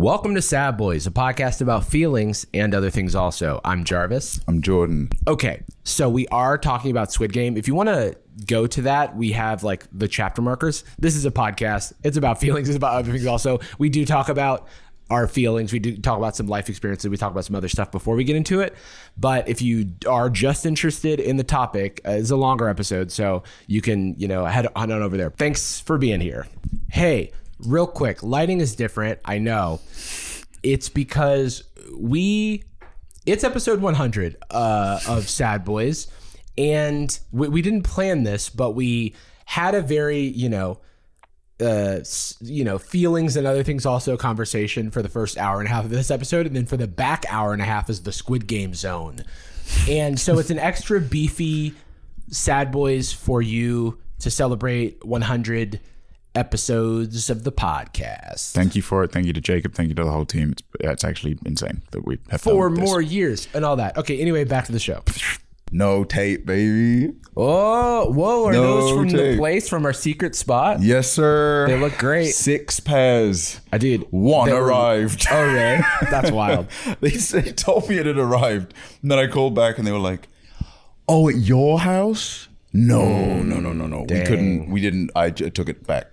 Welcome to Sad Boys, a podcast about feelings and other things also. I'm Jarvis. I'm Jordan. Okay, so we are talking about Squid Game. If you want to go to that, we have like the chapter markers. This is a podcast. It's about feelings, it's about other things also. We do talk about our feelings. We do talk about some life experiences. We talk about some other stuff before we get into it. But if you are just interested in the topic, uh, it's a longer episode, so you can, you know, head on over there. Thanks for being here. Hey, real quick, lighting is different. I know. It's because we it's episode 100 uh, of Sad Boys, and we, we didn't plan this, but we had a very, you know, uh, you know, feelings and other things also conversation for the first hour and a half of this episode, and then for the back hour and a half is the Squid Game zone, and so it's an extra beefy Sad Boys for you to celebrate 100 episodes of the podcast. Thank you for it. Thank you to Jacob. Thank you to the whole team. It's, yeah, it's actually insane that we have Four more years and all that. Okay, anyway, back to the show. No tape, baby. Oh, whoa! Are No those from the place from our secret spot? Yes, sir. They look great. Six pairs. I did. One They were- arrived. Oh, really? That's wild. they, they told me it had arrived. And then I called back and they were like, "Oh, at your house? No, no, no, no, no. We couldn't. We didn't. I took it back.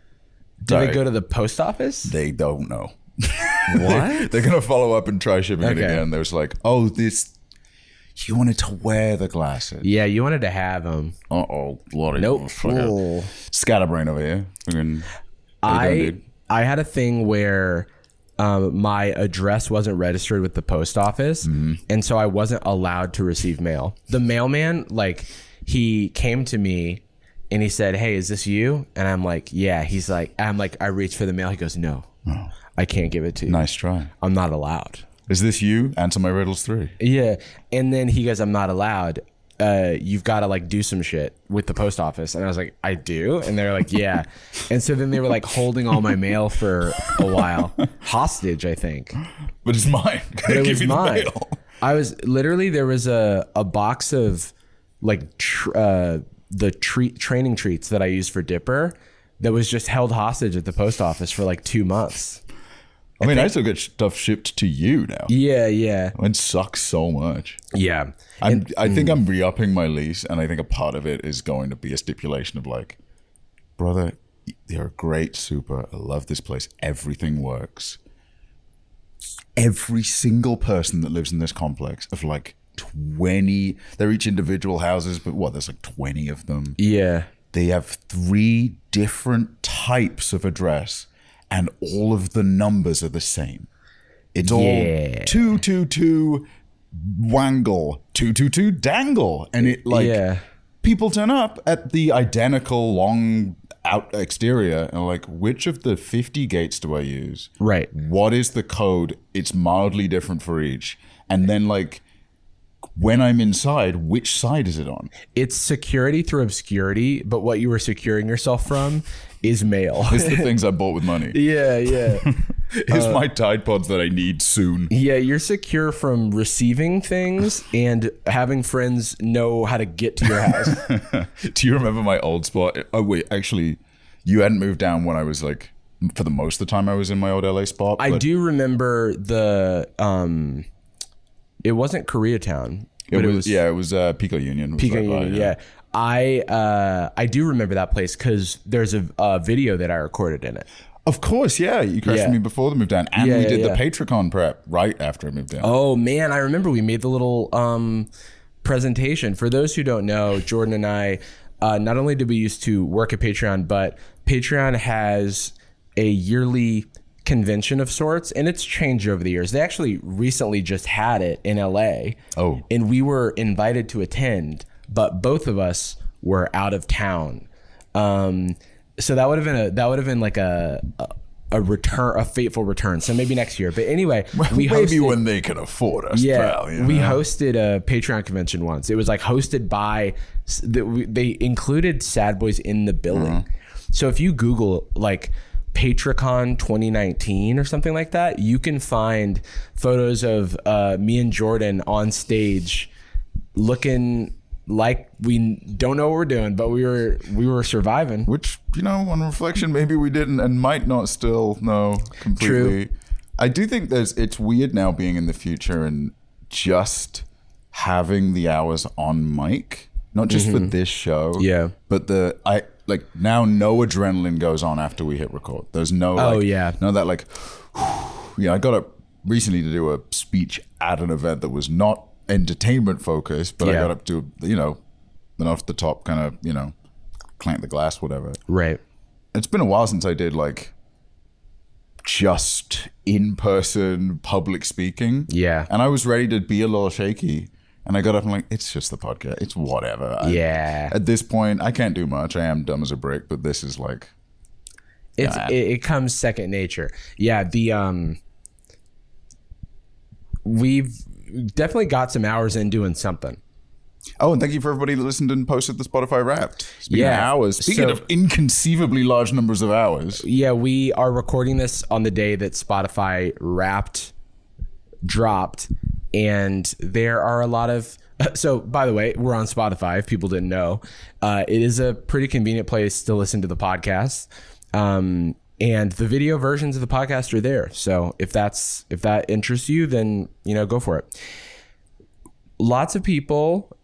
Did it go to the post office? They don't know. What? They're gonna follow up and try shipping it Okay. again. They was like, "Oh, this." You wanted to wear the glasses. yeah, you wanted to have them. Uh oh, Lordy. Nope. Fucker. Scatterbrain over here. Fucking- I dude? I had a thing where um, my address wasn't registered with the post office, Mm-hmm. and so I wasn't allowed to receive mail. The mailman, like, he came to me and he said, "Hey, is this you?" And I'm like, "Yeah." He's like, "I'm like, I reached for the mail." He goes, "No, I can't give it to you. nice try. I'm not allowed." Is this you? Answer my riddles three. Yeah. And then he goes, I'm not allowed. Uh, you've got to like do some shit with the post office. And I was like, I do? And they're like, yeah. and so then they were like holding all my mail for a while, hostage, I think. But it's mine. But it was mine. mail. I was literally, there was a, a box of like tr- uh, the treat training treats that I used for Dipper that was just held hostage at the post office for like two months. I mean, I still get stuff shipped to you now. Yeah. Yeah. It sucks so much. Yeah. I'm, I think mm. I'm re-upping my lease, and I think a part of it is going to be a stipulation of like, brother, you're a great super. I love this place. Everything works. Every single person that lives in this complex of like 20, they're each individual houses, but what, there's like 20 of them. Yeah. they have three different types of address and all of the numbers are the same. It's all Yeah. 222 wangle, 222 dangle. And it like Yeah. people turn up at the identical long out exterior and like, which of the 50 gates do I use? Right. What is the code? It's mildly different for each. And then like when I'm inside, which side is it on? it's security through obscurity, but what you were securing yourself from is mail. It's the things I bought with money. yeah, yeah. It's my Tide Pods that I need soon. Yeah, you're secure from receiving things and having friends know how to get to your house. Do you remember my old spot? Oh wait, actually, you hadn't moved down when I was like, for the most of the time I was in my old LA spot. I do remember the um it wasn't Koreatown. It but was, yeah, it was uh, Pico Union. was Pico right by, Union, yeah. I uh I do remember that place because there's a, a video that I recorded in it. Of course, yeah. You crashed Yeah. me before the move down, and Yeah, we did yeah. the PatreCon prep right after I moved down. Oh man, I remember we made the little um, presentation. For those who don't know, Jordan and I, uh, not only did we used to work at Patreon, but Patreon has a yearly convention of sorts, and it's changed over the years. They actually recently just had it in LA. Oh. and we were invited to attend, but both of us were out of town. Um, so that would have been a that would have been like a. a a return, a fateful return. So maybe next year. But anyway, we Maybe hosted- when they can afford us, yeah, pal, you we know? hosted a Patreon convention once. It was like hosted by they included Sad Boys in the billing. Mm-hmm. So if you Google like PatreCon 2019 or something like that, you can find photos of uh, me and Jordan on stage looking like we don't know what we're doing, but we were we were surviving. Which, you know, on reflection, maybe we didn't and might not still know completely. I do think there's it's weird now being in the future and just having the hours on mic, not just for this show. Mm-hmm. Yeah. But the I like now no adrenaline goes on after we hit record. There's no oh, like, Oh, yeah. no that like yeah, I got up recently to do a speech at an event that was not entertainment focused, but I got up to you know, an off the top kind of, you know, clank the glass, whatever Right. it's been a while since I did like just in person public speaking. Yeah. And I was ready to be a little shaky. And I got up and like, it's just the podcast. It's whatever. I- Yeah. at this point, I can't do much. I am dumb as a brick, but this is like, It's Yeah. it, it comes second nature. Yeah, the um we've definitely got some hours in doing something. oh, and thank you for everybody that listened and posted the Spotify Wrapped. Speaking Yeah. of hours, speaking So- of inconceivably large numbers of hours, Yeah, we are recording this on the day that Spotify wrapped dropped and there are a lot of so by the way we're on spotify if people didn't know. Uh, it is a pretty convenient place to listen to the podcast. Um, and the video versions of the podcast are there. So if that's if that interests you then you know go for it. Lots of people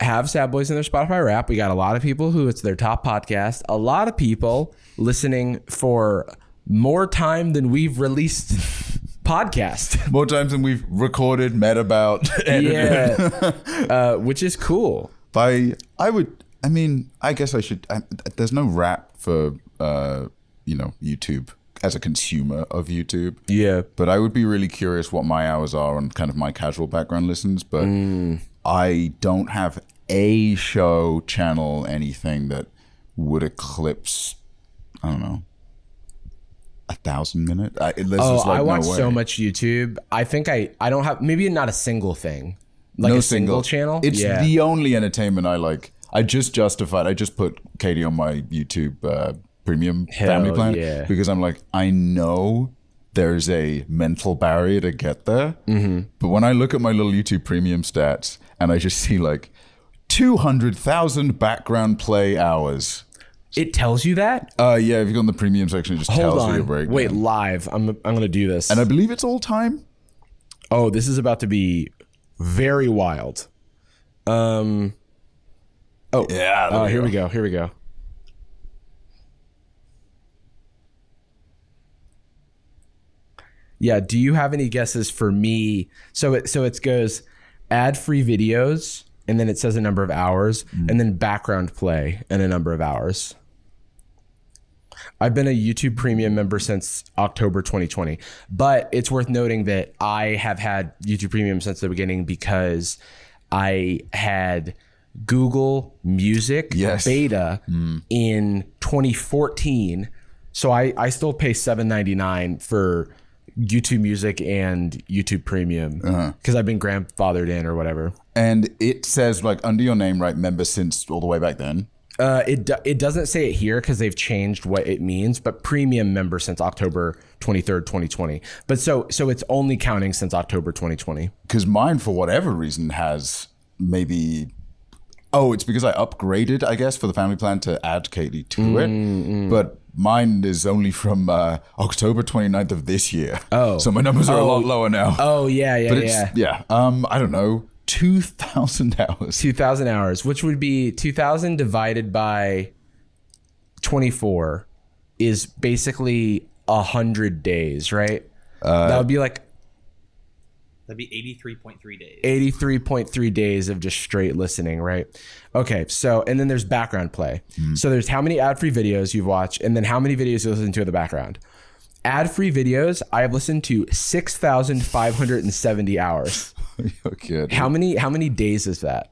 have Sad Boys in their Spotify Wrap. We got a lot of people who it's their top podcast. A lot of people listening for more time than we've released podcast. more times than we've recorded, met about, edited. yeah, uh, which is cool. by I would I mean I guess I should I, there's no wrap for uh you know YouTube as a consumer of YouTube Yeah, but I would be really curious what my hours are on kind of my casual background listens but I don't have a show channel anything that would eclipse I don't know a thousand minute I, there's Oh, like I no watch way. so much YouTube. I think I I don't have maybe not a single thing like no a single, channel. It's yeah. the only entertainment I like. I just justified. I just put Katie on my YouTube uh, premium family plan yeah. because I'm like, I know there's a mental barrier to get there, mm-hmm. but when I look at my little YouTube premium stats and I just see like two hundred thousand background play hours. It tells you that. Uh, yeah, if you go in the premium section, it just Hold tells you a on, breakdown. wait, live. I'm I'm gonna do this. and I believe it's all time. Oh, this is about to be very wild. Um. Oh, Yeah, Oh, we here go. we go. Here we go. Yeah. Do you have any guesses for me? So it so it goes ad free videos, and then it says a number of hours, Mm. and then background play and a number of hours. I've been a YouTube Premium member since October 2020, but it's worth noting that I have had YouTube Premium since the beginning because I had Google Music Yes. beta mm. in 2014. So I, I still pay $7.99 for YouTube Music and YouTube Premium uh-huh. because I've been grandfathered in or whatever. And it says like under your name, right? Member since all the way back then. Uh, it do- it doesn't say it here because they've changed what it means, but premium member since October twenty third, twenty twenty. But so so it's only counting since October twenty twenty. because mine for whatever reason has maybe oh it's because i upgraded i guess for the family plan to add katie to Mm, it but mine is only from uh, october 29th of this year Oh. so my numbers are a lot lower now Oh yeah, yeah, but it's yeah. yeah um i don't know 2000 hours Two thousand hours, which would be two thousand divided by twenty four, is basically a hundred days, right? Uh, that would be like That'd be 83.3 days. 83.3 days of just straight listening, right? Okay, so and then there's background play. Hmm. So there's how many ad-free videos you've watched and then how many videos you listen to in the background. Ad-free videos, I have listened to 6,570 hours. okay How many how many days is that?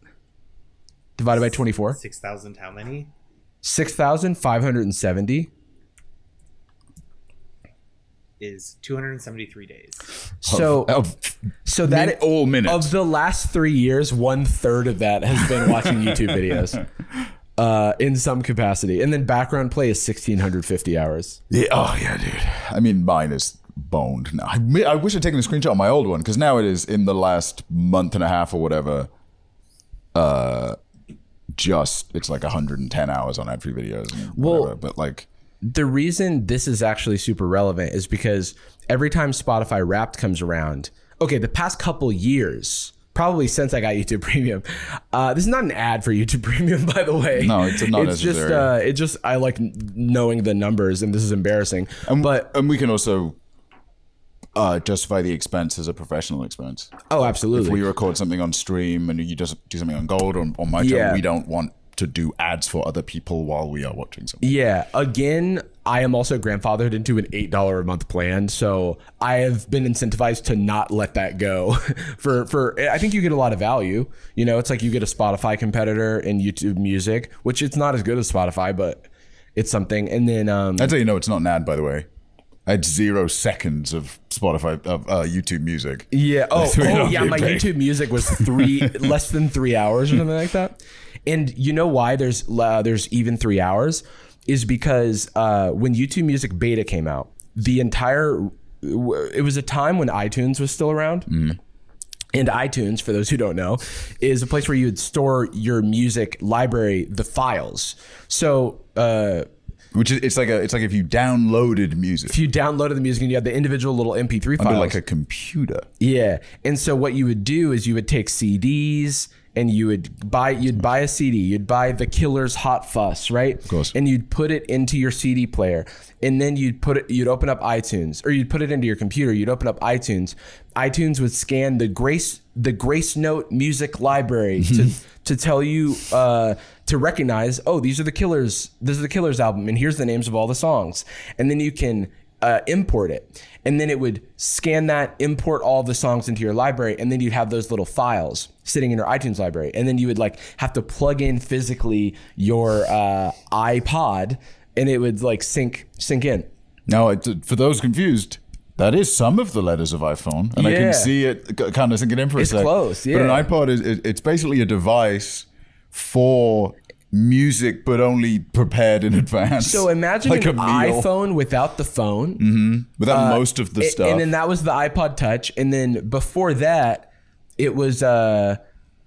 Divided by 24? 6,000 how many? 6,570. Is 273 days. So Oh, so that min- all minutes. of the last three years, one third of that has been watching YouTube videos, uh, in some capacity, and then background play is sixteen hundred fifty hours. yeah, oh yeah dude i mean mine is boned now i, I wish i'd taken a screenshot of my old one because now it is in the last month and a half or whatever uh just it's like 110 hours on ad free videos and Well- whatever. but like the reason this is actually super relevant is because every time Spotify Wrapped comes around, okay, the past couple years, probably since I got YouTube Premium, uh, this is not an ad for YouTube Premium, by the way. No, it's not It's just, necessary. uh, it just I like knowing the numbers, and this is embarrassing. And, but and we can also uh, justify the expense as a professional expense. oh, absolutely. If we record something on stream and you just do something on Gold or on my Yeah. channel, we don't want to do ads for other people while we are watching something. Yeah. Again, I am also grandfathered into an eight dollar a month plan, so I have been incentivized to not let that go. for for I think you get a lot of value. You know, it's like you get a Spotify competitor in YouTube Music, which it's not as good as Spotify, but it's something. And then um, That's how you know it's not an ad, by the way. I had zero seconds of Spotify of uh, YouTube Music. Yeah. Oh, oh yeah. My paid. YouTube music was three less than three hours or something like that. And you know why there's uh, there's even three hours is because uh, when YouTube Music beta came out, the entire it was a time when iTunes was still around. And iTunes, for those who don't know, is a place where you would store your music library, the files. So uh, Which is it's like a it's like if you downloaded music if you downloaded the music and you had the individual little MP3 files, under like a computer. Yeah. And so what you would do is you would take CDs and you would buy you'd buy a CD, you'd buy the Killer's Hot Fuss, right? Of course. And you'd put it into your CD player. And then you'd put it you'd open up iTunes or you'd put it into your computer, you'd open up iTunes. iTunes would scan the Grace the Gracenote music library to to tell you uh to recognize, oh, these are the Killers, this is the Killers album and here's the names of all the songs. And then you can uh, import it. And then it would scan that, import all the songs into your library, and then you'd have those little files sitting in your iTunes library. And then you would like have to plug in physically your uh, iPod, and it would like sync sync in. Now, for those confused, that is some of the letters of iPhone, and I can see it kind of sinking in for a It's sec. close, But an iPod is it, it's basically a device for music, but only prepared in advance. So imagine like an iPhone without the phone. without most of the A- stuff. And then that was the iPod Touch, and then before that, it was uh,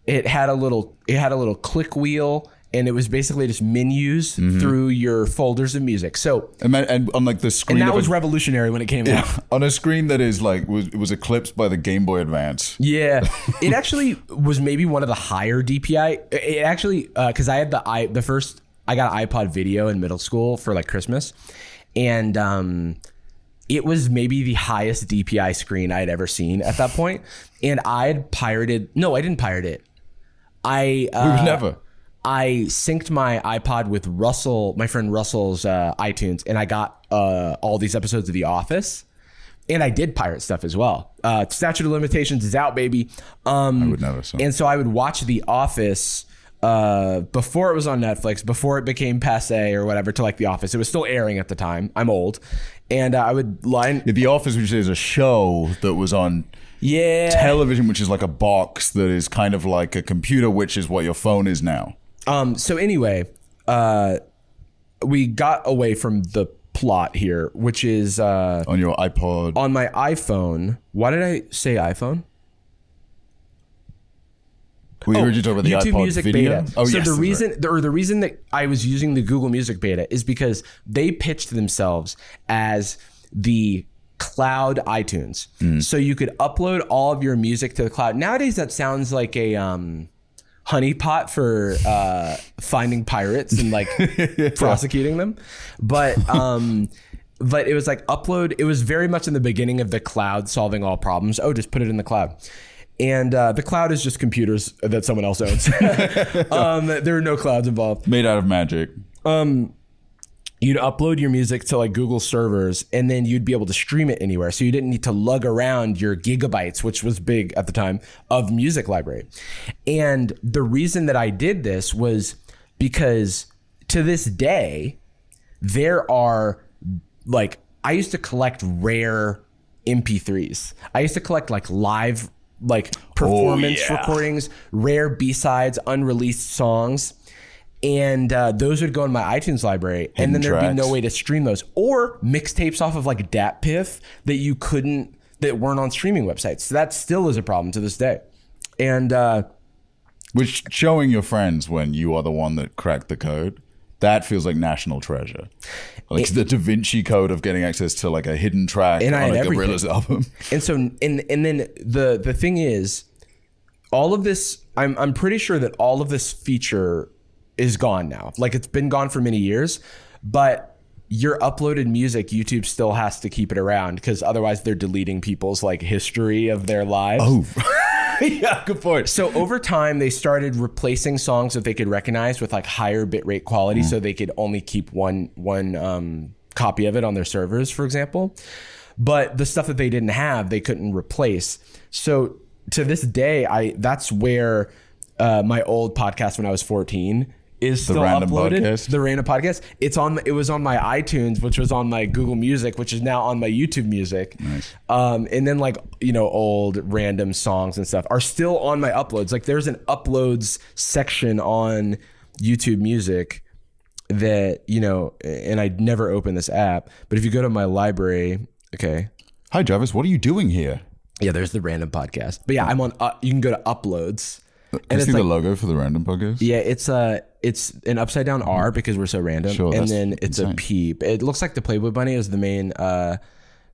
it had a little it had a little click wheel, and it was basically just menus Mm-hmm. through your folders of music. So and, and on like the screen and that was a, revolutionary when it came out. on a screen that is like was was eclipsed by the Game Boy Advance. Yeah, it actually was maybe one of the higher DPI. It actually because I had the i the first I got an iPod Video in middle school for like Christmas, and um, it was maybe the highest DPI screen I had ever seen at that point. And I had pirated. No, I didn't pirate it. I uh, We never. I synced my iPod with Russell, my friend Russell's uh, iTunes, and I got uh, all these episodes of The Office. And I did pirate stuff as well. Uh, statute of limitations is out, baby. Um, I would never. So. and so I would watch The Office uh, before it was on Netflix, before it became passe or whatever to like The Office. It was still airing at the time. I'm old, and uh, I would line. the Office, which is a show that was on Yeah, television, which is like a box that is kind of like a computer, which is what your phone is now. Um. So anyway, uh, we got away from the plot here, which is uh, On your iPod, on my iPhone. Why did I say iPhone? we were just about the Oh, YouTube iPod Music video. Beta. Oh so yes, the reason, right. or the reason that I was using the Google Music Beta is because they pitched themselves as the cloud iTunes. Hmm. So you could upload all of your music to the cloud. Nowadays, that sounds like a um, honeypot for uh, finding pirates and like prosecuting them. But um, but it was like upload. It was very much in the beginning of the cloud solving all problems. Oh, just put it in the cloud. And uh, the cloud is just computers that someone else owns. um, there are no clouds involved made out of magic. You'd upload your music to like Google servers and then you'd be able to stream it anywhere. So you didn't need to lug around your gigabytes, which was big at the time, of music library. And the reason that I did this was because to this day, there are like, I used to collect rare MP3s. I used to collect like live, like oh, performance yeah. recordings, rare B sides, unreleased songs and uh, those would go in my iTunes library, and then there'd tracks. be no way to stream those, or mixtapes off of like DatPiff that you couldn't, that weren't on streaming websites. So that still is a problem to this day. And uh, Which showing your friends when you are the one that cracked the code, That feels like national treasure. Like the Da Vinci Code of getting access to like a hidden track And on a Gorillaz album. And so and and then the the thing is all of this I'm I'm pretty sure that all of this feature is gone now. Like it's been gone for many years, but your uploaded music YouTube still has to keep it around cuz otherwise they're deleting people's like history of their lives. Oh, yeah, good point. So over time, they started replacing songs that they could recognize with like higher bitrate quality, so they could only keep one one um, copy of it on their servers, for example. But the stuff that they didn't have, they couldn't replace. So to this day, I that's where uh, my old podcast when I was fourteen is still Random uploaded. Podcast? The random podcast. It's on. It was on my iTunes, which was on my Google Music, which is now on my YouTube Music. Nice. Um, and then like you know old random songs and stuff are still on my uploads. Like there's an uploads section on YouTube Music that you know, and I never open this app, but if you go to my library, okay, Hi, Jarvis. What are you doing here? yeah, there's the random podcast. But yeah, I'm on. Uh, you can go to uploads, Can and you it's see like the logo for the random podcast? yeah, it's uh it's an upside down R because we're so random, Sure, and then it's insane. a P. It looks like the Playboy Bunny is the main uh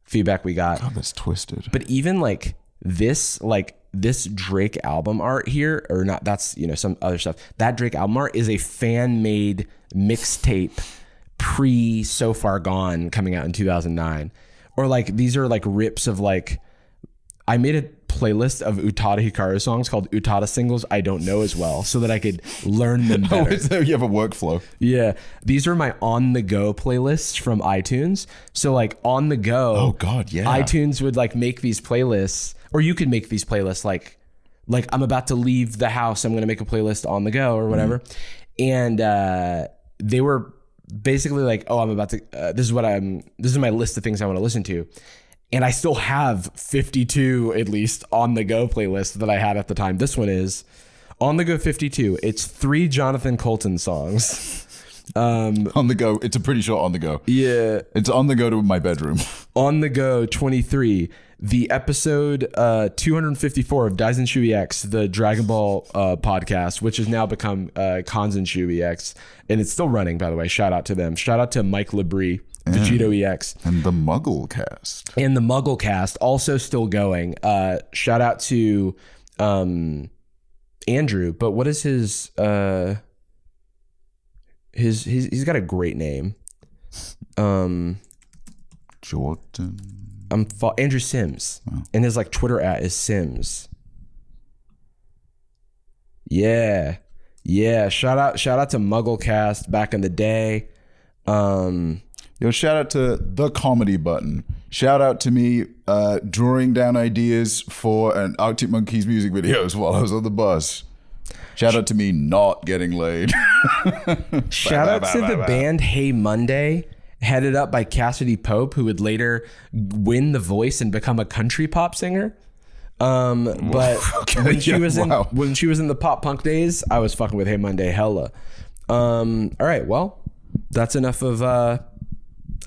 feedback we got. God, that's twisted. But even like this, like this Drake album art here, or not, that's, you know, some other stuff. That Drake album art is a fan made mixtape pre So Far Gone coming out in 2009. Or like these are like rips of like, I made a playlist of Utada Hikaru songs called Utada singles I don't know as well so that I could learn them Oh, better. is there, you have a workflow. Yeah. These are my on the go playlists from iTunes. So like on the go. Oh, God, yeah. iTunes would like make these playlists or you could make these playlists like like I'm about to leave the house, I'm going to make a playlist on the go or whatever. And uh they were basically like, "Oh, I'm about to uh, this is what I'm this is my list of things I want to listen to." And I still have 52 at least on the go playlist that I had at the time. This one is on the go 52. It's three Jonathan Coulton songs. Um, On the go. It's a pretty short on the go. yeah, It's on the go to my bedroom. on the go 23. The episode uh, 254 of Daizenshuu EX, the Dragon Ball uh, podcast, which has now become uh, Kanzenshuu X, and it's still running. By the way, shout out to them. Shout out to Mike Labrie, Vegito EX. and the Muggle cast. and the Muggle cast also still going. Uh, shout out to um, Andrew, but what is his uh, his his he's got a great name. Um, Jordan. I'm fo- Andrew Sims, and his like Twitter at is Sims. Yeah, yeah. Shout out shout out to Mugglecast back in the day. Um, Yo, shout out to the comedy button. Shout out to me uh, drawing down ideas for an Arctic Monkeys music videos while I was on the bus. Shout out to me not getting laid. Shout out to the band Hey Monday, headed up by Cassadee Pope, who would later win The Voice and become a country pop singer. Um, but when she yeah, was in wow. when she was in the pop punk days, I was fucking with Hey Monday hella. Um, all right, well, that's enough of uh,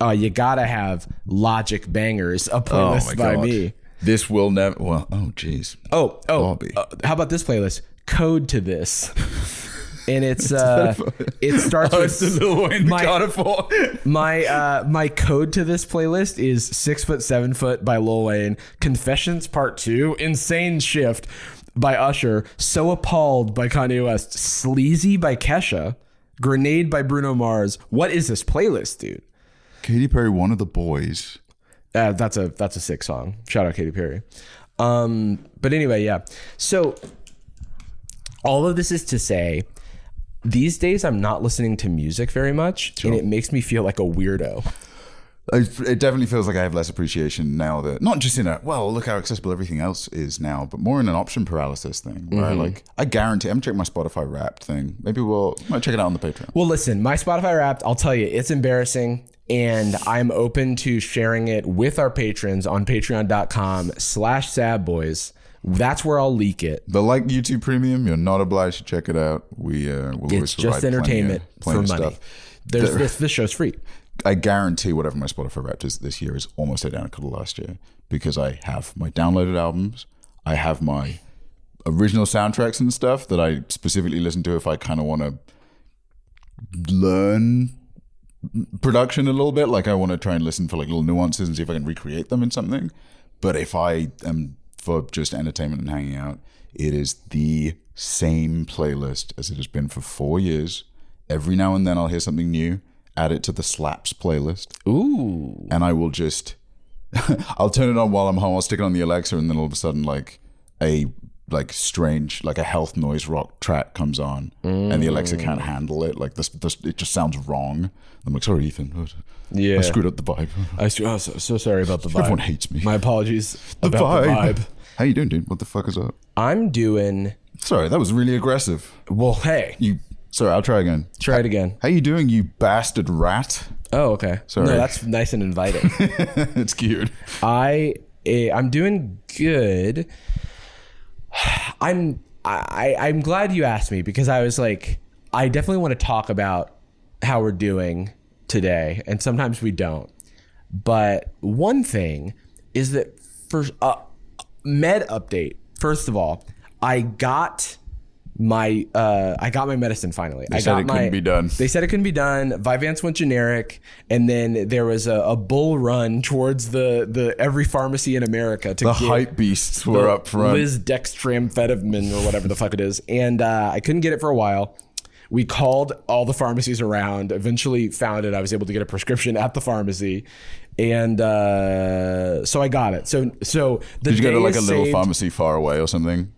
uh you gotta have Logic Bangers, a playlist by me. This will never. Well, oh, jeez. Oh, oh, uh, how about this playlist? Code to this. And it's uh it starts with Lil Wayne my-. My uh my code to this playlist is six foot seven foot by Lil Wayne, Confessions Part Two, Insane Shift by Usher, So Appalled by Kanye West, Sleazy by Kesha, Grenade by Bruno Mars. What is this playlist, dude? Katy Perry, one of the boys. Uh, that's a that's a sick song. Shout out Katy Perry. Um, but anyway, yeah. So all of this is to say, these days I'm not listening to music very much, and it makes me feel like a weirdo. It definitely feels like I have less appreciation now that not just in a well, look how accessible everything else is now, but more in an option paralysis thing. Where I like, I guarantee, I'm checking my Spotify Wrapped thing. Maybe we'll might check it out on the Patreon. Well, listen, my Spotify Wrapped, I'll tell you, it's embarrassing. And I'm open to sharing it with our patrons on patreon.com slash sadboys. That's where I'll leak it. But like YouTube Premium, you're not obliged to check it out. We uh, will always It's just provide plenty of- entertainment for plenty money. stuff. There's There- this, this show's free. I guarantee whatever my Spotify Wrapped is this year is almost identical to last year because I have my downloaded albums, I have my original soundtracks and stuff that I specifically listen to if I kind of want to learn production a little bit. Like I want to try and listen for like little nuances and see if I can recreate them in something. But if I am for just entertainment and hanging out, it is the same playlist as it has been for four years. Every now and then I'll hear something new, add it to the slaps playlist, Ooh. and I will just I'll turn it on while I'm home. I'll stick it on the Alexa, and then all of a sudden, like a like strange, like a health noise rock track comes on, and the Alexa can't handle it. Like this, this it just sounds wrong. I'm like, sorry, Ethan, Yeah. I screwed up the vibe. I s- oh, so, so sorry about the vibe. Everyone hates me. My apologies the vibe. the vibe. How you doing, dude? What the fuck is up? I'm doing Sorry, that was really aggressive. well. Hey, You. Sorry, I'll try again. try it again. How you doing, you bastard rat? Oh, okay. Sorry. No, that's nice and inviting. it's cute. I eh, I'm doing good. I'm I I'm glad you asked me because I was like I definitely want to talk about how we're doing today and sometimes we don't. But one thing is that for uh, med update. First of all, I got my uh I got my medicine finally. I said got it my, couldn't be done. They said it couldn't be done. Vyvanse went generic, and then there was a, a bull run towards the the every pharmacy in America to The get hype beasts were up front. Liz or whatever the fuck it is, and uh, I couldn't get it for a while. We called all the pharmacies around. Eventually, found it. I was able to get a prescription at the pharmacy, and uh, so I got it. So, so the Did you go to like a little saved- pharmacy far away or something?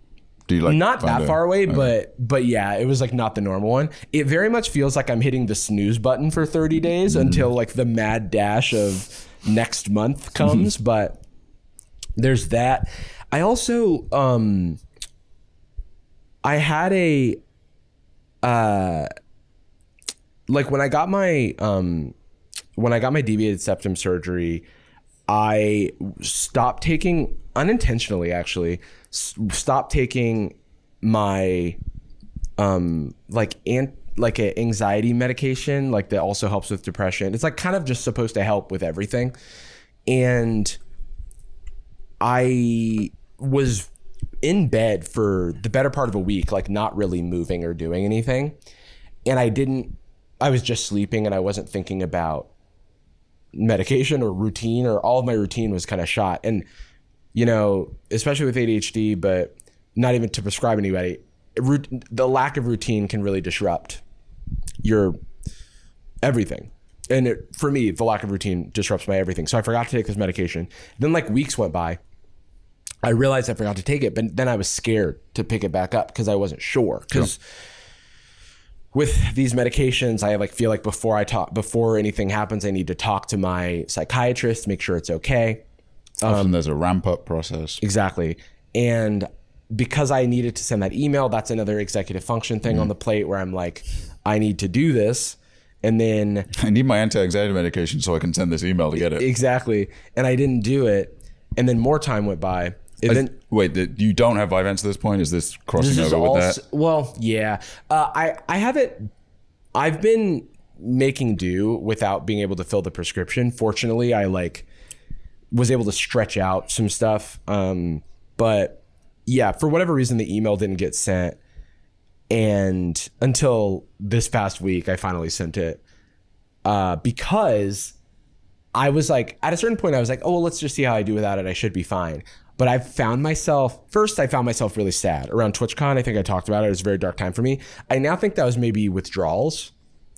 Do you like not that a- far away, okay. but but yeah, it was like not the normal one. It very much feels like I'm hitting the snooze button for 30 days until like the mad dash of next month comes. but there's that. I also um I had a uh like when I got my um when I got my deviated septum surgery, I stopped taking unintentionally actually stopped taking my um like ant like a anxiety medication like that also helps with depression. It's like kind of just supposed to help with everything. And I was in bed for the better part of a week like not really moving or doing anything. And I didn't I was just sleeping and I wasn't thinking about medication or routine or all of my routine was kind of shot. And you know especially with ADHD but not even to prescribe anybody the lack of routine can really disrupt your everything. And it, for me the lack of routine disrupts my everything. So I forgot to take this medication. Then like weeks went by. I realized I forgot to take it but then I was scared to pick it back up because I wasn't sure. Because with these medications, I like feel like before I talk, before anything happens, I need to talk to my psychiatrist, make sure it's okay. often um, there's a ramp up process. Exactly. And because I needed to send that email, that's another executive function thing on mm. the plate where I'm like, I need to do this. And then I need my anti-anxiety medication so I can send this email to get it. exactly. And I didn't do it. And then more time went by. Then Wait, the, you don't have Vyvanse at this point? Is this crossing This is over with s- that? well, yeah. Uh, I I haven't. I've been making do without being able to fill the prescription. Fortunately, I like was able to stretch out some stuff. Um, but yeah, for whatever reason, the email didn't get sent, and until this past week, I finally sent it uh, because I was like, at a certain point, I was like, oh, well, let's just see how I do without it. I should be fine. But I found myself, first, I found myself really sad around TwitchCon. I think I talked about it. It was a very dark time for me. I now think that was maybe withdrawals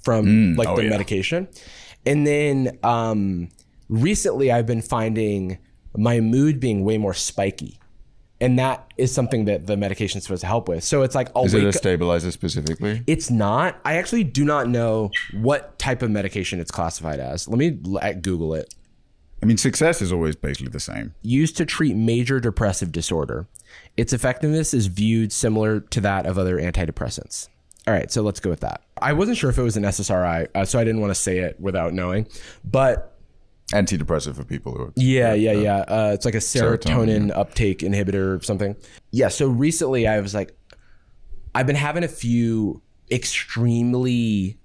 from like oh, the yeah. medication. And then um, recently, I've been finding my mood being way more spiky. And that is something that the medication is supposed to help with. So it's like, I'll Is it a stabilizer specifically? it's not. I actually do not know what type of medication it's classified as. Let me l- Google it. I mean, success is always basically the same. Used to treat major depressive disorder. Its effectiveness is viewed similar to that of other antidepressants. All right, so let's go with that. I wasn't sure if it was an SSRI, uh, so I didn't want to say it without knowing. But Antidepressant for people who are. yeah, yeah, yeah. Uh, it's like a serotonin, Serotonin, uptake inhibitor or something. Yeah. So recently, I was like, I've been having a few extremely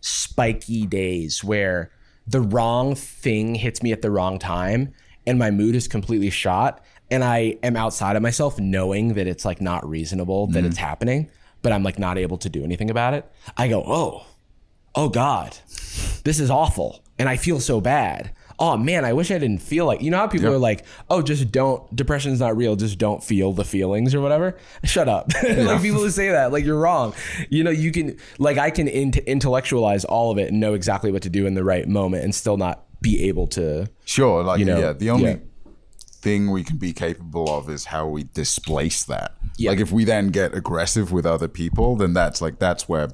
spiky days where the wrong thing hits me at the wrong time, and my mood is completely shot, and I am outside of myself, knowing that it's like not reasonable that it's mm-hmm. happening, but I'm like not able to do anything about it. I go, oh, oh God, this is awful. And I feel so bad. Oh man, I wish I didn't feel like you know how people Yeah. are like, oh, just don't depression's not real, just don't feel the feelings or whatever. Shut up. like people who say that, like you're wrong. You know, you can like I can int- intellectualize all of it and know exactly what to do in the right moment and still not be able to Sure, like You know, yeah, the only yeah. thing we can be capable of is how we displace that. Yeah. Like if we then get aggressive with other people, then that's like that's where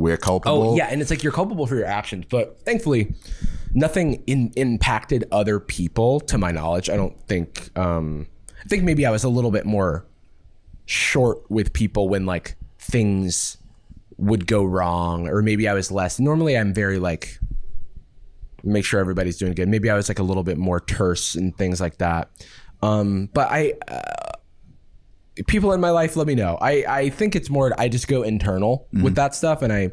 we're culpable. Oh yeah, and it's like you're culpable for your actions, but thankfully, nothing in, impacted other people to my knowledge. I don't think. Um, I think maybe I was a little bit more short with people when like things would go wrong, or maybe I was less. Normally, I'm very like make sure everybody's doing good. Maybe I was like a little bit more terse and things like that. Um, but I people in my life let me know. I i think it's more i just go internal with that stuff and i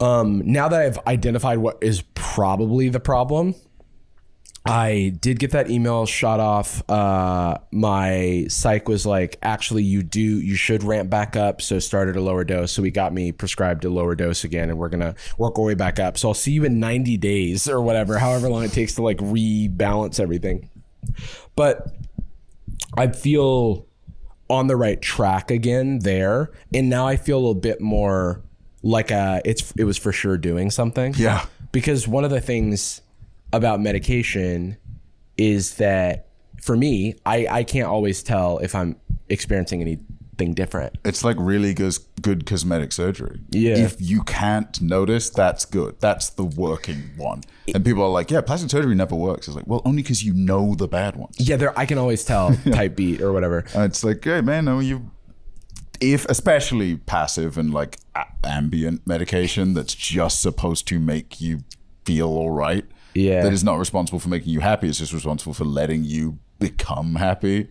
um now that i've identified what is probably the problem i did get that email shot off uh my psych was like actually you do you should ramp back up so start at a lower dose. So we got me prescribed a lower dose again and we're gonna work our way back up. So i'll see you in 90 days or whatever however long it takes to like rebalance everything. But I feel on the right track again there, and now I feel a little bit more like uh it's it was for sure doing something. Yeah. Because one of the things about medication is that for me, I I can't always tell if I'm experiencing anything different. It's like really good, good cosmetic surgery. Yeah. If you can't notice, that's good. That's the working one. And people are like, yeah, plastic surgery never works. It's like, well, only because you know the bad ones. Yeah, there I can always tell type beat or whatever. And it's like, hey, man, no, you. If especially passive and like ambient medication that's just supposed to make you feel all right. Yeah. That is not responsible for making you happy. It's just responsible for letting you become happy.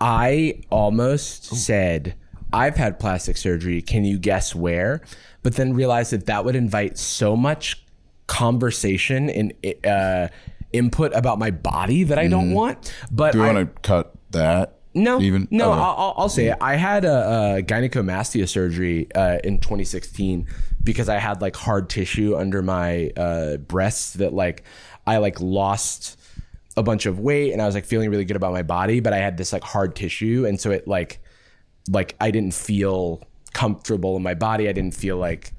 I almost said, I've had plastic surgery. Can you guess where? But then realized that that would invite so much conversation and uh, input about my body that I don't want. But Do you I, want to cut that? no, Even no, Okay. I'll- I'll say it. I had a, a gynecomastia surgery uh, in 2016 because I had like hard tissue under my uh, breasts that like I like lost a bunch of weight and I was like feeling really good about my body, but I had this like hard tissue, and so it like like I didn't feel comfortable in my body. I didn't feel like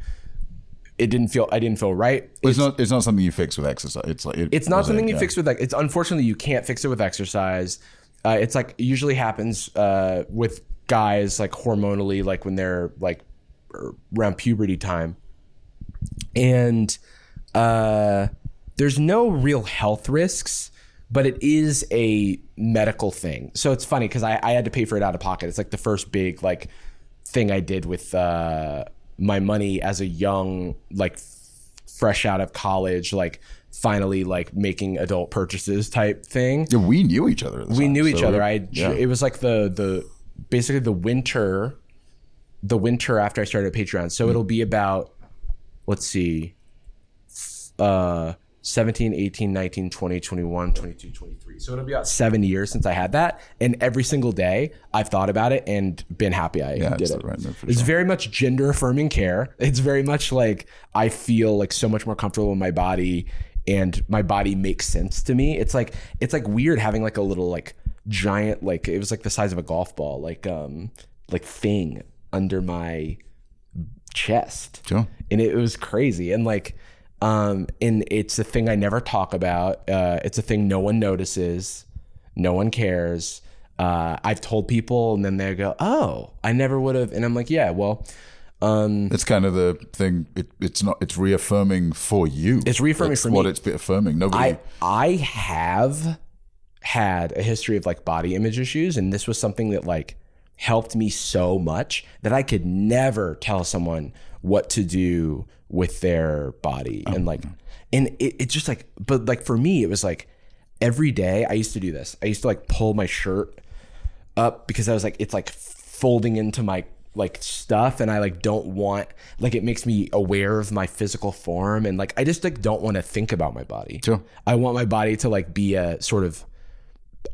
it didn't feel I didn't feel right. It's, not. It's not something you fix with exercise. It's like it, It's not something it, you yeah. fix with like. It's unfortunately you can't fix it with exercise. Uh, it's like it usually happens uh, with guys like hormonally, like when they're like around puberty time, and uh, there's no real health risks, but it is a medical thing. So it's funny because I, I had to pay for it out of pocket. It's like the first big like thing I did with uh, my money as a young like fresh out of college, like finally like making adult purchases type thing. Yeah, we knew each other. We time, knew each so other. it- I yeah. it was like the the basically the winter the winter after I started Patreon. So it'll be about let's see uh 17, 18, 19, 20, 21, 22, 23. So it'll be about 7 years since I had that and every single day I've thought about it and been happy I did it. right it's sure. very much gender affirming care. It's very much like I feel like so much more comfortable in my body and my body makes sense to me. It's like it's like weird having like a little like giant like it was like the size of a golf ball like um like thing under my chest. Sure. And it was crazy and like um and it's a thing I never talk about. Uh it's a thing no one notices. No one cares. Uh, I've told people, and then they go, "Oh, I never would have," and I'm like, "Yeah, well, um, It's kind of the thing. It, it's not. It's reaffirming for you. It's reaffirming That's for what me. it's affirming. Nobody. I I have had a history of like body image issues, and this was something that like helped me so much that I could never tell someone what to do with their body, oh, and like, and it, it's just like, but like for me, it was like every day I used to do this. I used to like pull my shirt up because I was like, it's like folding into my like stuff and I like don't want like it makes me aware of my physical form and like I just like don't want to think about my body. Sure. I want my body to like be a sort of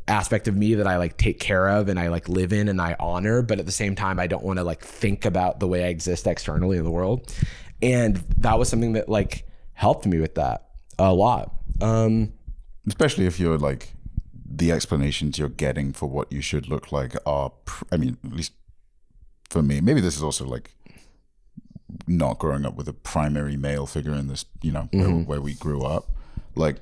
aspect of me that I like take care of and I like live in and I honor, but at the same time I don't want to like think about the way I exist externally in the world. and that was something that like helped me with that a lot. Um, especially if you're like the explanations you're getting for what you should look like are pr- i mean at least for me maybe this is also like not growing up with a primary male figure in this you know where, where we grew up like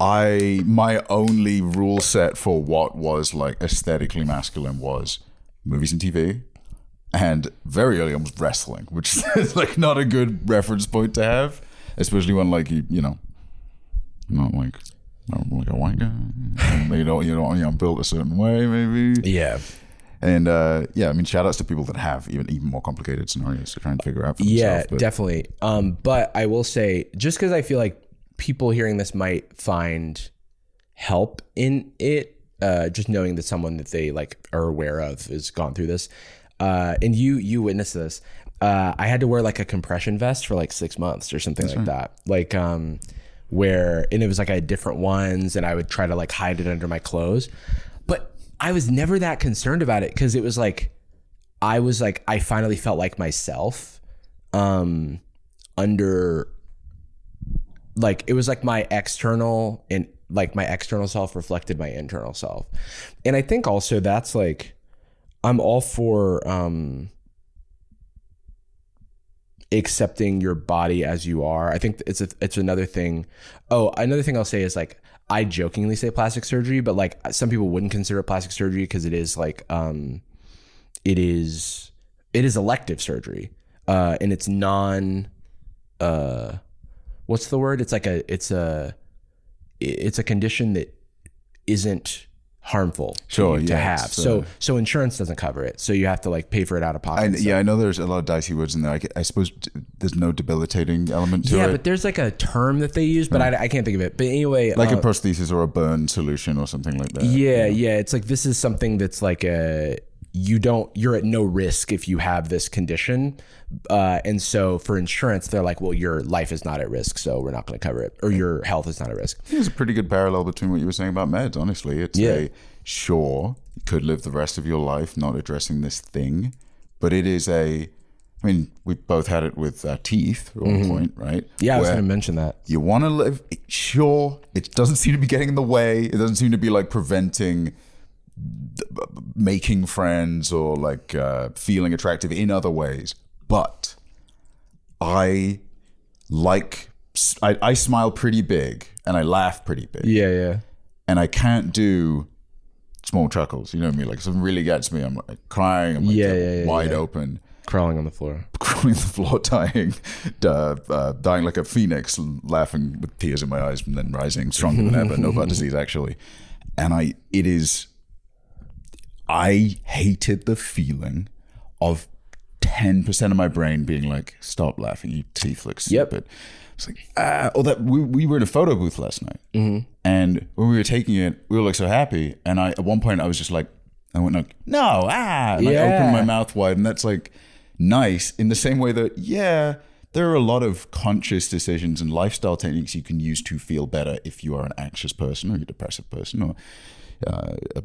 i my only rule set for what was like aesthetically masculine was movies and tv and very early on was wrestling which is like not a good reference point to have especially when like you you know not like not like a white guy. you don't you don't you know built a certain way maybe. yeah, And uh, yeah, I mean shout outs to people that have even even more complicated scenarios to try and figure out for yeah. But definitely. Um, but I will say, just because I feel like people hearing this might find help in it, uh, just knowing that someone that they like are aware of has gone through this, uh, and you you witnessed this. Uh, I had to wear like a compression vest for like six months or something like that. Like, um, where and it was like I had different ones, and I would try to like hide it under my clothes, but I was never that concerned about it because it was like I was like I finally felt like myself um under like it was like my external and like my external self reflected my internal self. And I think also that's like I'm all for um accepting your body as you are. I think it's a, it's another thing. Oh, another thing I'll say is like I jokingly say plastic surgery, but like some people wouldn't consider it plastic surgery because it is like um it is it is elective surgery. Uh and it's non uh what's the word? It's like a it's a it's a condition that isn't harmful to Sure, you to yeah, have. it's, So uh, so insurance doesn't cover it. So you have to like pay for it out of pocket. I, yeah, I know there's a lot of dicey words in there. I, I suppose there's no debilitating element to yeah, it, Yeah, but there's like a term that they use, but I, I can't think of it. But anyway, like uh, a prosthesis or a burn solution or something like that. yeah, yeah, it's like this is something that's like a you don't you're at no risk if you have this condition, uh, and so for insurance they're like, well, your life is not at risk, so we're not going to cover it, or your health is not at risk. There's a pretty good parallel between what you were saying about meds. Honestly, it's Yeah. a sure you could live the rest of your life not addressing this thing, but it is a. I mean, we both had it with uh, teeth at one point, right? Mm-hmm. Yeah, I was going to mention that. you want to live. Sure, it doesn't seem to be getting in the way. It doesn't seem to be like preventing making friends or like uh, feeling attractive in other ways. But I like. I, I smile pretty big and I laugh pretty big Yeah, yeah. and I can't do small chuckles. You know what I mean? Like something really gets me, I'm like crying. I'm like Yeah, yeah, yeah, wide open, Crawling on the floor. crawling on the floor, dying, uh, uh, dying like a phoenix, laughing with tears in my eyes, and then rising stronger than ever. No bad disease, actually. And I, it is. I hated the feeling of ten percent of my brain being like, "Stop laughing, you teeth look Yep. stupid." It's like, ah, or that we, we were in a photo booth last night, Mm-hmm. and when we were taking it, we were like so happy. And I, at one point, I was just like, I went like, no, ah, and I opened my mouth wide, and that's like nice in the same way that, yeah, there are a lot of conscious decisions and lifestyle techniques you can use to feel better if you are an anxious person or a depressive person or. Uh, I,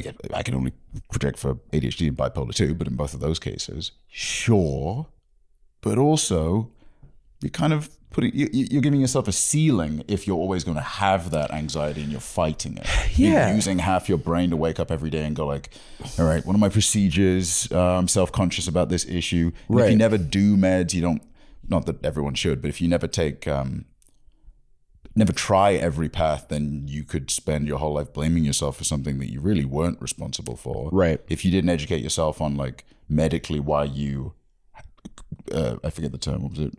get, I can only project for ADHD and bipolar too, but in both of those cases, sure, but also you're kind of putting you, you- you're giving yourself a ceiling if you're always going to have that anxiety and you're fighting it. Yeah. You're using half your brain to wake up every day and go like, all right, one of my procedures, uh, I'm self-conscious about this issue. And If you never do meds, you don't. Not that everyone should, but if you never take, um, never try every path, then you could spend your whole life blaming yourself for something that you really weren't responsible for. Right. If you didn't educate yourself on like medically why you uh, I forget the term. What was it?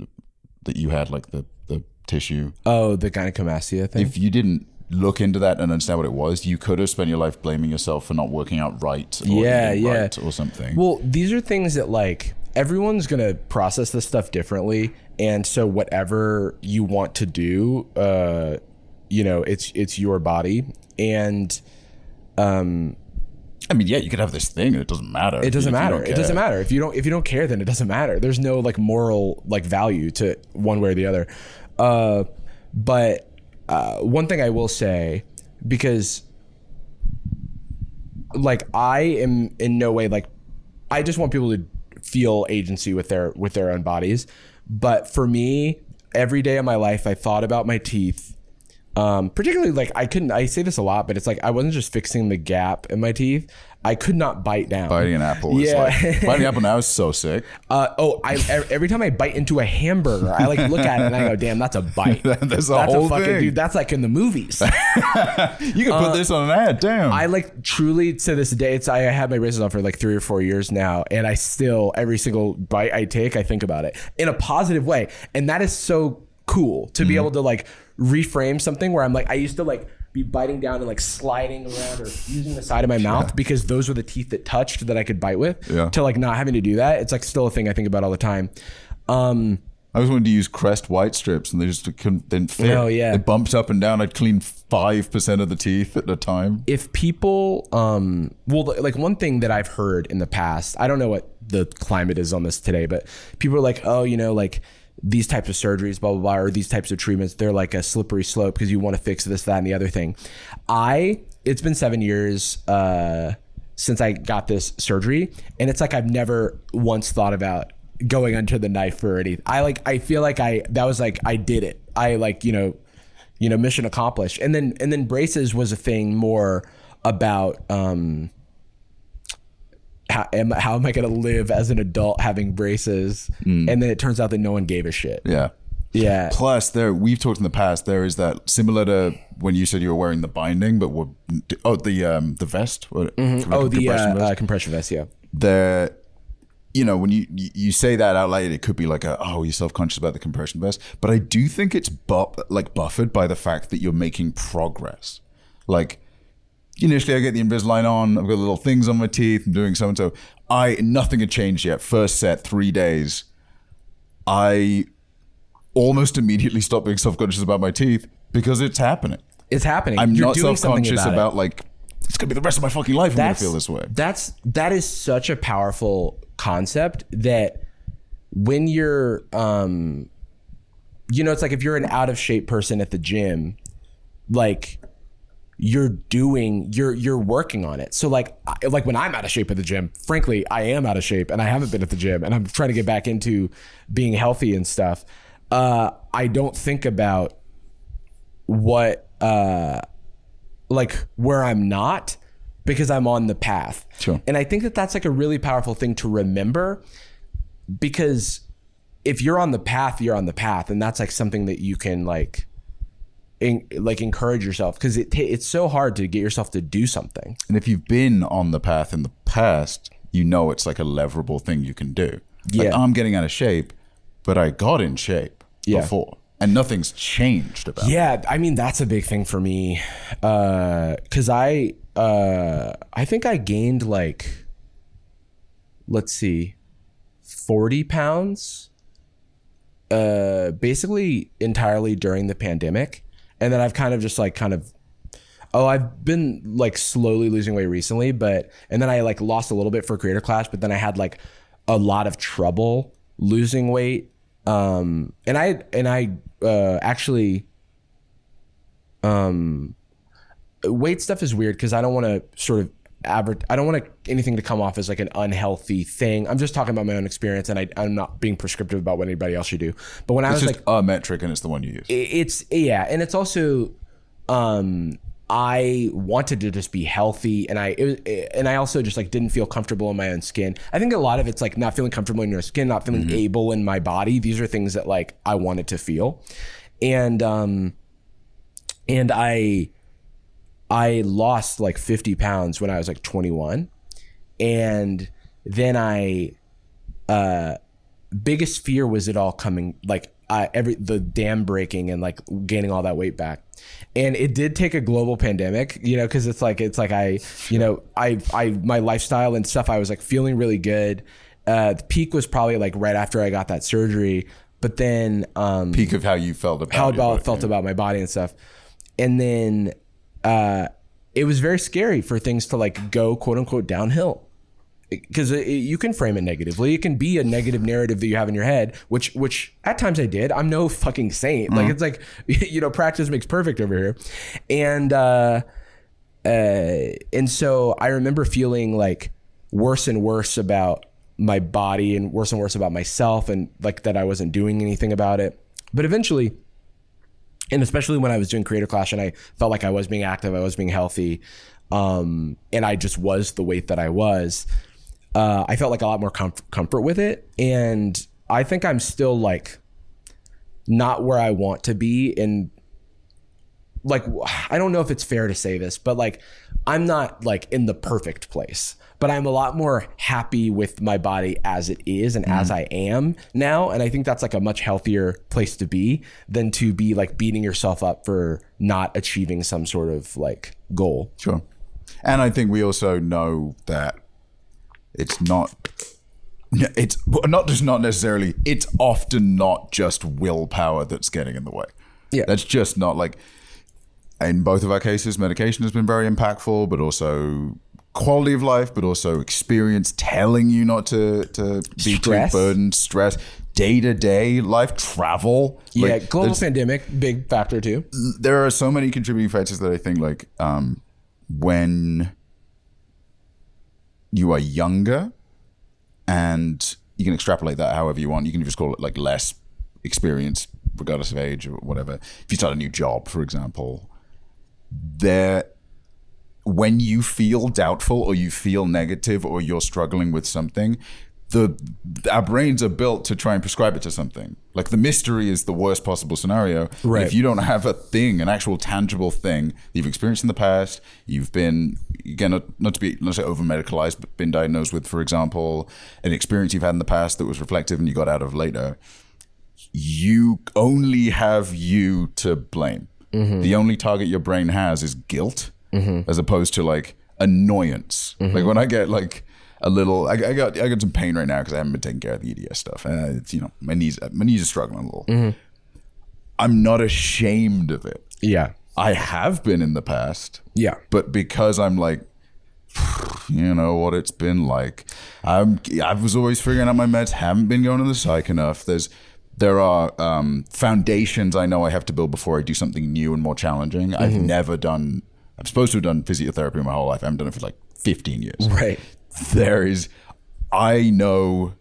That you had like the the tissue. Oh, the gynecomastia thing. If you didn't look into that and understand what it was, you could have spent your life blaming yourself for not working out right. Or Yeah, yeah. right or something. Well, these are things that like everyone's gonna process this stuff differently, and so whatever you want to do, uh, you know, it's it's your body, and I mean, yeah, you could have this thing and it doesn't matter. it doesn't matter. It doesn't matter if you don't if you don't care, then it doesn't matter. There's no like moral like value to one way or the other. Uh, but uh, one thing I will say because like I am in no way like I just want people to feel agency with their with their own bodies. But for me, every day of my life, I thought about my teeth. Um, particularly like I couldn't. I say this a lot, but it's like I wasn't just fixing the gap in my teeth. I could not bite down. Biting an apple is Yeah. like biting an apple now is so sick. Uh, oh, I every time I bite into a hamburger, I like look at it and I go, "Damn, that's a bite." That's a that's whole a fucking thing. dude. That's like in the movies. You can put this on an ad. Damn. Uh, I like truly to this day. It's I had my braces on for like three or four years now, and I still every single bite I take, I think about it in a positive way, and that is so cool to Mm-hmm. be able to like reframe something where I'm like I used to like be biting down and like sliding around or using the side of my mouth because those were the teeth that touched that I could bite with. Yeah. To like not having to do that, it's like still a thing I think about all the time. Um, I was wanting to use Crest white strips and they just couldn't didn't fit. Oh, yeah. It bumped up and down. I'd clean five percent of the teeth at a time. if people um well like one thing that i've heard in the past i don't know what the climate is on this today but people are like oh you know like these types of surgeries blah blah blah or these types of treatments they're like a slippery slope because you want to fix this that and the other thing. I it's been seven years uh since i got this surgery and it's like i've never once thought about going under the knife for anything i like i feel like i that was like i did it. I like you know you know mission accomplished. And then and then braces was a thing more about um how am, how am i going to live as an adult having braces and then it turns out that no one gave a shit Yeah. yeah Plus, there we've talked in the past. There is that similar to when you said you were wearing the binding, but what? Oh, the um the vest. What, oh the compression uh, vest? uh, compression vest yeah the you know when you you say that out loud it could be like a, oh you're self-conscious about the compression vest but i do think it's bu- like buffered by the fact that you're making progress like initially i get the invisalign on i've got little things on my teeth i'm doing so and so i nothing had changed yet first set three days. I almost immediately stopped being self-conscious about my teeth because it's happening. It's happening. I'm You're not doing self-conscious about, about like it's gonna be the rest of my fucking life i'm gonna feel this way. That's that is such a powerful concept that when you're um you know it's like if you're an out of shape person at the gym like you're doing you're you're working on it so like I- like when i'm out of shape at the gym frankly i am out of shape and i haven't been at the gym and i'm trying to get back into being healthy and stuff uh i don't think about what uh like where I'm not because I'm on the path. Sure. And I think that that's like a really powerful thing to remember because if you're on the path, you're on the path, and that's like something that you can like, in, like encourage yourself because it ta- it's so hard to get yourself to do something. And if you've been on the path in the past, you know it's like a leverable thing you can do. Like Yeah. I'm getting out of shape, but I got in shape Yeah. before. And nothing's changed about it. Yeah, I mean that's a big thing for me, because I uh, I think I gained like, let's see, forty pounds, uh, basically entirely during the pandemic, and then I've kind of just like kind of. Oh, I've been like slowly losing weight recently, but and then I like lost a little bit for Creator Clash, but then I had like a lot of trouble losing weight. Um, and I and I uh, actually um weight stuff is weird because I don't want to sort of advert. I don't want anything to come off as like an unhealthy thing. I'm just talking about my own experience, and I, I'm not being prescriptive about what anybody else should do. But when I was just like, a metric and it's the one you use. it's yeah, and it's also um I wanted to just be healthy, and I it, was- and I also just like didn't feel comfortable in my own skin. I think a lot of it's like not feeling comfortable in your skin, not feeling able in my body. These are things that like I wanted to feel, and um and I I lost like 50 pounds when I was like 21. And then I uh biggest fear was it all coming like I every the dam breaking and like gaining all that weight back. And it did take a global pandemic, you know, cuz it's like it's like I, you know, I I my lifestyle and stuff I was like feeling really good. Uh the peak was probably like right after I got that surgery, but then um Peak of how you felt about how about felt about my body and stuff. And then uh, it was very scary for things to like go quote unquote downhill because you can frame it negatively. It can be a negative narrative that you have in your head, which which at times I did. I'm no fucking saint. Like it's like you know practice makes perfect over here, and uh, uh, and so I remember feeling like worse and worse about my body and worse and worse about myself and like that I wasn't doing anything about it. But eventually, and especially when I was doing creator clash and I felt like I was being active, I was being healthy, um, and I just was the weight that I was. Uh, I felt like a lot more comf- comfort with it, and I think I'm still like not where I want to be, and like I don't know if it's fair to say this, but like I'm not like in the perfect place, but I'm a lot more happy with my body as it is and as mm. I am now, and I think that's like a much healthier place to be than to be like beating yourself up for not achieving some sort of like goal. Sure. And I think we also know that it's not it's not just not necessarily it's often not just willpower that's getting in the way. Yeah. That's just not like in both of our cases medication has been very impactful but also quality of life but also experience telling you not to to be Stress. too burdened stress day-to-day life travel Yeah, Like, global pandemic, big factor too. there are so many contributing factors that I think like um, when you are younger and you can extrapolate that however you want. You can just call it like less experience, regardless of age or whatever. If you start a new job, for example, there when you feel doubtful or you feel negative or you're struggling with something, the our brains are built to try and prescribe it to something. Like the mystery is the worst possible scenario. Right. If you don't have a thing, an actual tangible thing that you've experienced in the past, you've been again not, not to be not to say over medicalized, but been diagnosed with, for example, an experience you've had in the past that was reflective and you got out of later. You only have you to blame. Mm-hmm. The only target your brain has is guilt, as opposed to like annoyance. Like when I get like a little, I, I got I got some pain right now because I haven't been taking care of the EDS stuff. Uh, it's you know my knees my knees are struggling a little. I'm not ashamed of it. Yeah, I have been in the past, yeah, but because I'm like, you know what it's been like. I'm I was always figuring out my meds. Haven't been going to the psych enough. There's there are um, foundations I know I have to build before I do something new and more challenging. I've never done. I'm supposed to have done physiotherapy my whole life. I haven't done it for like 15 years right. there is i know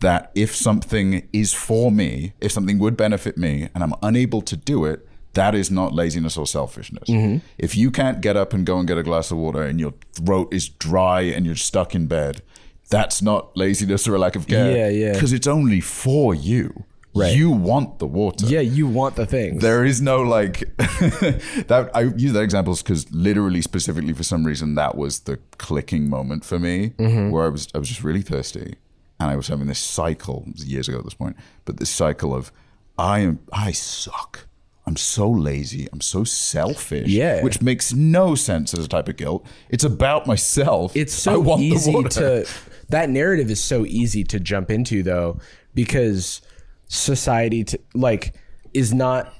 that if something is for me if something would benefit me and i'm unable to do it that is not laziness or selfishness mm-hmm. if you can't get up and go and get a glass of water and your throat is dry and you're stuck in bed that's not laziness or a lack of care Yeah, yeah. because it's only for you Right. you want the water Yeah, you want the thing. there is no like that. I use that example because literally, specifically for some reason, that was the clicking moment for me, mm-hmm. where I was I was just really thirsty, and I was having this cycle years ago at this point, but this cycle of I am I suck. I'm so lazy. I'm so selfish. Yeah. which makes no sense as a type of guilt. It's about myself. it's I so easy to that narrative is so easy to jump into though because society to, like is not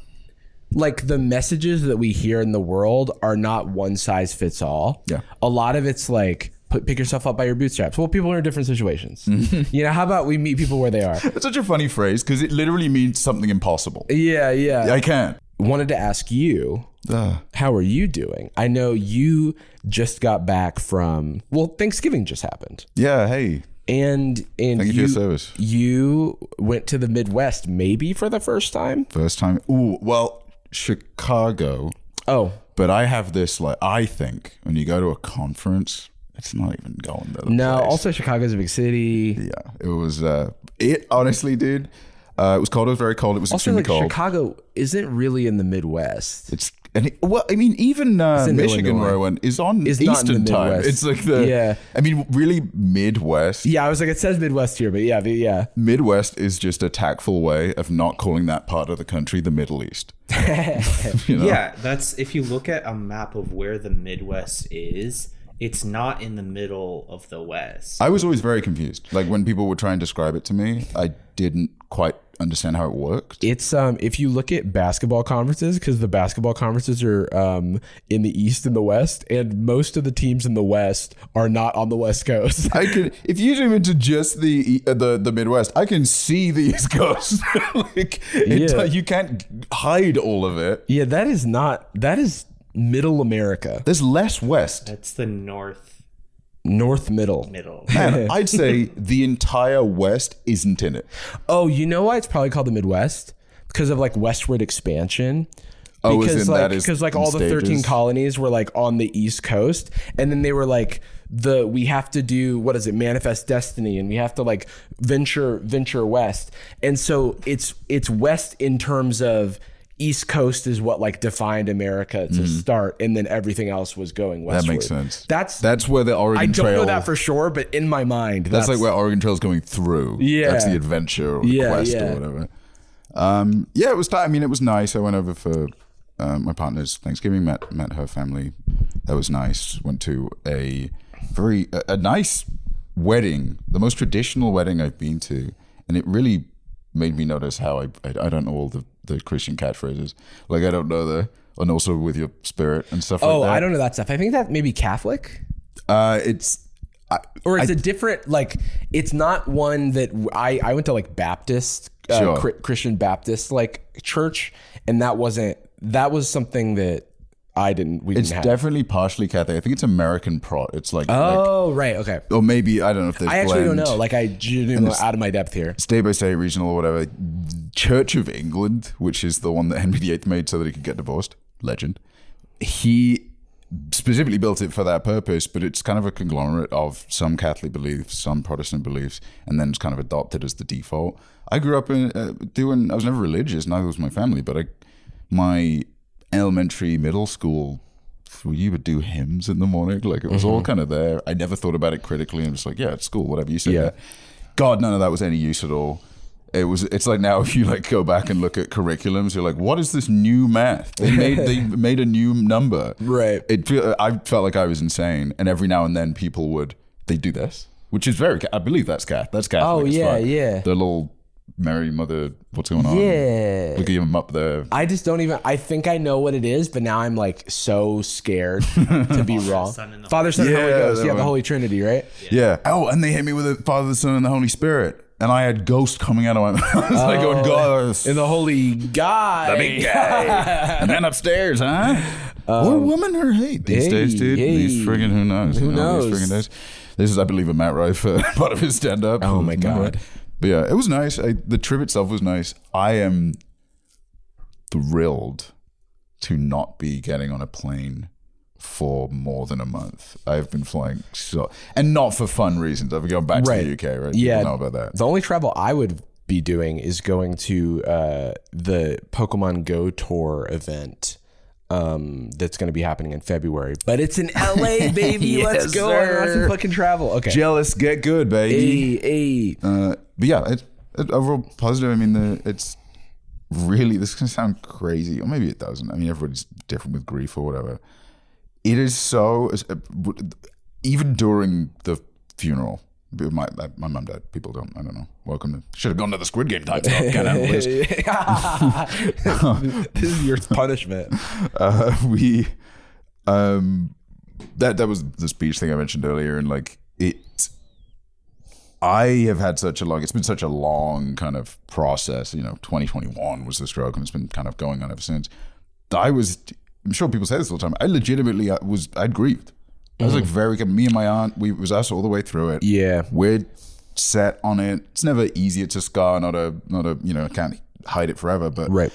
like the messages that we hear in the world are not one size fits all. Yeah. A lot of it's like put pick yourself up by your bootstraps. Well, people are in different situations. Mm-hmm. you know, how about we meet people where they are? It's such a funny phrase because it literally means something impossible. Yeah, yeah. I can't. Wanted to ask you Ugh. how are you doing? I know you just got back from well, Thanksgiving just happened. yeah. Hey. And and Thank you for your service. You went to the Midwest maybe for the first time. First time. Ooh, well, Chicago. Oh, But I have this like I think when you go to a conference, it's not even going to the no. place. Also, Chicago's a big city. yeah, it was. uh It honestly, dude. Uh, it was cold. It was very cold. It was Also, extremely like cold. Chicago isn't really in the Midwest. It's and it, well, I mean, even uh, Michigan Illinois. where I went is on It's not Eastern time. It's like the Yeah. I mean, really, Midwest. Yeah, I was like, it says Midwest here, but yeah, but yeah. Midwest is just a tactful way of not calling that part of the country the Middle East. You know? Yeah, that's if you look at a map of where the Midwest is, it's not in the middle of the West. I was always very confused. Like when people would try and describe it to me, I didn't quite understand how it worked. It's um if you look at basketball conferences because the basketball conferences are um in the East and the West, and most of the teams in the West are not on the West Coast. I could, if you zoom into just the uh, the the Midwest, I can see the East Coast. like it, Yeah. you can't hide all of it. yeah, that is not that is Middle America. There's less West. That's the North North Middle. Middle. Man, I'd say the entire West isn't in it. Oh, you know why it's probably called the Midwest? Because of like westward expansion. Oh, because in like that is because like in all the 13 colonies were like on the east coast and then they were like the we have to do what is it manifest destiny and we have to like venture venture west and so it's it's west in terms of east coast is what like defined america to start and then everything else was going Mm. That makes sense. that's That's where the Oregon Trail. i don't Trail. know that for sure but in my mind that's, like where Oregon Trail is going through. Yeah. that's the adventure or the Yeah, quest yeah. or whatever. Um, yeah, it was. I mean, it was nice. I went over for um, my partner's Thanksgiving. Met met her family. That was nice. Went to a very a, a nice wedding, the most traditional wedding I've been to, and it really made me notice how I I, I don't know all the the Christian catchphrases. Like I don't know the and also with your spirit and stuff oh like that. i don't know that stuff i think that maybe catholic Uh, it's I, or it's a different like it's not one that I I went to like Baptist uh, Sure. Christian Baptist like church and that wasn't that was something that I didn't we it's didn't definitely partially Catholic. I think it's American Prot. It's like, like oh right okay or maybe I don't know if there's I actually don't know like I genuinely out of my depth here state by state, regional, or whatever. Church of England, which is the one that Henry VIII made so that he could get divorced. Legend. He specifically built it for that purpose, but it's kind of a conglomerate of some Catholic beliefs, some Protestant beliefs, and then it's kind of adopted as the default. I grew up in uh, doing. I was never religious, neither was my family, but I, my elementary, middle school. You would do hymns in the morning, like it was all mm-hmm. kind of there. I never thought about it critically, and was like, "Yeah, it's school, whatever you say." Yeah. God, none of that was any use at all. It was. It's like now if you like go back and look at curriculums, you're like, what is this new math? They made they made a new number. Right. It. feel- I felt like I was insane, and every now and then people would they do this, which is very. I believe that's cat. That's Catholic. Oh, yeah, yeah. The little Mary Mother. What's going on? yeah Look at him up there. I just don't even I think I know what it is but now I'm like so scared to be wrong Son, and the Father Son and Holy Yeah, Ghost that yeah the one. Holy Trinity right Yeah. Oh, and they hit me with the Father, the Son, and the Holy Spirit, and I had ghost coming out of my mouth. I was like going, God. and the Holy Guy big guy. and then upstairs, huh? or woman or hate these hey, days, dude. hey. These friggin' who knows? Who you know, knows? These friggin' days. This is, I believe, a Matt Rife uh, part of his stand up. Oh, my God. But yeah, it was nice. I, the trip itself was nice. I am thrilled to not be getting on a plane for more than a month. I've been flying so, and not for fun reasons. I've been going back Right. to the UK, right? Yeah. People know about that. The only travel I would be doing is going to uh, the Pokemon Go tour event um, that's going to be happening in February. But it's in LA, baby. Yes, Let's go. Sir. to fucking travel. Okay. Jealous, get good, baby. Hey, hey. Uh, but yeah, it's it, overall positive. I mean, the it's really this can sound crazy, or maybe it doesn't. I mean, everybody's different with grief or whatever. It is so uh, even during the funeral. My my mum died. People don't. I don't know. Welcome to. Should have gone to the Squid Game type stuff. Get out of this is your punishment. uh, we um that that was the speech thing I mentioned earlier, and like it. I have had such a long. It's been such a long kind of process. You know, 2021 was the stroke, and it's been kind of going on ever since. I was. I'm sure people say this all the time. I legitimately uh, was. I'd grieved. I was like mm. very. Good. Me and my aunt. We was us all the way through it. Yeah. We're set on it. It's never easy. It's a scar, not a not a. You know, can't hide it forever. But Right.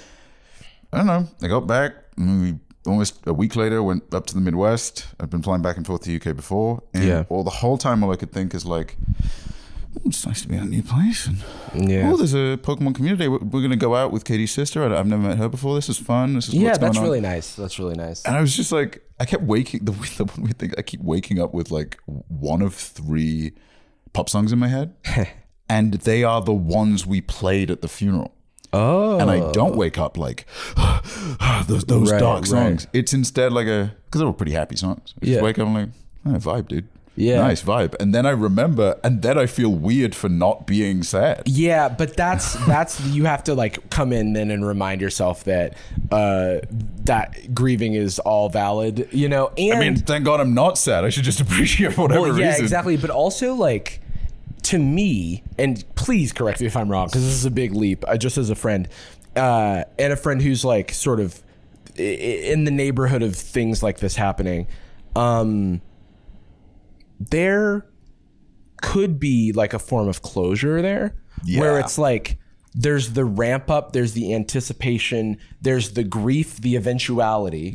I don't know. I got back. and We almost a week later went up to the Midwest. I'd been flying back and forth to the UK before, and Yeah. all the whole time, all I could think is like, "Oh, it's nice to be at a new place. And Yeah. oh, there's a Pokemon community. We're, we're gonna go out with Katie's sister. I- I've never met her before. This is fun. This is Yeah, that's going really nice. That's really nice. And I was just like, I kept waking. The, the one weird thing, I keep waking up with like one of three pop songs in my head, and they are the ones we played at the funeral Oh. and I don't oh. wake up like those, those Right, dark right. songs. It's instead like a because they're all pretty happy songs. I Yeah. just wake up and like, oh, vibe, dude. Yeah. nice vibe. And then I remember, and then I feel weird for not being sad. Yeah, but that's that's you have to like come in then and remind yourself that uh that grieving is all valid, you know. And I mean, thank God I'm not sad. I should just appreciate for whatever well, yeah, reason. exactly. But also like to me, and please correct me if I'm wrong because this is a big leap. Uh, just as a friend, uh, and a friend who's like sort of i- i- in the neighborhood of things like this happening. Um, there could be like a form of closure there where it's like there's the ramp up, there's the anticipation, there's the grief, the eventuality.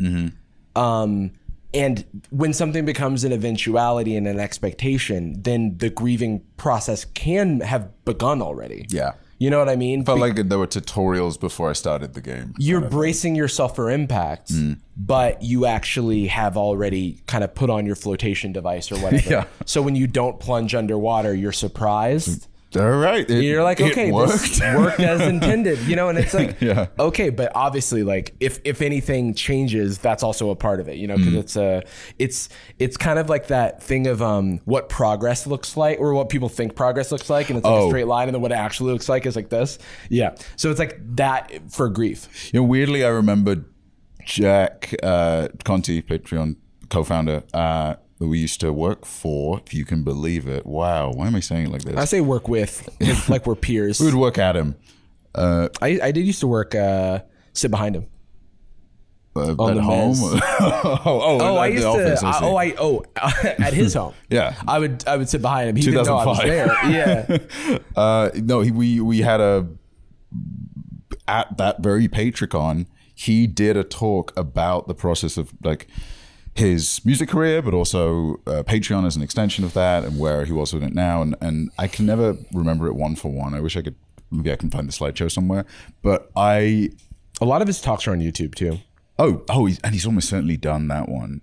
Um, and when something becomes an eventuality and an expectation, then the grieving process can have begun already. Yeah. You know what I mean? Felt like there were tutorials before I started the game. you're bracing yourself for impact, Mm. but you actually have already kind of put on your flotation device or whatever. Yeah. So when you don't plunge underwater, you're surprised. All right. it- You're like, it okay, worked. this worked as intended, you know, and it's like, Yeah. okay, but obviously, like, if if anything changes, that's also a part of it, you know, Mm. because it's a, it's it's kind of like that thing of um what progress looks like or what people think progress looks like, and it's like a Oh. straight line, and then what it actually looks like is like this, yeah. So it's like that for grief. You know, weirdly, I remember Jack uh, Conte, Patreon co-founder, uh, who we used to work for. If you can believe it. Wow. Why am I saying it like this? I say work with, like we're peers. we would work at him. Uh, I, I did used to work, uh, sit behind him. uh, On at the home. oh, oh, Oh, I used office, to. I, oh, I oh at his home. Yeah. I would I would sit behind him. He didn't know I was there. Yeah. Uh, no, he, we we had a at that very Patreon. He did a talk about the process of like his music career, but also uh, Patreon as an extension of that, and where he was with it now. And and I can never remember it one for one. I wish I could. Maybe I can find the slideshow somewhere. But I A lot of his talks are on YouTube too. oh oh, he's, and he's almost certainly done that one.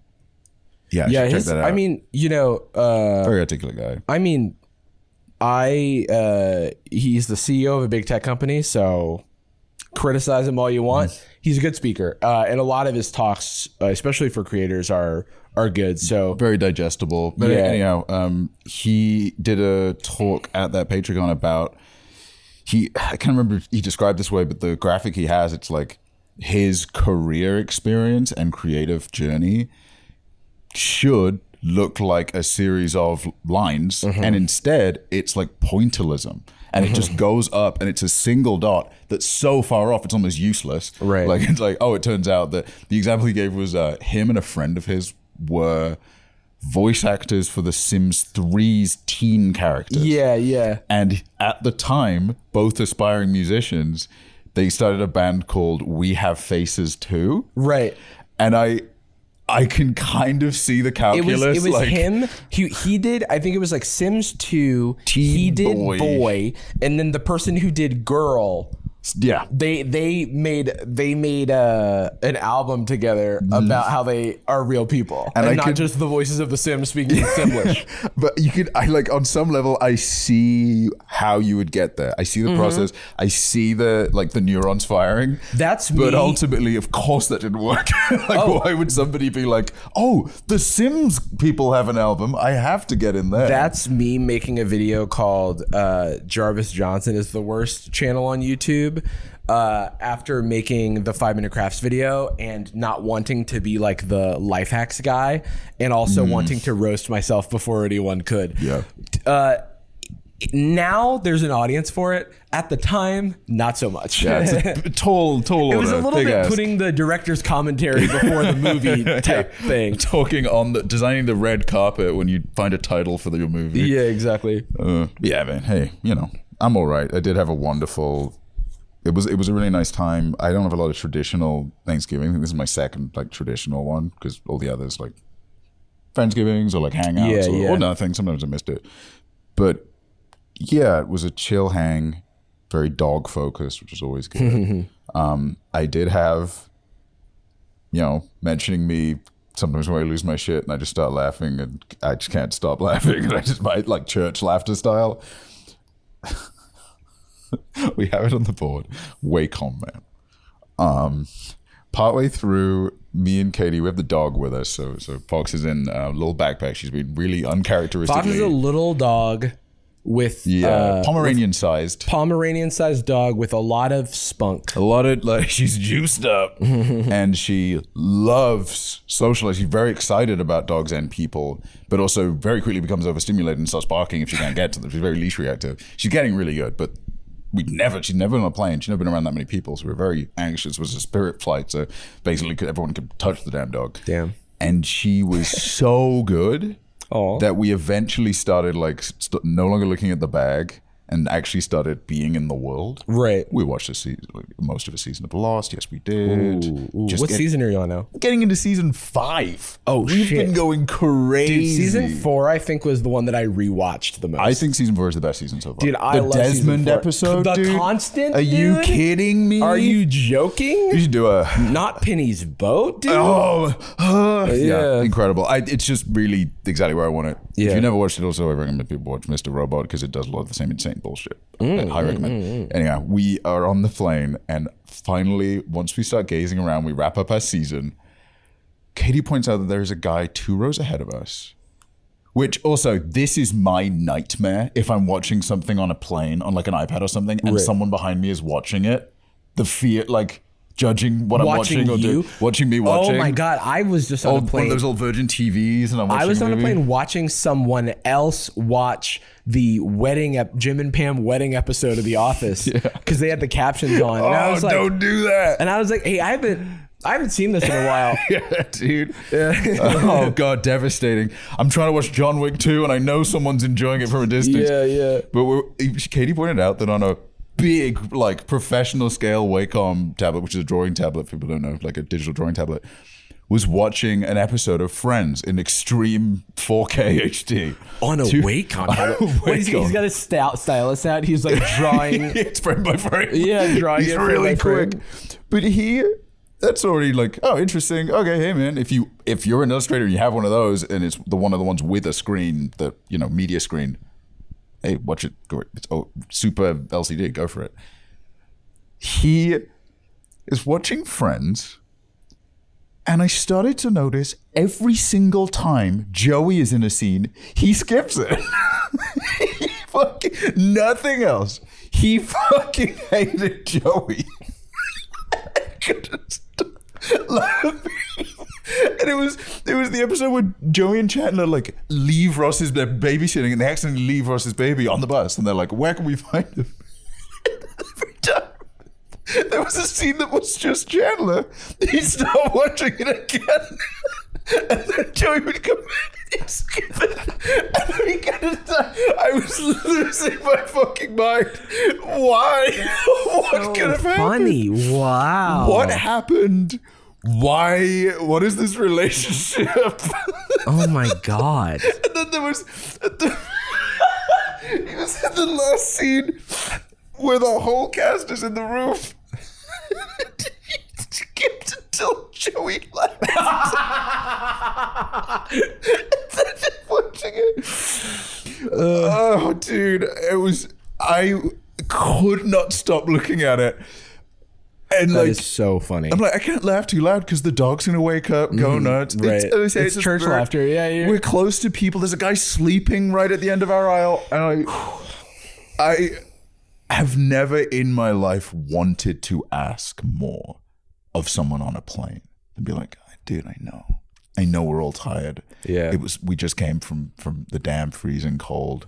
Yeah, Yeah, his, that out. I mean, you know, uh, very articulate guy. I mean, I uh, he's the CEO of a big tech company, so criticize him all you want. He's a good speaker, uh, and a lot of his talks, uh, especially for creators, are are good. So very digestible. But Yeah. anyhow, um, he did a talk at that Patreon about he. I can't remember he described this way, but the graphic he has, it's like his career experience and creative journey should look like a series of lines, Mm-hmm. and instead it's like pointillism. And it just goes up, and it's a single dot that's so far off, it's almost useless. Right. Like it's like, oh, it turns out that the example he gave was uh, him and a friend of his were voice actors for The Sims 3's teen characters. yeah, yeah. And at the time, both aspiring musicians, they started a band called We Have Faces Too. Right. And I I can kind of see the It calculus. was it was like, him. He he did. I think it was like Sims two. He did Boy. boy. and then the person who did girl. Yeah. They they made they made uh, an album together about how they are real people and, Mm-hmm. I not could- just the voices of the Sims speaking in Simlish. But you could, I like on some level, I see how you would get there. I see Mm-hmm. the process. I see the like the neurons firing. That's But me. ultimately, of course, that didn't work. like, why would somebody be like, "Oh, the Sims people have an album. I have to get in there." That's me making a video called uh, Jarvis Johnson is the worst channel on YouTube. Uh, after making the five minute crafts video and not wanting to be like the life hacks guy, and also wanting to roast myself before anyone could. Mm. Yeah. Uh, now there's an audience for it. At the time, not so much. yeah, it's a tall, tall it was a little bit ask. putting the director's commentary before the movie type thing. talking on the designing the red carpet when you find a title for the, your movie. Yeah, exactly. Uh, yeah, man. Hey, you know, I'm all right. I did have a wonderful. It was it was a really nice time. I don't have a lot of traditional Thanksgiving. I think this is my second like traditional one because all the others like Friendsgivings or like hangouts Yeah, or, yeah. or nothing. Sometimes I missed it, but yeah, it was a chill hang, very dog focused, which is always good. um, I did have, you know, mentioning me sometimes when I lose my shit and I just start laughing and I just can't stop laughing and I just might like church laughter style. we have it on the board. Wacom man. Um, partway through, me and Katie, we have the dog with us. So so Fox is in a little backpack. She's been really uncharacteristically. Fox is a little dog with yeah, uh, Pomeranian sized. Pomeranian sized dog with a lot of spunk. A lot of like she's juiced up and she loves socializing. She's very excited about dogs and people, but also very quickly becomes overstimulated and starts barking if she can't get to them. She's very leash reactive. She's getting really good, but we never she'd never been on a plane. she'd never been around that many people, so we were very anxious. It was a spirit flight, so basically everyone could touch the damn dog. Damn. And she was so good. Oh. that we eventually started like st- no longer looking at the bag and actually started being in the world. Right. We watched a season, most of a season of Lost. Yes, we did. Ooh, Just what get- season are you on now? Getting into season five. Oh, we've shit. been going crazy. Dude, season four, I think, was the one that I rewatched the most. I think season four is the best season so far. Dude, I the love Desmond episode. The dude? Constant, Are you dude? kidding me? Are you joking? You should do a. Not Penny's boat, dude. Oh, uh, yeah. Yeah. incredible. I, it's just really exactly where I want it. Yeah. If you never watched it, also I recommend people watch Mr. Robot because it does a lot of the same insane bullshit. Mm, I mm, recommend. Mm, mm. Anyhow, we are on the plane, and finally, once we start gazing around, we wrap up our season. Katie points out that there is a guy two rows ahead of us. Which also, this is my nightmare if I'm watching something on a plane, on like an iPad or something, and Right. someone behind me is watching it. The fear, like judging what Watching I'm watching or you? do, watching me oh watching. Oh my god, I was just on Old, a one plane. of those old Virgin TVs, and I'm watching I was on a plane watching someone else watch the wedding, ep- Jim and Pam wedding episode of The Office because they had the captions on, and I Oh, was like, don't do that. and I was like, hey, I haven't, I haven't seen this in a while. yeah, dude. oh god, devastating. I'm trying to watch John Wick 2 and I know someone's enjoying it from a distance. yeah, yeah. But we're, Katie pointed out that on a big, like professional scale Wacom tablet, which is a drawing tablet, for people don't know, like a digital drawing tablet, was watching an episode of Friends in extreme 4K HD. On a Two- Wacom. a What, he's, he's got his stout stylus out. He's like drawing. it's frame by frame. Yeah, drawing He's it really by frame. quick. But he, that's already like, oh, interesting. Okay, hey man, if you if you're an illustrator and you have one of those, and it's the one of the ones with a screen, the you know media screen. Hey, watch it. It's oh, super LCD. Go for it. He is watching Friends. And I started to notice every single time Joey is in a scene, he skips it. he fucking nothing else. He fucking hated Joey. I couldn't stop laughing. And it was it was the episode where Joey and Chandler like leave Ross's they're babysitting and they accidentally leave Ross's baby on the bus and they're like, where can we find him? Every time there was a scene that was just Chandler. He'd start watching it again. And then Joey would come in and skip it. And then he got it done. I was losing my fucking mind. Why? What could have happened? Funny. Wow. What happened? Why? What is this relationship? Oh my god. and then there was. The, he was in the last scene where the whole cast is in the room. he skipped until Joey left. Just watching it. oh, dude, it was. I could not stop looking at it, and That like. is so funny. I'm like, I can't laugh too loud because the dog's gonna wake up, go nuts. Mm-hmm. right. I say It's a church very- laughter. Yeah, yeah. We're close to people. There's a guy sleeping right at the end of our aisle, and I, I have never in my life wanted to ask more of someone on a plane and be like, dude, I know, I know we're all tired. Yeah. it was. We just came from from the damn freezing cold.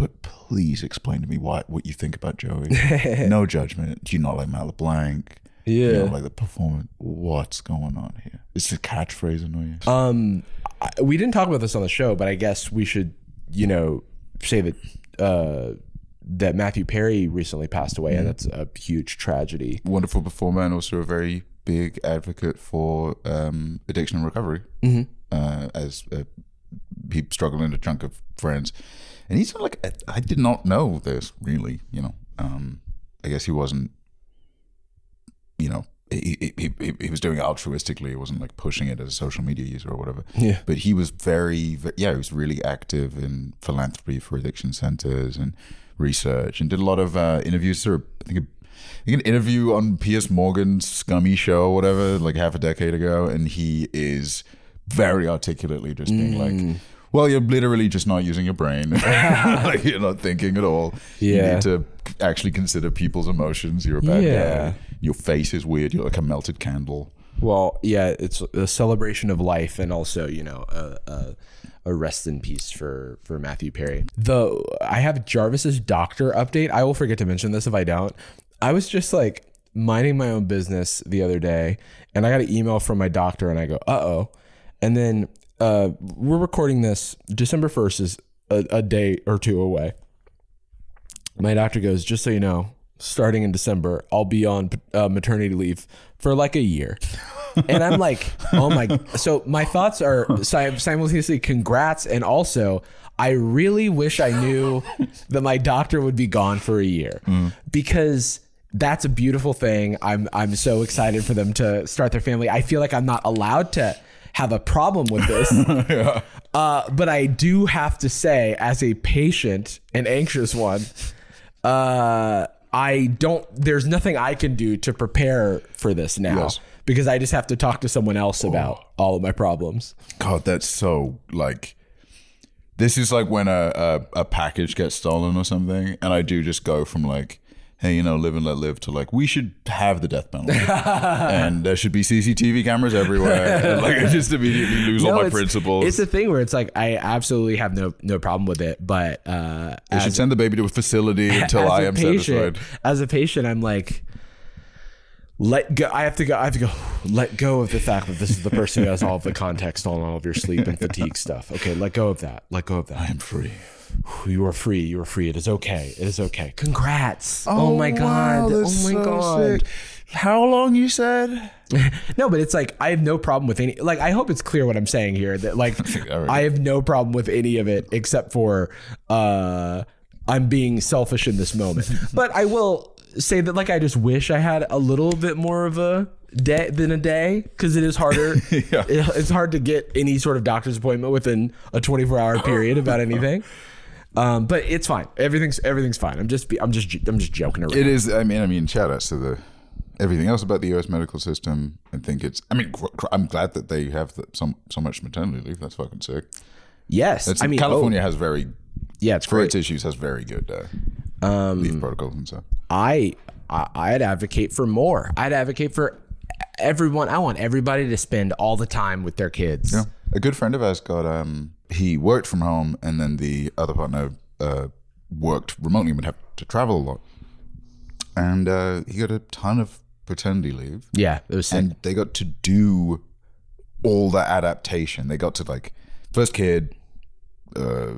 But please explain to me why what you think about Joey. no judgment. Do you not like LeBlanc? Do you Yeah. not like the performance? What's going on here? Is the catchphrase annoying? Um, I, we didn't talk about this on the show, but I guess we should, you know, say that uh, that Matthew Perry recently passed away, and that's a huge tragedy. wonderful performer and also a very big advocate for um, addiction and recovery. Uh, as uh, he struggled in a chunk of friends, and he's like I did not know this really. You know, um, I guess he wasn't. You know, he, he, he, he was doing it altruistically. He wasn't like pushing it as a social media user or whatever. Yeah. But he was very, ve- yeah, he was really active in philanthropy for addiction centers and research, and did a lot of uh, interviews. Or I think, I think an interview on Piers Morgan's Scummy show or whatever, like half a decade ago, and he is very articulately just being Mm. like. Well, you're literally just not using your brain. like you're not thinking at all. You Yeah. need to actually consider people's emotions. You're a bad Yeah. guy. Your face is weird. You're like a melted candle. Well, yeah, it's a celebration of life, and also, you know, a, a, a rest in peace for for Matthew Perry. The I have Jarvis's doctor update. I will forget to mention this if I don't. I was just like minding my own business the other day, and I got an email from my doctor, and I go, "Uh oh," and then uh, we're recording this. December first is a, a day or two away. My doctor goes, just so you know, starting in December, I'll be on uh, maternity leave for like a year. and I'm like, oh my. So my thoughts are si- simultaneously congrats and also I really wish I knew that my doctor would be gone for a year because that's a beautiful thing. I'm I'm so excited for them to start their family. I feel like I'm not allowed to have a problem with this. uh, but I do have to say, as a patient, an anxious one, uh, I don't. There's nothing I can do to prepare for this now Yes. because I just have to talk to someone else about all of my problems. God, that's so like. This is like when a, a, a package gets stolen or something, and I do just go from like, hey, you know, live and let live to like, we should have the death penalty, and there should be CCTV cameras everywhere. And, like, I just immediately lose all my it's- principles. It's a thing where it's like I absolutely have no no problem with it, but uh, I should send the baby to a facility until I am patient, satisfied. As a patient, I'm like, let go. I have to go. I have to go. Let go of the fact that this is the person who has all of the context on all of your sleep and fatigue stuff. Okay, let go of that. Let go of that I am free. You are free. You are free. It is okay. It is okay. Congrats. Oh, my god. oh my god. How long you said? No, but it's like I have no problem with any. Like I hope it's clear what I'm saying here. That like I have no problem with any of it except for uh I'm being selfish in this moment. but I will say that like I just wish I had a little bit more of a day than a day because it is harder. Yeah. It- it's hard to get any sort of doctor's appointment within a 24 hour period about anything. Um, but it's fine. Everything's everything's fine. I'm just I'm just I'm just joking around. It is. I mean, I mean, shout outs to the everything else about the U.S. medical system. I think it's. I mean, I'm glad that they have the, so so much maternity leave. That's fucking sick. yes, That's, I mean California oh, has very yeah, it's for great. its issues has very good uh, Um, leave protocols and stuff. I, I I'd advocate for more. I'd advocate for everyone. I want everybody to spend all the time with their kids. Yeah. A good friend of ours got um he worked from home and then the other partner uh worked remotely and would have to travel a lot. And uh he got a ton of paternity leave. Yeah, it was sick. and they got to do all the adaptation. They got to like first kid, uh,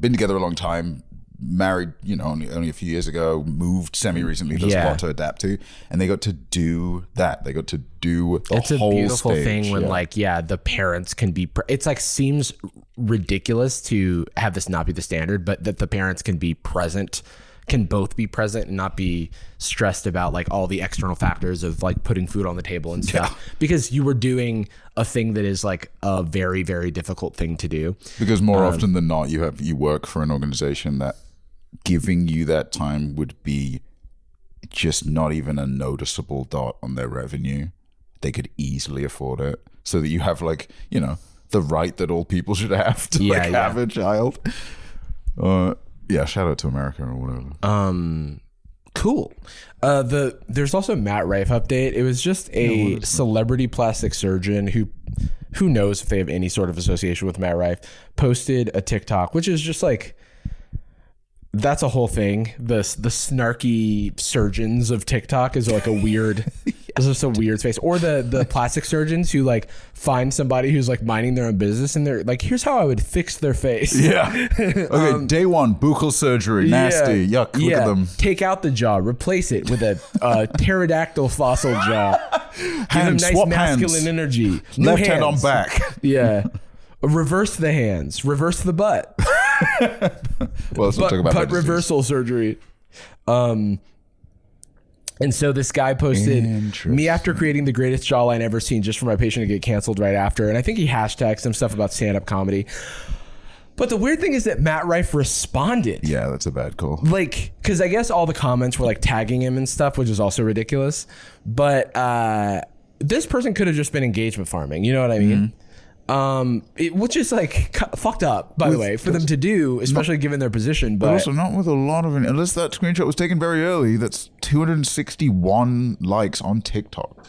been together a long time, married, you know, only only a few years ago, moved semi recently. There's Yeah. a lot to adapt to, and they got to do that. They got to do the it's a whole beautiful stage, thing when yeah. like yeah the parents can be pre- it's like seems ridiculous to have this not be the standard but that the parents can be present can both be present and not be stressed about like all the external factors of like putting food on the table and stuff because you were doing a thing that is like a very very difficult thing to do because more um, often than not, you have you work for an organization that giving you that time would be just not even a noticeable dot on their revenue. They could easily afford it, so that you have like you know the right that all people should have to Yeah, like yeah. have a child. Uh, yeah, shout out to America or whatever. Um, cool. Uh, the there's also Matt Rife update. It was just a celebrity plastic surgeon who, who knows if they have any sort of association with Matt Rife, posted a TikTok, which is just like. That's a whole thing. The the snarky surgeons of TikTok is like a weird, it's just a weird space. Or the the plastic surgeons who like find somebody who's like minding their own business and they're like, here's how I would fix their face. yeah. Okay, day one, buccal surgery, nasty, yuck. Look at them. Take out the jaw, replace it with a uh, pterodactyl fossil jaw. Give them nice masculine hands. energy. New Left hand on back. Yeah. Reverse the hands. Reverse the butt. Well, let's not Butt, talk about butt reversal surgery. Um. And so this guy posted me after creating the greatest jawline ever seen just for my patient to get canceled right after. And I think he hashtagged some stuff about stand up comedy. But the weird thing is that Matt Rife responded. Yeah, that's a bad call. like because i guess all the comments were like tagging him and stuff which is also ridiculous but uh this person could have just been engagement farming you know what i mean um it, which is like cu- fucked up by the way for them to do especially given their position But but also not with a lot of unless that screenshot was taken very early. That's 261 likes on TikTok.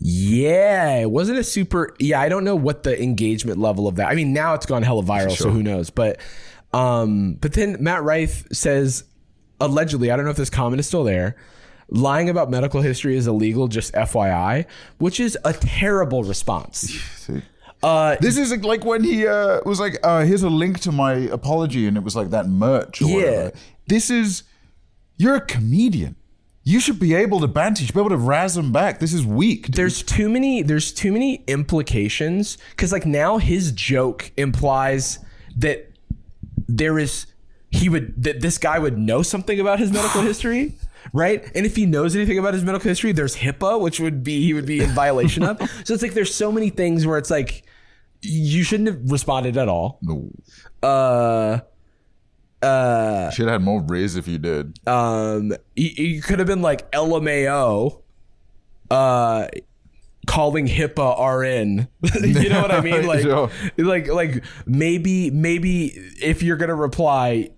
yeah it wasn't a super yeah i don't know what the engagement level of that i mean now it's gone hella viral so who knows but um but then matt rife says allegedly i don't know if this comment is still there lying about medical history is illegal just fyi which is a terrible response See? Uh, This is like when he uh, was like, uh, "Here's a link to my apology," and it was like that merch. Or Yeah. whatever. This is you're a comedian. You should be able to banter. You should be able to razz them back. This is weak. dude. there's too many there's too many implications because like now his joke implies that there is he would that this guy would know something about his medical history right and if he knows anything about his medical history there's hipaa which would be he would be in violation of so it's like there's so many things where it's like you shouldn't have responded at all No. uh uh Should have had more riz if you did. um you, you could have been like LMAO uh calling HIPAA RN. you know what I mean? Like Sure. like like maybe maybe if you're going to reply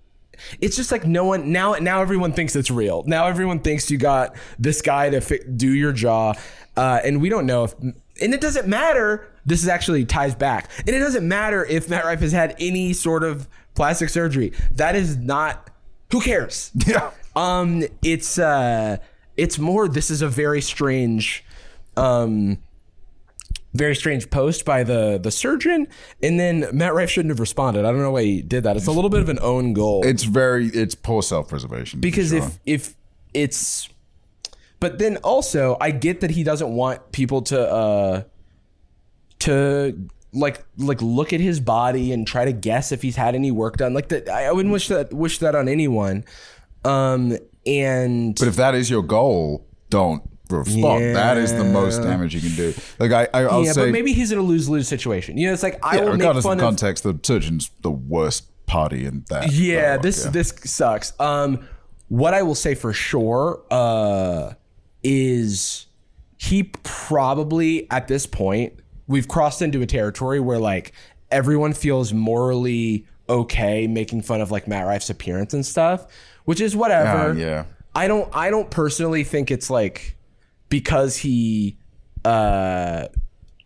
it's just like no one now now everyone thinks it's real. Now everyone thinks you got this guy to fi- do your jaw uh and we don't know if and it doesn't matter. This is actually ties back. And it doesn't matter if Matt Rife has had any sort of plastic surgery. That is not who cares? Yeah. Um, it's uh, it's more. This is a very strange, um, very strange post by the the surgeon, and then Matt Rife shouldn't have responded. I don't know why he did that. It's a little bit of an own goal It's very. It's poor self preservation. because if if it's, but then also I get that he doesn't want people to uh to like like look at his body and try to guess if he's had any work done. Like that, I wouldn't wish that wish that on anyone. Um, and But if that is your goal, don't respond. That is the most damage you can do. Like I, I I'll yeah, say, but maybe he's in a lose lose situation. You know, it's like I yeah, will make regardless of fun of. context, the surgeon's the worst party in that. Yeah, dialogue, this yeah. this sucks. Um, what I will say for sure uh, is he probably at this point we've crossed into a territory where like everyone feels morally okay making fun of like Matt Rife's appearance and stuff, which is whatever. Ah, yeah. I don't I don't personally think it's like because he uh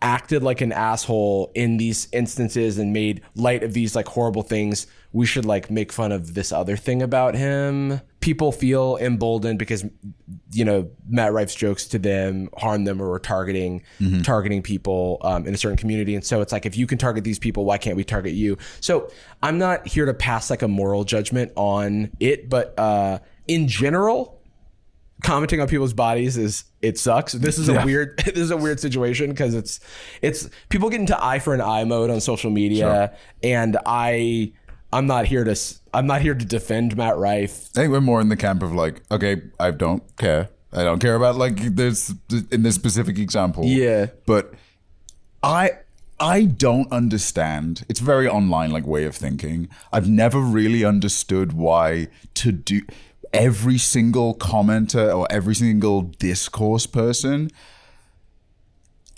acted like an asshole in these instances and made light of these like horrible things we should like make fun of this other thing about him. People feel emboldened because you know matt rife's jokes to them harm them or are targeting targeting people um, in a certain community. And so it's like if you can target these people why can't we target you? So i'm not here to pass like a moral judgment on it but uh in general commenting on people's bodies is it sucks. This is a Yeah. weird this is a weird situation because it's it's people get into eye for an eye mode on social media and I I'm not here to I'm not here to defend Matt Rife. I think we're more in the camp of like, okay, I don't care. I don't care about like this in this specific example. Yeah. But I I don't understand. It's very online like way of thinking. I've never really understood why to do every single commenter or every single discourse person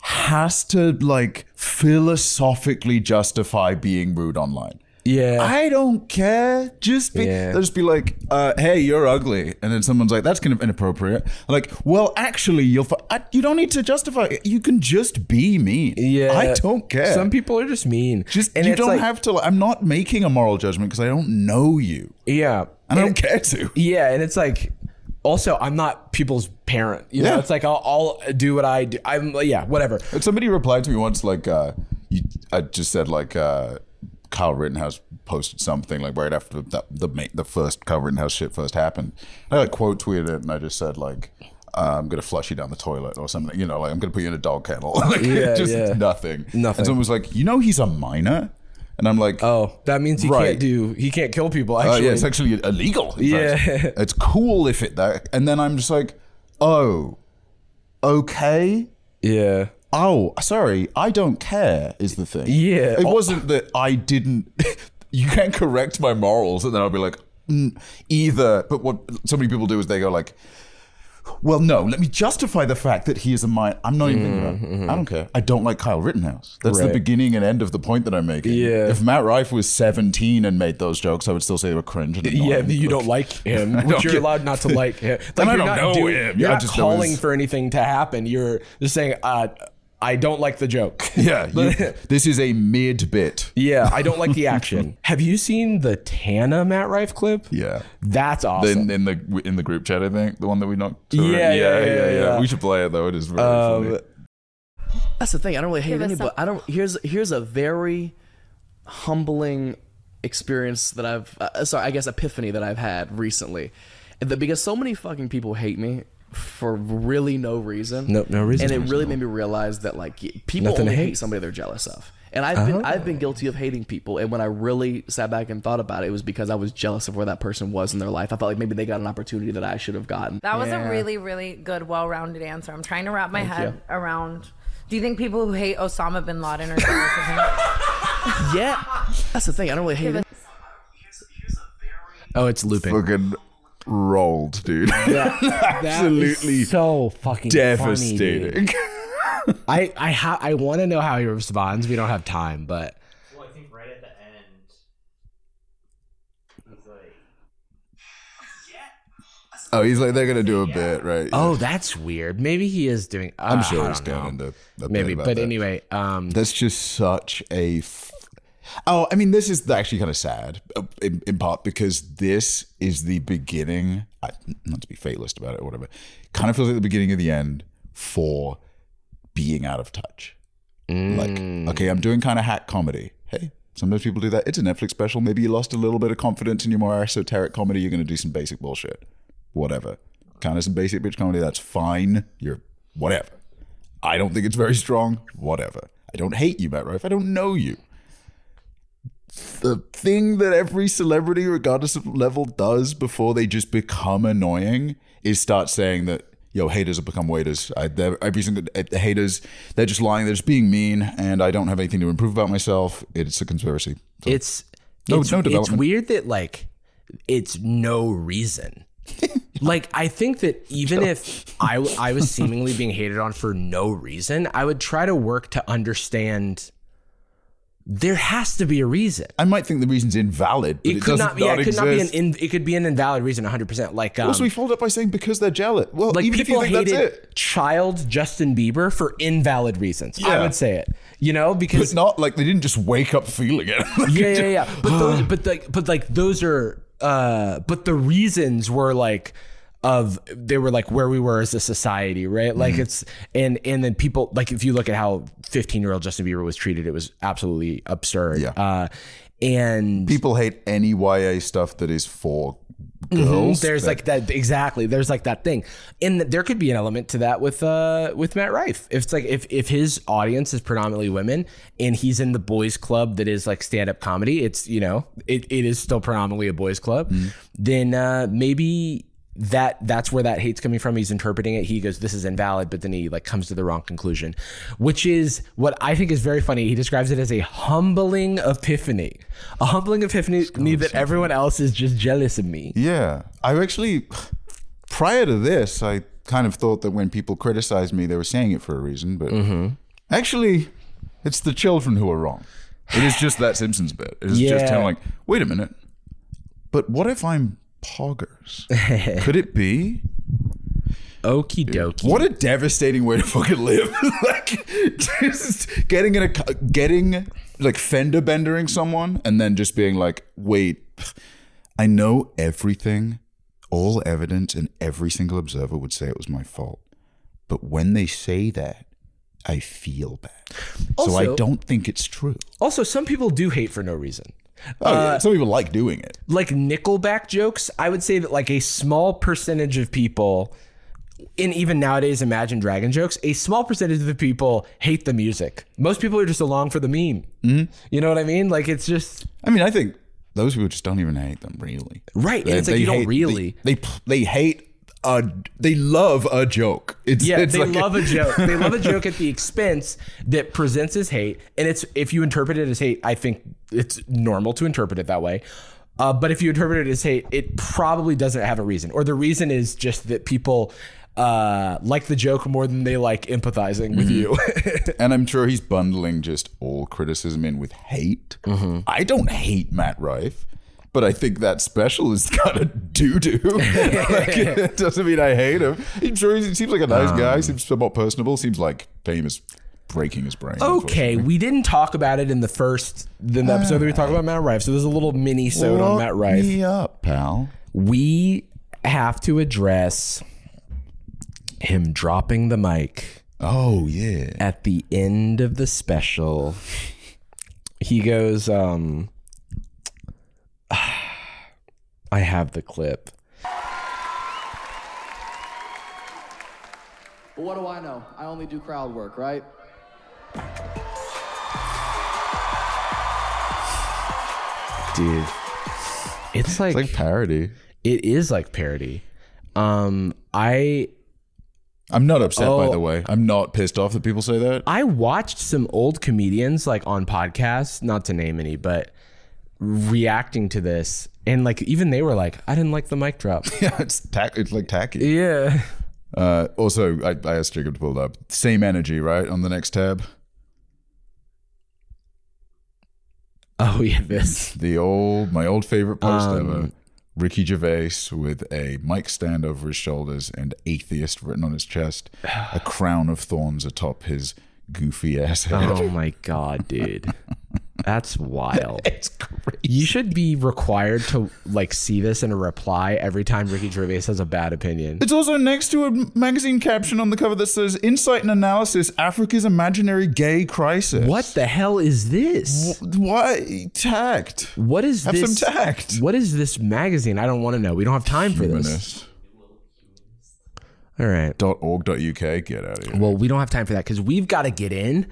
has to like philosophically justify being rude online. Yeah. I don't care. Just be, Yeah. they'll just be like, uh, "Hey, you're ugly," and then someone's like, "That's kind of inappropriate." Like, well, actually, you'll. I, you don't need to justify. it. You can just be mean. yeah. I don't care. Some people are just mean. just and you don't like- have to. I'm not making a moral judgment because I don't know you, Yeah. and I don't care to. Yeah, and it's like also I'm not people's parent. You know, Yeah. it's like I'll, I'll do what I do. I'm yeah, whatever. Somebody replied to me once, like, uh, you, I just said, like, uh, Kyle Rittenhouse posted something like right after the the, the first Kyle Rittenhouse shit first happened. I like quote tweeted it, and I just said like. Uh, I'm gonna flush you down the toilet or something, you know, like I'm gonna put you in a dog kennel. like, Yeah, just yeah. nothing. Nothing. And someone was like, "You know, he's a minor," and I'm like, Oh, that means he Right. can't do he can't kill people Uh, actually. yeah, it's actually illegal. Yeah. fact. it's cool if it that. And then I'm just like, oh, okay. yeah. Oh, sorry, I don't care. Is the thing? Yeah. it wasn't that I didn't. you can't correct my morals, and then I'll be like, mm, either. But what so many people do is they go like. Well, no. Let me justify the fact that he is a mind. I'm not even thinking about. it. I don't care. I don't like Kyle Rittenhouse. That's the beginning and end of the point that I'm making. Yeah. If Matt Rife was 17 and made those jokes, I would still say they were cringe. And Yeah, you don't like him, which you're get- allowed not to like him. Like I you're don't not know doing- him. You're I not calling for anything to happen. You're just saying, uh, "I don't like the joke." Yeah, you, this is a mid bit. yeah, I don't like the action. Have you seen the Tana Matt Rife clip? Yeah. that's awesome. In, in the in the group chat, I think the one that we knocked. to Yeah, it. yeah, yeah, yeah. We should play it though. It is very Um, funny. That's the thing. I don't really hate Give us anybody. some- I don't. Here's here's a very humbling experience that I've. Uh, sorry, I guess epiphany that I've had recently, And that because so many fucking people hate me for really no reason. No- no reason. And it really made me realize that like people Nothing only hate hate. somebody they're jealous of. And I've been oh. I've been guilty of hating people. And when I really sat back and thought about it, it was because I was jealous of where that person was in their life. I felt like maybe they got an opportunity that I should have gotten. That was Yeah. a really, really good, well-rounded answer. I'm trying to wrap my Thank head you. around. Do you think people who hate Osama bin Laden are jealous of him? yeah. That's the thing. I don't really hate. Give it. Oh, it's looping. Fucking rolled, dude. Absolutely so fucking funny, devastating. dude. I I ha- I want to know how he responds. We don't have time, but Well, I think right at the end, he's like, oh, he's like they're gonna do a bit, right? oh, that's weird. Maybe he is doing. Uh, I'm sure he's don't know. going into bit Maybe, about but that. anyway, um, That's just such a. Oh, I mean, this is actually kind of sad, uh, in, in part because this is the beginning. I, not to be fatalist about it or whatever. Kind of feels like the beginning of the end for being out of touch. Like, okay, I'm doing kind of hack comedy. Hey, sometimes people do that. It's a Netflix special. Maybe you lost a little bit of confidence in your more esoteric comedy. You're going to do some basic bullshit. Whatever. Kind of some basic bitch comedy. That's fine. You're whatever. I don't think it's very strong. Whatever. I don't hate you, Matt Rife. I don't know you. The thing that every celebrity, regardless of level, does before they just become annoying is start saying that, yo, haters have become waiters. I, every single eh, the haters, they're just lying. They're just being mean, and I don't have anything to improve about myself. It's a conspiracy. So, it's No- it's, no it's weird that like it's no reason. like I think that even if I I was seemingly being hated on for no reason, I would try to work to understand. There has to be a reason. I might think the reason's invalid, but it, It could not. Yeah, it could not be an. In, it could be an invalid reason. One hundred percent. Like um, also, we followed up by saying because they're jealous. Well, like even if you people think that's hated it, child Justin Bieber for invalid reasons. Yeah. I would say it. You know, but because not like they didn't just wake up feeling it. yeah, yeah, yeah. But those, but like, but like those are. uh But the reasons were like of they were like where we were as a society, right? Like Mm-hmm. it's and and then people like if you look at how 15 year old Justin Bieber was treated, it was absolutely absurd. Yeah. Uh, and People hate any YA stuff that is for girls. Mm-hmm. There's that- like that exactly. There's like that thing, and there could be an element to that with uh with Matt Rife. If it's like if if his audience is predominantly women and he's in the boys club that is like stand up comedy, it's you know it, it is still predominantly a boys club. Mm-hmm. Then uh, maybe that that's where that hate's coming from. He's interpreting it. He goes, "This is invalid," but then he like comes to the wrong conclusion, which is what I think is very funny. He describes it as a humbling epiphany, a humbling epiphany me that everyone else is just jealous of me. Yeah. I actually, prior to this, I kind of thought that when people criticized me, they were saying it for a reason. But Mm-hmm. actually, it's the children who are wrong. It is just that Simpsons bit. It is just Yeah. him like, wait a minute. But what if I'm poggers? Could it be? Okie dokie. What a devastating way to fucking live! like, just getting in a getting like fender bendering someone, and then just being like, "Wait, I know everything, all evidence, and every single observer would say it was my fault, but when they say that, I feel bad. so I don't think it's true. Also, some people do hate for no reason. Oh, Uh, yeah. Some people like doing it. Like Nickelback jokes, I would say that like a small percentage of people, and even nowadays Imagine Dragon jokes, a small percentage of the people hate the music. Most people are just along for the meme. Mm-hmm. You know what I mean? Like it's just I mean, I think those people just don't even hate them, really. Right, and it's like you don't hate- really. They, they they hate a they love a joke. It's yeah, it's they like- love a joke. They love a joke at the expense that presents as hate, and it's if you interpret it as hate, I think it's normal to interpret it that way. Uh, but if you interpret it as hate, it probably doesn't have a reason, or the reason is just that people uh, like the joke more than they like empathizing with you. And I'm sure he's bundling just all criticism in with hate. Mm-hmm. I don't hate Matt Rife, but I think that special is kind of doo doo. like, it doesn't mean I hate him. I'm sure he seems like a nice Um. guy. Seems somewhat personable. Seems like fame is breaking his brain. okay, we didn't talk about it in the first the episode that we talked about Matt Rife, so there's a little mini sode on Matt Rife. me up, pal. we have to address him dropping the mic Oh yeah. at the end of the special, he goes, um, I have the clip. But what do I know? I only do crowd work, right? Dude, it's like, It's like parody. it is like parody. Um, I I'm not upset by Oh. the way. I'm not pissed off that people say that. I watched some old comedians like on podcasts, not to name any, but reacting to this, and like even they were like, I didn't like the mic drop. yeah, it's tack. It's like tacky. yeah. Uh, also, I, I asked Jacob to pull it up. Same energy, right? On the next tab, Oh yeah, this. the old my old favorite post Um, ever. Ricky Gervais with a mic stand over his shoulders and atheist written on his chest, a crown of thorns atop his goofy ass head. Oh my god, dude. That's wild. It's crazy. You should be required to like see this in a reply every time Ricky Gervais has a bad opinion. It's also next to a magazine caption on the cover that says "Insight and Analysis: Africa's Imaginary Gay Crisis." What the hell is this? Why tact? What is Have this? some tact. What is this magazine? I don't want to know. We don't have time for this. Humanist. All right. .org.uk. Get out of here. Well, we don't have time for that because we've got to get in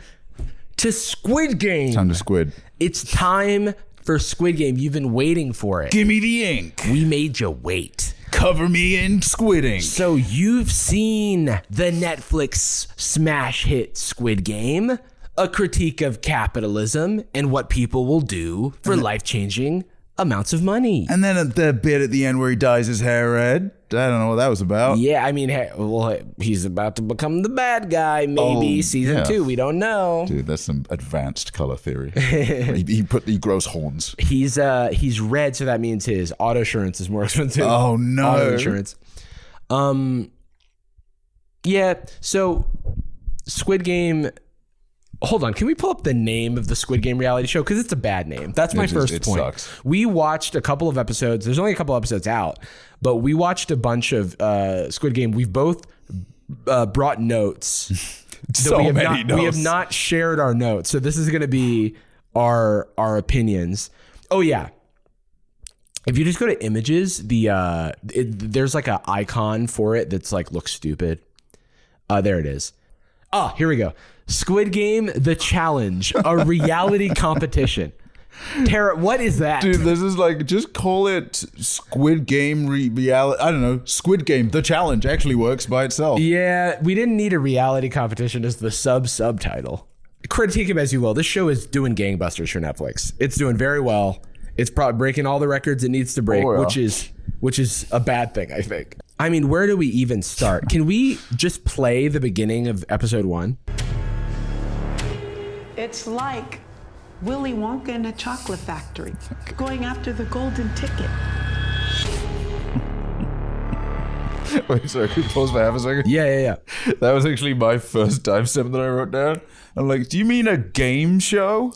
to Squid Game. Time to squid. It's time for Squid Game. You've been waiting for it. Give me the ink. We made you wait. Cover me in squidding. So you've seen the Netflix smash hit Squid Game, a critique of capitalism and what people will do for life-changing amounts of money. And then at the bit at the end where he dyes his hair red. I don't know what that was about. Yeah, I mean, hey, well, he's about to become the bad guy. Maybe Oh, season yeah. two. We don't know. Dude, that's some advanced color theory. he, he put he grows horns. He's uh he's red, so that means his auto insurance is more expensive. Oh, no. auto insurance. Um, yeah. So, Squid Game. Hold on, can we pull up the name of the Squid Game reality show? Because it's a bad name. That's my It first it point. sucks. We watched a couple of episodes. There's only a couple episodes out, but we watched a bunch of uh, Squid Game. We've both uh, brought notes. So we have many not, We have not shared our notes, so this is going to be our our opinions. Oh yeah, if you just go to images, the uh, it, there's like an icon for it that's like looks stupid. Uh, there it is. Ah, here we go. Squid Game: The Challenge, a reality competition. Tara, what is that? Dude, this is like just call it Squid Game re- reality. I don't know. Squid Game. The challenge actually works by itself. Yeah, we didn't need a reality competition as the sub subtitle. Critique him as you will. This show is doing gangbusters for Netflix. It's doing very well. It's probably breaking all the records it needs to break, Oh, yeah. which is which is a bad thing, I think. I mean, where do we even start? Can we just play the beginning of episode one? It's like Willy Wonka in a chocolate factory, going after the golden ticket. Wait, sorry, can you pause for half a second? Yeah, yeah, yeah. That was actually my first timestamp that I wrote down. I'm like, do you mean a game show?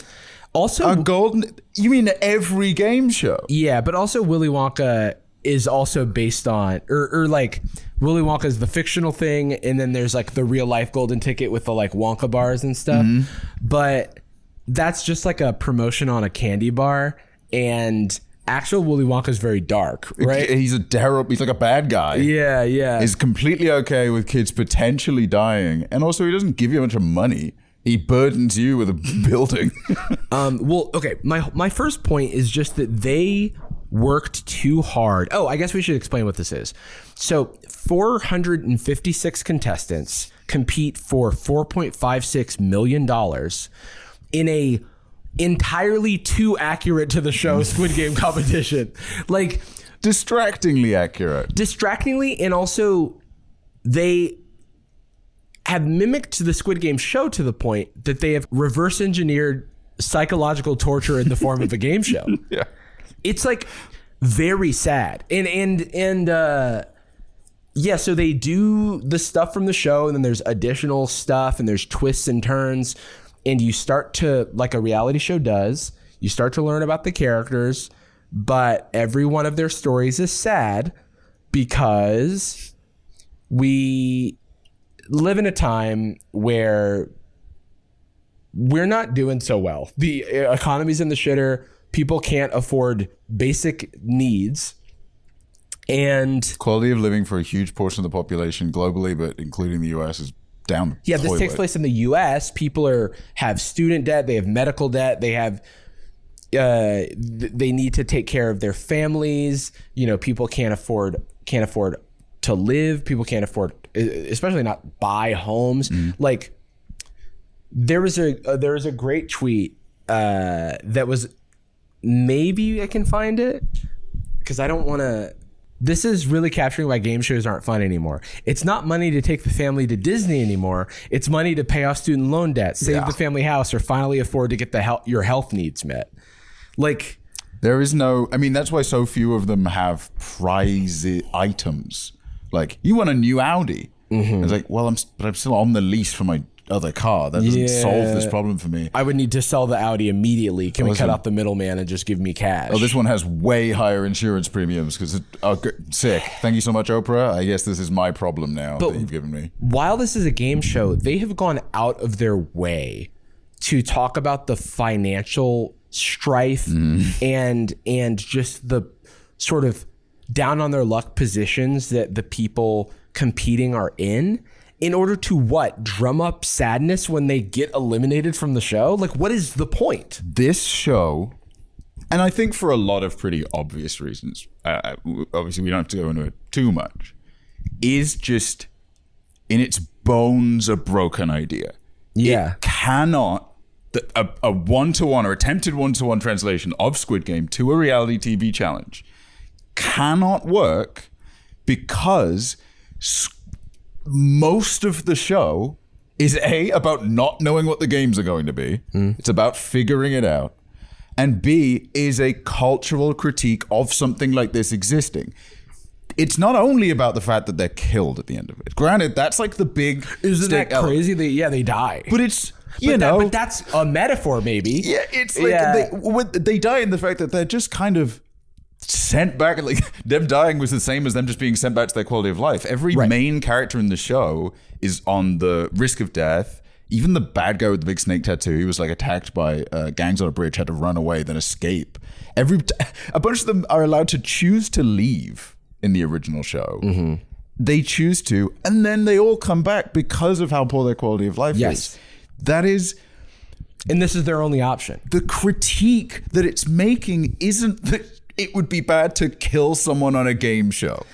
Also, A golden? You mean every game show? Yeah, but also Willy Wonka is also based on, or, or like Willy Wonka is the fictional thing, and then there's like the real life golden ticket with the like Wonka bars and stuff. But that's just like a promotion on a candy bar, and actual Willy Wonka is very dark, right? He's a terrible. He's like a bad guy. yeah, yeah. He's completely okay with kids potentially dying, and also he doesn't give you a bunch of money. He burdens you with a building. Um, well, okay. My my first point is just that they worked too hard. Oh, I guess we should explain what this is. So, 456 contestants compete for 4.56 million dollars in a entirely too accurate to the show Squid Game competition. Like Distractingly accurate. distractingly and also they have mimicked the Squid Game show to the point that they have reverse engineered psychological torture in the form of a game show. Yeah. It's like very sad. And and and uh yeah, so they do the stuff from the show and then there's additional stuff and there's twists and turns and you start to like a reality show does, you start to learn about the characters, but every one of their stories is sad because we live in a time where we're not doing so well. The uh, economy's in the shitter. People can't afford basic needs. And Quality of living for a huge portion of the population globally, but including the US, is down. the yeah, this takes place in the US. People are have student debt, they have medical debt, they have uh, they need to take care of their families. You know, people can't afford can't afford to live. People can't afford, especially not buy homes. Like there was a uh, there was a great tweet uh, that was maybe I can find it because I don't want to. This is really capturing why game shows aren't fun anymore. It's not money to take the family to Disney anymore. It's money to pay off student loan debt, save the family house, or finally afford to get the health, your health needs met. Like, There is no. I mean, that's why so few of them have prize items. Like, you want a new Audi? Mm-hmm. It's like, well, I'm, but I'm still on the lease for my other car. That doesn't solve this problem for me. I would need to sell the Audi immediately. Can we Listen. cut out the middleman and just give me cash? Oh, this one has way higher insurance premiums because oh, sick. Thank you so much, Oprah. I guess this is my problem now that you've given me. while this is a game show, they have gone out of their way to talk about the financial strife mm-hmm. and and just the sort of down on their luck positions that the people competing are in in order to what drum up sadness when they get eliminated from the show like what is the point This show, and I think for a lot of pretty obvious reasons, uh, obviously we don't have to go into it too much, is just in its bones a broken idea. Yeah. It cannot. the- A, a one-to-one or attempted one-to-one translation of Squid Game to a reality TV challenge cannot work because s- most of the show is a about not knowing what the games are going to be. Hmm. It's about figuring it out. And B is a cultural critique of something like this existing. It's not only about the fact that they're killed at the end of it. Granted, that's like the big isn't that crazy they, yeah they die But it's you but, that- know, but that's a metaphor maybe yeah, it's like Yeah. They, they die in the fact that they're just kind of sent back. Like them dying was the same as them just being sent back to their quality of life. Every Right. main character in the show is on the risk of death. Even the bad guy with the big snake tattoo, he was like attacked by uh, gangs on a bridge, had to run away, then escape. Every a bunch of them are allowed to choose to leave in the original show. Mm-hmm. They choose to, and then they all come back because of how poor their quality of life Yes. is. That is and this is their only option the critique that it's making isn't that it would be bad to kill someone on a game show.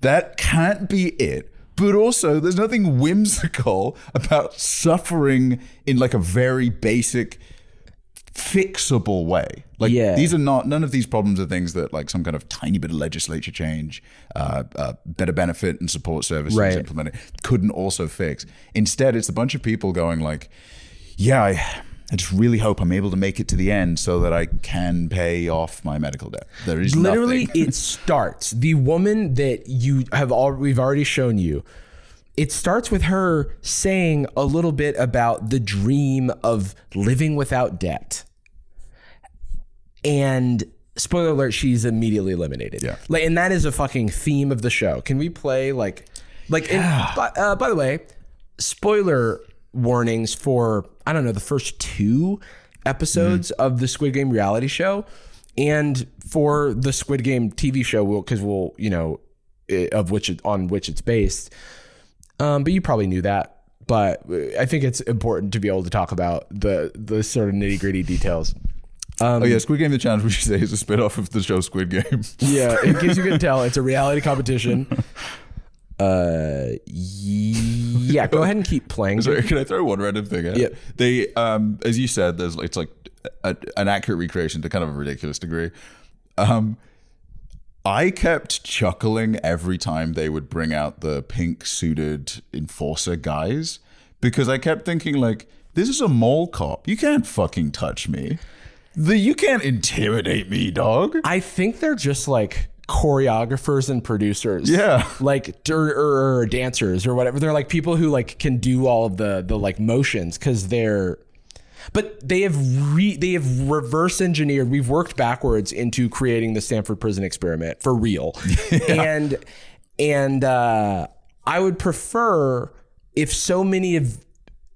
That can't be it. But also, there's nothing whimsical about suffering in like a very basic, fixable way. Like Yeah. these are not none of these problems are things that like some kind of tiny bit of legislature change, uh, uh, better benefit and support services Right. implemented couldn't also fix. Instead, it's a bunch of people going like, "Yeah, I, I just really hope I'm able to make it to the end so that I can pay off my medical debt." There is literally it starts. The woman that you have all we've already shown you it starts with her saying a little bit about the dream of living without debt. And spoiler alert she's immediately eliminated. Yeah. like and that is a fucking theme of the show. Can we play like like and, uh, by the way spoiler warnings for i don't know the first two episodes of the squid game reality show and for the squid game tv show because we'll you know of which it, on which it's based um, but you probably knew that but i think it's important to be able to talk about the the sort of nitty gritty details oh yeah, Squid Game: The Challenge, we should say, is a spin off of the show Squid Game. Yeah, in case you can tell, it's a reality competition. Uh, yeah. Go ahead and keep playing. Sorry, can I throw one random thing out? Yeah. They, um, as you said, there's it's like a, an accurate recreation to kind of a ridiculous degree. Um, I kept chuckling every time they would bring out the pink suited enforcer guys because I kept thinking like, this is a mall cop. You can't fucking touch me. The, you can't intimidate me, dog. I think they're just like choreographers and producers. Yeah. Like or, or, or dancers or whatever. They're like people who like can do all of the the like motions because they're. But they have re, they have reverse engineered. We've worked backwards into creating the Stanford Prison Experiment for real, and and uh, I would prefer if so many of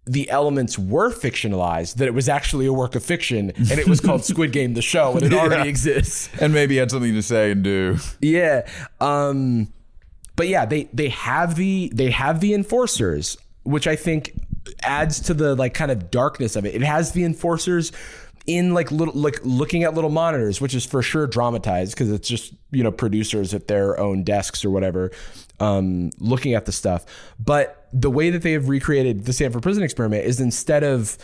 the elements were fictionalized that it was actually a work of fiction and it was called Squid Game the show and it already exists. and maybe had something to say and do. Yeah. Um but yeah, they they have the they have the enforcers, which I think adds to the like kind of darkness of it. It has the enforcers in like little like looking at little monitors, which is for sure dramatized because it's just, you know, producers at their own desks or whatever um looking at the stuff. But the way that they have recreated the Stanford prison experiment is instead of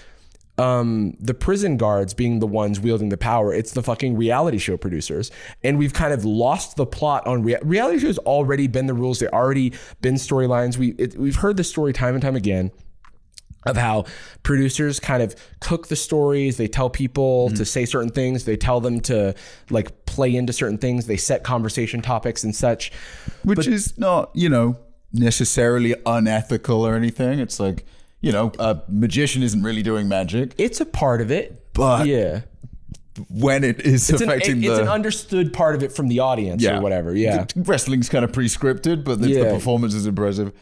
um, the prison guards being the ones wielding the power. It's the fucking reality show producers. And we've kind of lost the plot on rea- reality shows already been the rules. They already been storylines. We, it, we've heard the story time and time again of how producers kind of cook the stories. They tell people to say certain things. They tell them to like play into certain things. They set conversation topics and such. which is not you know necessarily unethical or anything it's like you know a magician isn't really doing magic It's a part of it. But- yeah. when it is It's an, affecting it's the an understood part of it from the audience or whatever. Yeah. The wrestling's kind of pre-scripted but the, the Yeah. performance is impressive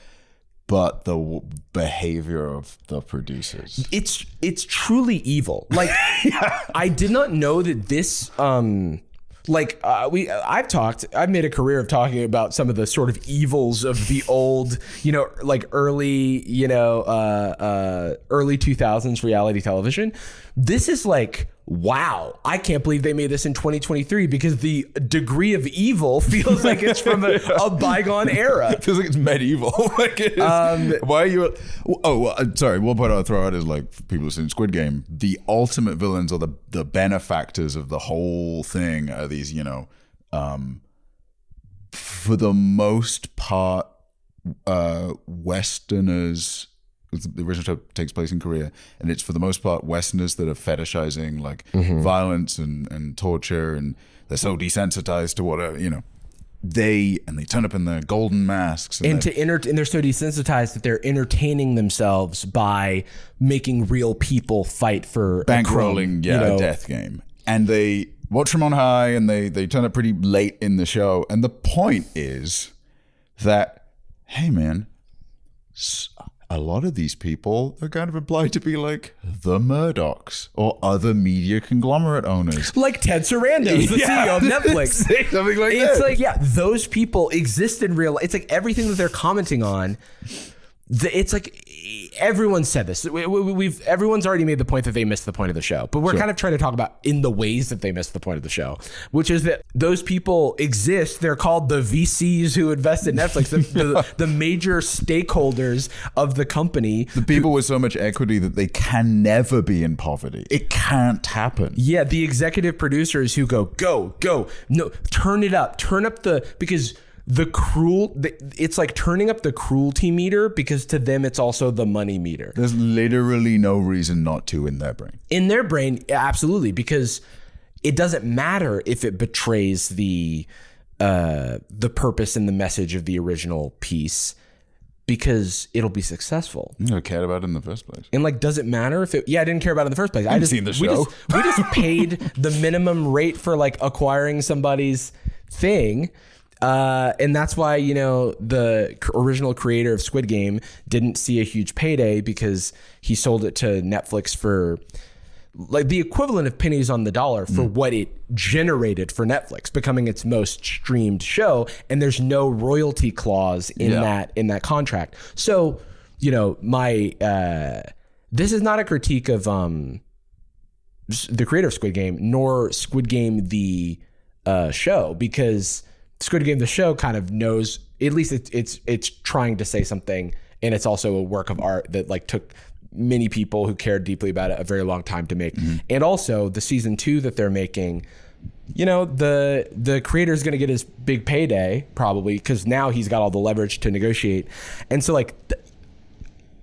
but the w- behavior of the producers it's it's truly evil. Like I did not know that this um like uh, we I've talked I've made a career of talking about some of the sort of evils of the old, you know, like early, you know, uh uh early 2000s reality television. This is like wow, I can't believe they made this in 2023 because the degree of evil feels like it's from a, a bygone era. it feels like it's medieval like it is, Um, why are you oh well, uh, sorry one point i'll throw out is like people who've seen squid game the ultimate villains or the the benefactors of the whole thing are these you know um for the most part uh westerners the original show takes place in Korea, and it's for the most part Westerners that are fetishizing like mm-hmm. violence and, and torture, and they're so desensitized to what uh, you know. They and they turn up in their golden masks, and, and to enter and they're so desensitized that they're entertaining themselves by making real people fight for bankrolling, yeah, you know. a death game. And they watch from on high, and they they turn up pretty late in the show. And the point is that, hey, man, s- a lot of these people are kind of implied to be like the Murdochs or other media conglomerate owners. like Ted Sarandos, the CEO of Netflix. Something like that. it's that. like yeah, those people exist in real. life. It's like everything that they're commenting on. The, it's like everyone said this. We, we, we've everyone's already made the point that they missed the point of the show, but we're kind of trying to talk about in the ways that they missed the point of the show, which is that those people exist. They're called the VCs who invest in Netflix, the, the, the major stakeholders of the company. the people with so much equity that they can never be in poverty. It can't happen. Yeah, the executive producers who go, go, go, no, turn it up, turn up the because the cruel, the, it's like turning up the cruelty meter because to them it's also the money meter. There's literally no reason not to in their brain. In their brain, absolutely, because it doesn't matter if it betrays the uh, the purpose and the message of the original piece because it'll be successful. You never cared about it in the first place. And like, does it matter if it? Yeah, I didn't care about it in the first place. I haven't just seen the We show. just, we just paid the minimum rate for like acquiring somebody's thing. Uh, and that's why you know the original creator of Squid Game didn't see a huge payday because he sold it to Netflix for like the equivalent of pennies on the dollar for Mm. what it generated for Netflix, becoming its most streamed show. And there's no royalty clause in Yeah. that in that contract. So, you know, my uh, this is not a critique of um the creator of Squid Game nor Squid Game the uh, show because Squid Game the show kind of knows at least it's it's it's trying to say something and it's also a work of art that like took many people who cared deeply about it a very long time to make. Mm-hmm. And also the season 2 that they're making you know the the creator is going to get his big payday probably because now he's got all the leverage to negotiate. And so like th-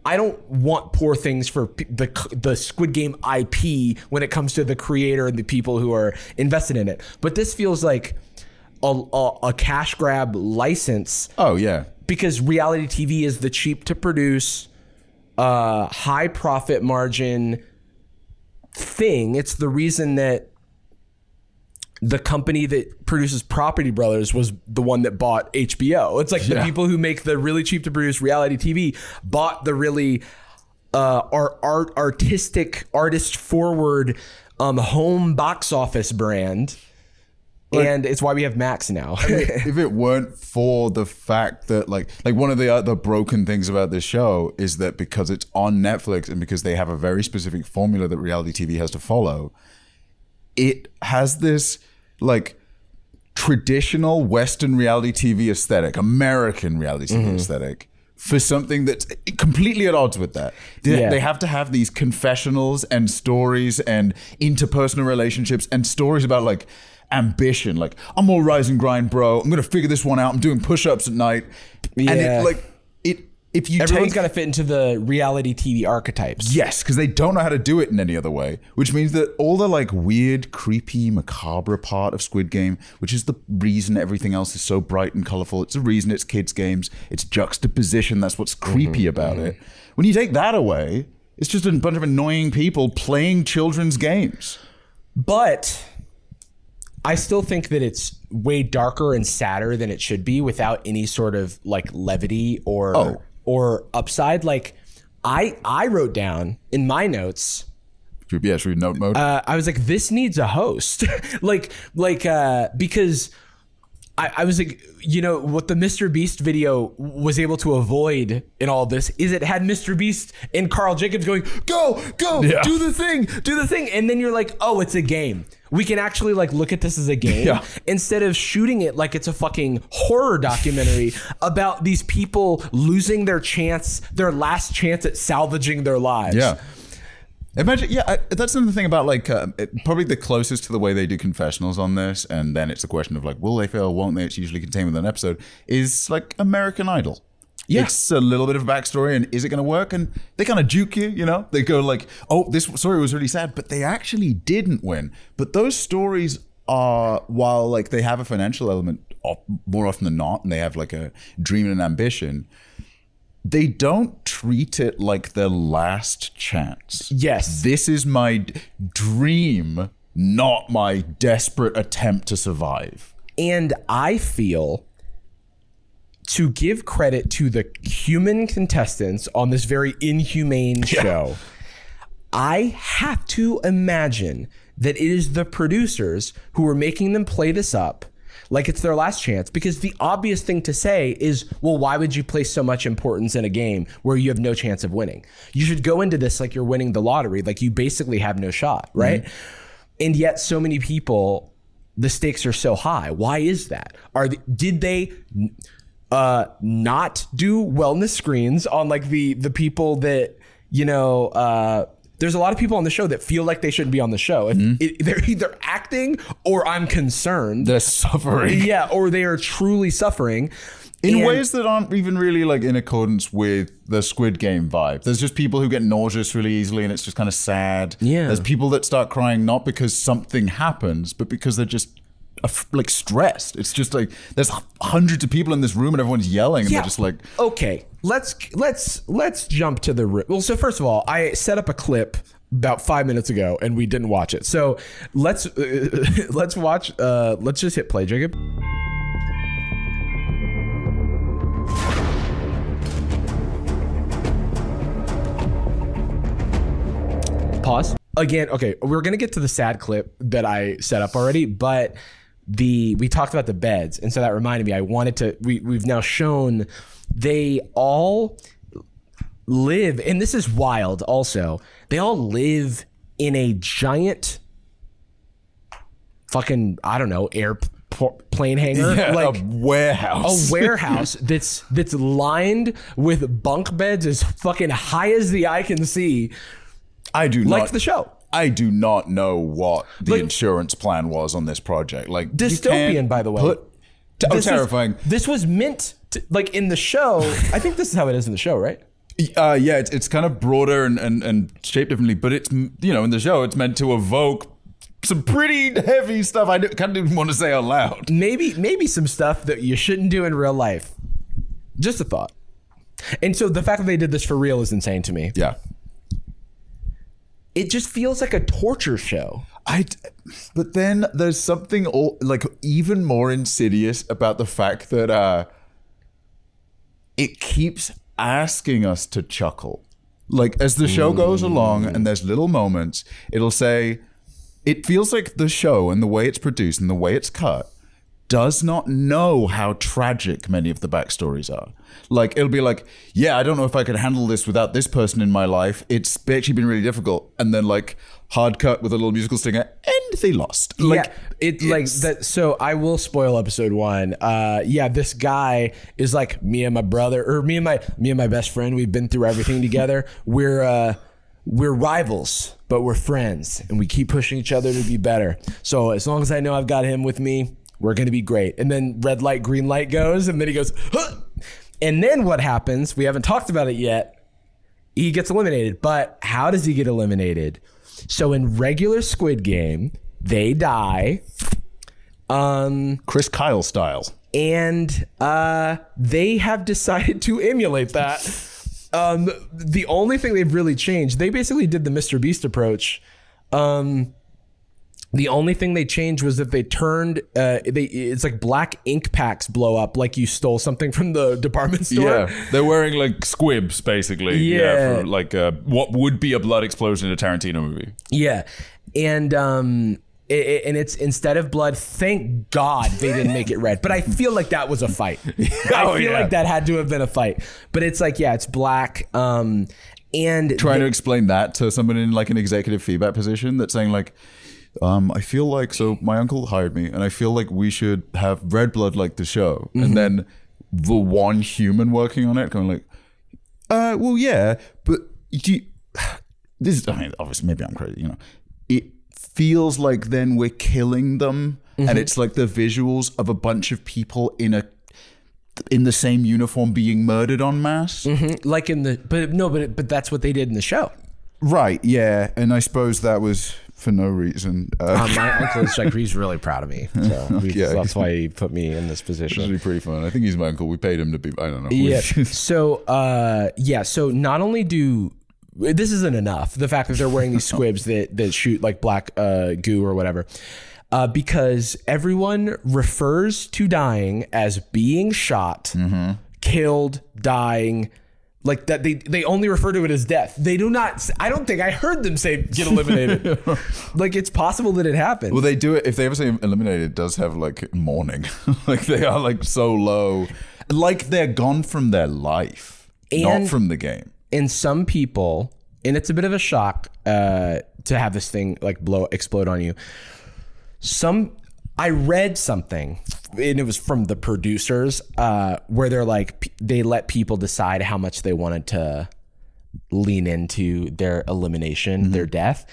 I don't want poor things for p- the the Squid Game IP when it comes to the creator and the people who are invested in it. But this feels like a, a, a cash grab license Oh yeah. because reality TV is the cheap to produce, uh, high profit margin thing. It's the reason that the company that produces Property Brothers was the one that bought HBO. It's like the people who make the really cheap to produce reality TV bought the really uh, art, art artistic, artist forward um, home box office brand. And it's why we have Max now. if it weren't for the fact that like like one of the other broken things about this show is that because it's on Netflix and because they have a very specific formula that reality TV has to follow, it has this like traditional Western reality TV aesthetic, American reality TV mm-hmm. aesthetic. For something that's completely at odds with that. They, Yeah. they have to have these confessionals and stories and interpersonal relationships and stories about like ambition. Like, I'm all rise and grind, bro. I'm gonna figure this one out. I'm doing push-ups at night. And it like it if you Everyone's got to fit into the reality TV archetypes. Yes, because they don't know how to do it in any other way, which means that all the like weird, creepy, macabre part of Squid Game, which is the reason everything else is so bright and colorful, it's the reason it's kids' games, it's juxtaposition, that's what's mm-hmm. creepy about it. Mm-hmm. When you take that away, it's just a bunch of annoying people playing children's games. But I still think that it's way darker and sadder than it should be without any sort of like levity or Oh. or upside. Like I I wrote down in my notes Yeah, should we note mode? uh, I was like, this needs a host, like, like, uh, because I, I was like, you know, what the Mr. Beast video was able to avoid in all this is it had Mr. Beast and Karl Jacobs going, go, go, Yeah. do the thing, do the thing, and then you're like, oh, it's a game. We can actually like look at this as a game Yeah. instead of shooting it like it's a fucking horror documentary about these people losing their chance, their last chance at salvaging their lives. Yeah. Imagine, yeah, I, that's another thing about like uh, it, probably the closest to the way they do confessionals on this, and then it's a question of like, will they fail, won't they? It's usually contained within an episode. Is like American Idol. Yeah. A little bit of a backstory, and is it going to work? And they kind of juke you, you know? They go like, oh, this story was really sad, but they actually didn't win. But those stories are, while like they have a financial element more often than not, and they have like a dream and an ambition, they don't treat it like their last chance. Yes. This is my d- dream, not my desperate attempt to survive. And I feel to give credit to the human contestants on this very inhumane show, I have to imagine that it is the producers who are making them play this up like it's their last chance. Because the obvious thing to say is well why would you place so much importance in a game where you have no chance of winning? You should go into this like you're winning the lottery like you basically have no shot right? And yet so many people the stakes are so high. Why is that? Are the, did they uh not do wellness screens on like the the people that you know uh there's a lot of people on the show that feel like they shouldn't be on the show. If mm-hmm. it, they're either acting or I'm concerned. They're suffering. yeah, or they are truly suffering in And- ways that aren't even really like in accordance with the Squid Game vibe. There's just people who get nauseous really easily, and it's just kind of sad. Yeah. There's people that start crying not because something happens, but because they're just like stressed. It's just like there's hundreds of people in this room, and everyone's yelling, and they're just like, okay let's let's let's jump to the ri- well so first of all i set up a clip about five minutes ago and we didn't watch it. So let's uh, let's watch uh let's just hit play jacob. Pause. Again okay we're gonna get to the sad clip that i set up already but the we talked about the beds and so that reminded me i wanted to we, we've now shown they all live and this is wild also they all live in a giant fucking i don't know airplane hangar yeah, like a warehouse. a warehouse that's that's lined with bunk beds as fucking high as the eye can see I do like the show I do not know what the Like- insurance plan was on this project. Like dystopian by the way put- T- oh, was- terrifying. this was meant to, like in the show i think this is how it is in the show right Uh, yeah, it's, it's kind of broader and, and, and shaped differently, but it's, you know, in the show, it's meant to evoke some pretty heavy stuff I kind of didn't want to say out loud. maybe maybe some stuff that you shouldn't do in real life just a thought and so the fact that they did this for real is insane to me Yeah. It just feels like a torture show I, but then there's something all, like even more insidious about the fact that uh, it keeps asking us to chuckle. Like as the show goes along and there's little moments, it'll say, it feels like the show and the way it's produced and the way it's cut does not know how tragic many of the backstories are. Like it'll be like, yeah, I don't know if I could handle this without this person in my life. It's actually been really difficult. And then like hard cut with a little musical stinger, and they lost. Like yeah, it like that. So I will spoil episode one. Uh, yeah, this guy is like me and my brother, or me and my me and my best friend. We've been through everything together. We're uh, we're rivals, but we're friends, and we keep pushing each other to be better. So as long as I know I've got him with me, we're gonna be great. And then red light, green light goes, and then he goes, huh! and then what happens? We haven't talked about it yet he gets eliminated. But how does he get eliminated? So in regular Squid Game, they die. Um, Chris Kyle style. and uh, they have decided to emulate that. Um, the only thing they've really changed, they basically did the Mr. Beast approach. Um, the only thing they changed was that they turned uh, they it's like black ink packs blow up like you stole something from the department store. Yeah, they're wearing like squibs, basically. Yeah. for like uh, what would be a blood explosion in a Tarantino movie. Yeah, and um, it, it- and it's instead of blood. Thank God they didn't make it red. But I feel like that was a fight. I Oh, feel yeah. like that had to have been a fight. But it's like yeah, it's black. Um, and Trying to explain that to someone in like an executive feedback position that's saying like, um, I feel like so my uncle hired me, and I feel like we should have red blood like the show, and then the one human working on it going like, uh, well, yeah, but do you, this is, I mean, obviously, maybe I'm crazy, you know. It feels like then we're killing them, and it's like the visuals of a bunch of people in a in the same uniform being murdered en masse. like in the but no, but but that's what they did in the show. Right, yeah, and I suppose that was for no reason. Uh, Um, my uncle is like he's really proud of me, so we, Yeah. that's why he put me in this it's position. actually pretty fun. I think he's my uncle. We paid him to be. I don't know. Yeah. so uh yeah, so not only do this isn't enough, the fact that they're wearing these squibs that that shoot like black uh goo or whatever. Uh, because everyone refers to dying as being shot, killed, dying, like that. They they only refer to it as death. They do not. I don't think I heard them say get eliminated. like it's possible that it happened. Well, they do it if they ever say eliminated. It does have like mourning, like they are like so low, like they're gone from their life, And- not from the game. and some people and it's a bit of a shock uh, to have this thing like blow explode on you some i read something and it was from the producers uh, where they're like they let people decide how much they wanted to lean into their elimination their death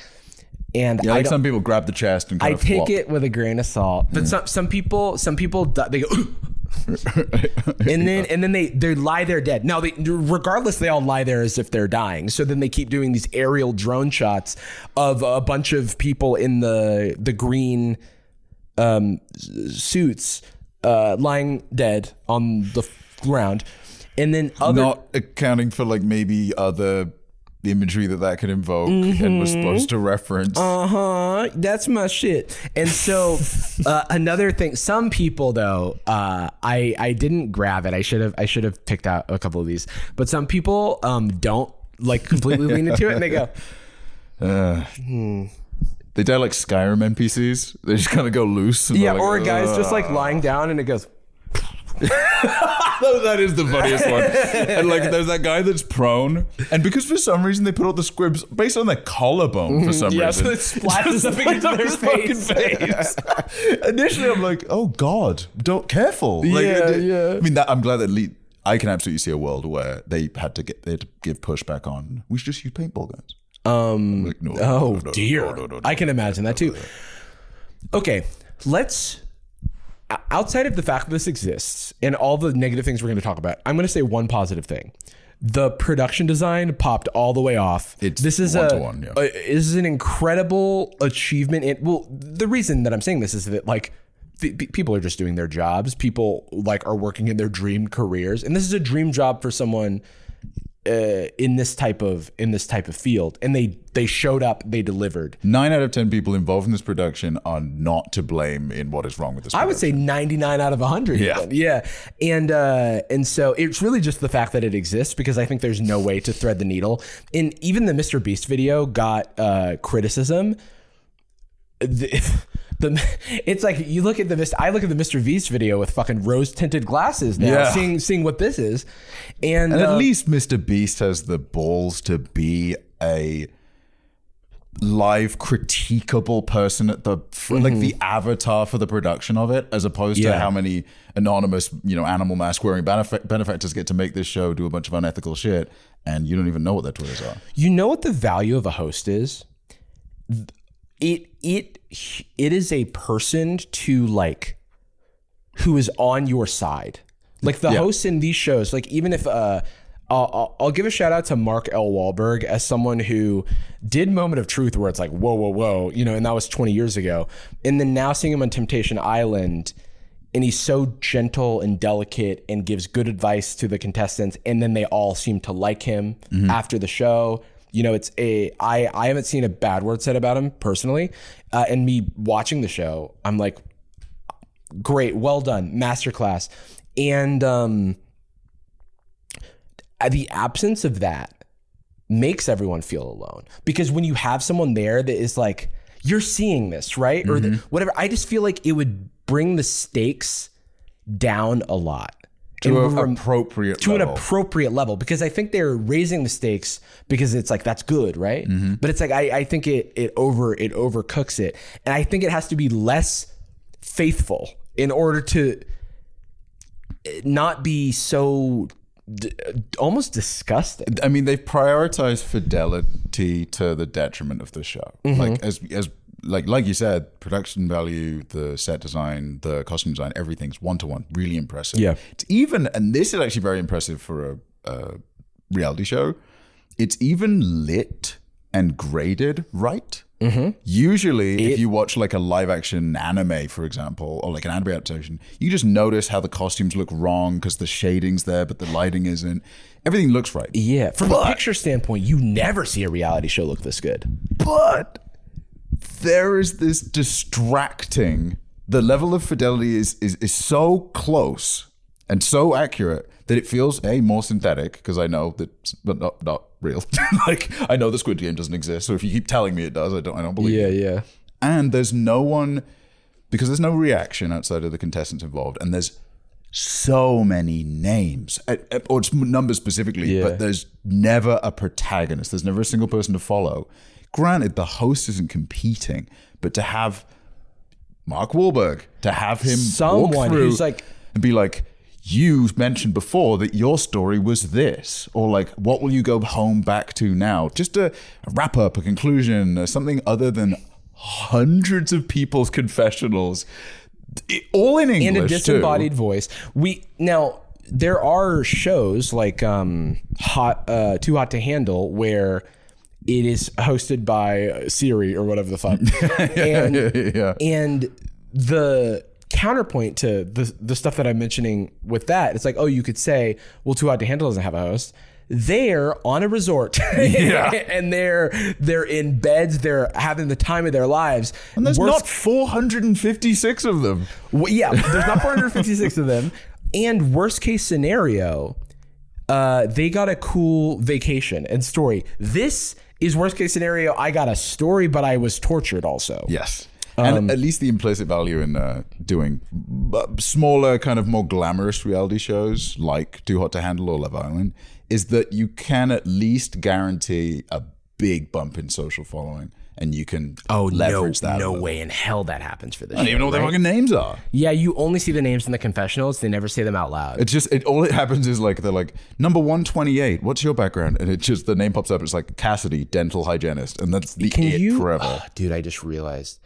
and Yeah, like don't- some people grab the chest and kind I of take flop. it with a grain of salt, but some some people some people they go, and then and then they they lie there dead. Now they regardless they all lie there as if they're dying. So then they keep doing these aerial drone shots of a bunch of people in the the green um, suits uh, lying dead on the ground, and then other not accounting for like maybe other imagery that that could invoke and was supposed to reference. Uh huh. That's my shit. And so, uh, another thing. Some people, though, uh, I I didn't grab it. I should have. I should have picked out a couple of these. But some people um don't like completely lean into it, and they go, Uh, They die like Skyrim NPCs. They just kind of go loose. and yeah. they're Or a like, guy's just like lying down, and it goes. that is the funniest one. And like, there's that guy that's prone, and because for some reason they put all the squibs based on their collarbone for some Mm-hmm. Yeah, reason, so it splashes up into their his fucking face. face. Initially, I'm like, oh god, don't careful. Like, Yeah, it- yeah. I mean, that, I'm glad that le- I can absolutely see a world where they had to get they had to give pushback on. We should just use paintball guns. Um. Like, no, oh no, no, dear. I can imagine that too. Okay, let's. Outside of the fact that this exists and all the negative things we're going to talk about, I'm going to say one positive thing. The production design popped all the way off. It's this is a, yeah. a- this is an incredible achievement. It well, the reason that I'm saying this is that like pe- people are just doing their jobs. People like are working in their dream careers, and this is a dream job for someone uh, in this type of in this type of field, and they they showed up, they delivered. Nine out of ten people involved in this production are not to blame in what is wrong with this. I would say 99 out of 100. Yeah. even. yeah. And uh, and so it's really just the fact that it exists because I think there's no way to thread the needle. And even the Mr. Beast video got uh, criticism. The, the it's like you look at the Mr. I look at the Mr. Beast video with fucking rose tinted glasses now, Yeah. seeing seeing what this is, and, And at uh, least Mr. Beast has the balls to be a live critiquable person at the fr- like the avatar for the production of it as opposed to Mm-hmm. How many anonymous you know animal mask wearing benefactors get to make this show do a bunch of unethical shit and you don't even know what their twitters are You know what the value of a host is? It it it is a person to like who is on your side. Like the Yeah. hosts in these shows, like even if uh I'll, I'll- I'll give a shout out to Mark L. Walberg as someone who did Moment of Truth, where it's like, whoa, whoa, whoa, you know, and that was 20 years ago. And then now seeing him on Temptation Island, and he's so gentle and delicate and gives good advice to the contestants and then they all seem to like him after the show you know it's a i i haven't seen a bad word said about him personally. Uh, and me watching the show i'm like great well done masterclass. And um uh, the absence of that makes everyone feel alone. Because when you have someone there that is like you're seeing this right? Or the, whatever i just feel like it would bring the stakes down a lot to an rem- appropriate to an level. appropriate level because I think they're raising the stakes because it's like that's good, right? Mm-hmm. But it's like I, I think it it over it overcooks it, and I think it has to be less faithful in order to not be so d- almost disgusting. I mean, they've prioritized fidelity to the detriment of the show. Mm-hmm. Like as as like like you said, production value, the set design, the costume design, everything's one to one. Really impressive. Yeah. it's even, and this is actually very impressive for a, a reality show. It's even lit and graded right. Mm-hmm. Usually, if you watch like a live action anime, for example, or like an anime adaptation, you just notice how the costumes look wrong because the shading's there, but the lighting isn't. Everything looks right. Yeah, from But- a picture standpoint, you never see a reality show look this good. but there is this distracting the level of fidelity is is, is so close and so accurate that it feels a more synthetic because I know that but not not real like I know the Squid Game doesn't exist so if you keep telling me it does I don't I don't believe you. yeah. and there's no one because there's no reaction outside of the contestants involved and there's so many names or it's numbers specifically Yeah. but there's never a protagonist there's never a single person to follow granted the host isn't competing but to have Mark Walberg to have him Someone walk through who's like- and be like you mentioned before that your story was this or like what will you go home back to now just a, a wrap up a conclusion or something other than hundreds of people's confessionals I- all in english and a too. disembodied voice. We now there are shows like um hot uh too hot to handle where it is hosted by Siri or whatever the fuck. and yeah and the counterpoint to the the stuff that I'm mentioning with that, it's like, oh, you could say, well, Too Hot to Handle doesn't have a host. They're on a resort, yeah. and they're they're in beds. They're having the time of their lives. and there's not 456 of them well, yeah, there's not 456 of them. And worst case scenario, uh, they got a cool vacation and story. This is worst case scenario. I got a story, but I was tortured also. Yes. Um, And at least the implicit value in uh, doing b- smaller, kind of more glamorous reality shows like Too Hot to Handle or Love Island is that you can at least guarantee a big bump in social following and you can Oh leverage no, that. no way in hell that happens for this. Show. I don't even know what their fucking names are. Yeah, you only see the names in the confessionals. They never say them out loud. It's just it. All it happens is like they're like number one twenty eight. What's your background? And it just the name pops up. It's like Cassidy, dental hygienist, and that's the Can it you, forever. Ah, dude? I just realized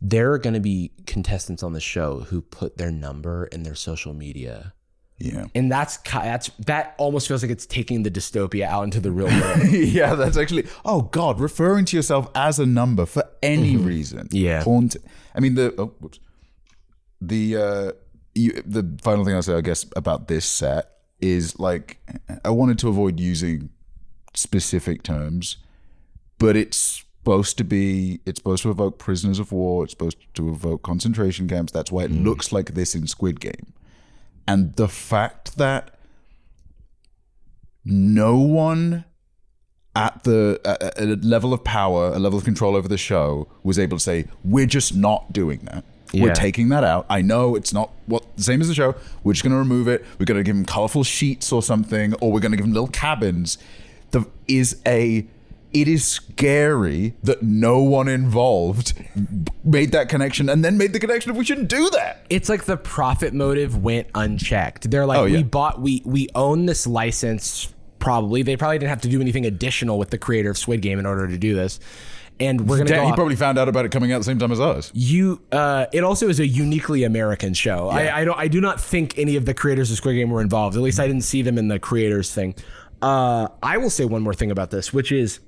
there are going to be contestants on the show who put their number in their social media. Yeah, and that's that's that almost feels like it's taking the dystopia out into the real world. yeah, that's actually. Oh God, referring to yourself as a number for any reason. Mm-hmm. Yeah. haunt. I mean the. Oh, whoops. The uh, you, the final thing I'll say, I guess, about this set is like I wanted to avoid using specific terms, but it's supposed to be it's supposed to evoke prisoners of war. It's supposed to evoke concentration camps. That's why it looks like this in Squid Game, and the fact that no one at the at a level of power, a level of control over the show, was able to say, "We're just not doing that. We're taking that out. I know it's not what the same as the show. We're just going to remove it. We're going to give them colorful sheets or something, or we're going to give them little cabins." The is a it is scary that no one involved made that connection and then made the connection of we shouldn't do that. it's like the profit motive went unchecked. They're like, Oh, yeah. we bought, we we own this license. Probably they probably didn't have to do anything additional with the creator of Squid Game in order to do this. And we're gonna Damn, go. he probably found out about it coming out the same time as us. you uh it also is a uniquely american show I, I don't i do not think any of the creators of squid game were involved at least i didn't see them in the creators thing uh i will say one more thing about this which is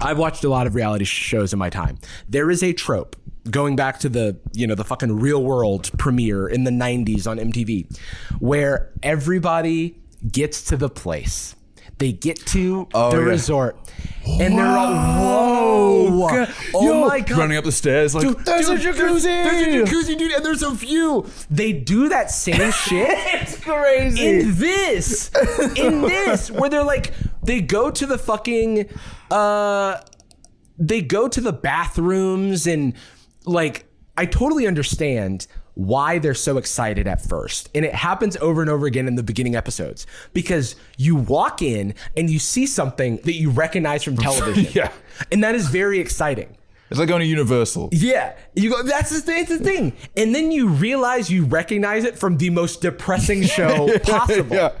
i've watched a lot of reality shows in my time there is a trope going back to the you know the fucking real world premiere in the 90s on mtv where everybody gets to the place they get to oh, the yeah. resort and they're all whoa oh Yo, my god running up the stairs like Dude, there's dude, a there's- jacuzzi. There's, a jacuzzi, dude, and there's a view. They do that same shit. it's crazy. In this, in this, where they're like, they go to the fucking, uh, they go to the bathrooms and like, I totally understand why they're so excited at first. And it happens over and over again in the beginning episodes because you walk in and you see something that you recognize from television. Yeah. And that is very exciting. It's like going to Universal. Yeah, you go. That's the, that's the thing, and then you realize you recognize it from the most depressing show possible. Yeah.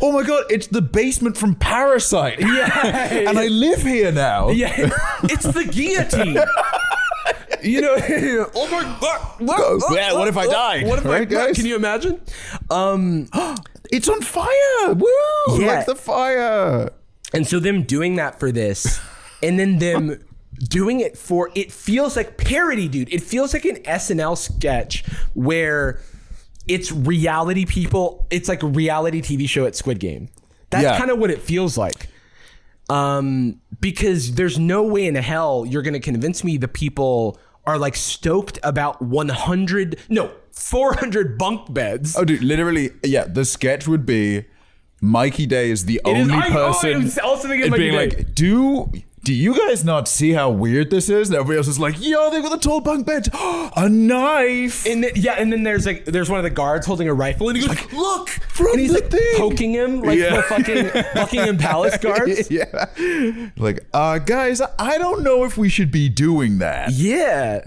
Oh my god, it's the basement from Parasite. Yeah. and I live here now. Yeah, it's the guillotine. You know, oh my god! Go- yeah, what if I die? What if I Right, guys? Can you imagine? Um, It's on fire. Woo! Yeah. Like the fire. and so them doing that for this, and then them doing it for it feels like parody, dude. It feels like an SNL sketch where it's reality people. It's like a reality TV show at Squid Game. That's Yeah. kind of what it feels like. Um, because there's no way in hell you're gonna convince me the people are like stoked about 100, no, 400 bunk beds. Oh, dude, literally, yeah. The sketch would be Mikey Day is the It is- only I- oh, I person was also thinking Mikey being Day. like, do do you guys not see how weird this is? And everybody else is like, yo, they've got the tall bunk beds, a knife. And then, yeah, and then there's like there's one of the guards holding a rifle, and he goes, like, "Look!" From and he's the like thing. poking him like Yeah. the fucking Buckingham Palace guards. yeah, like, uh, guys, I don't know if we should be doing that. Yeah.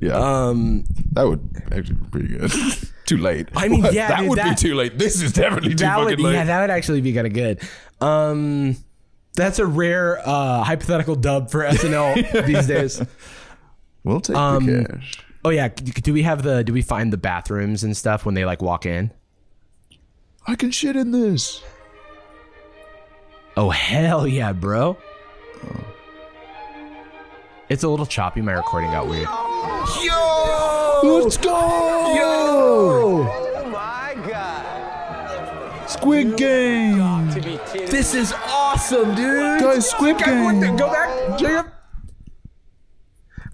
Yeah, Um. that would actually be pretty good. too late. I mean, yeah, that dude, would that- be too late. This is definitely too fucking would, late. yeah, that would actually be kind of good. Um. That's a rare uh, hypothetical dub for SNL these days. we'll take Um, the cash. Oh yeah, do we have the? Do we find the bathrooms and stuff when they like walk in? I can shit in this. Oh hell yeah, bro! It's a little choppy. My recording got weird. Yo, let's go. Yo. oh my god, Squid Game. This is awesome, dude. Guys, Squid Guys, the- Game. Go back, Jacob.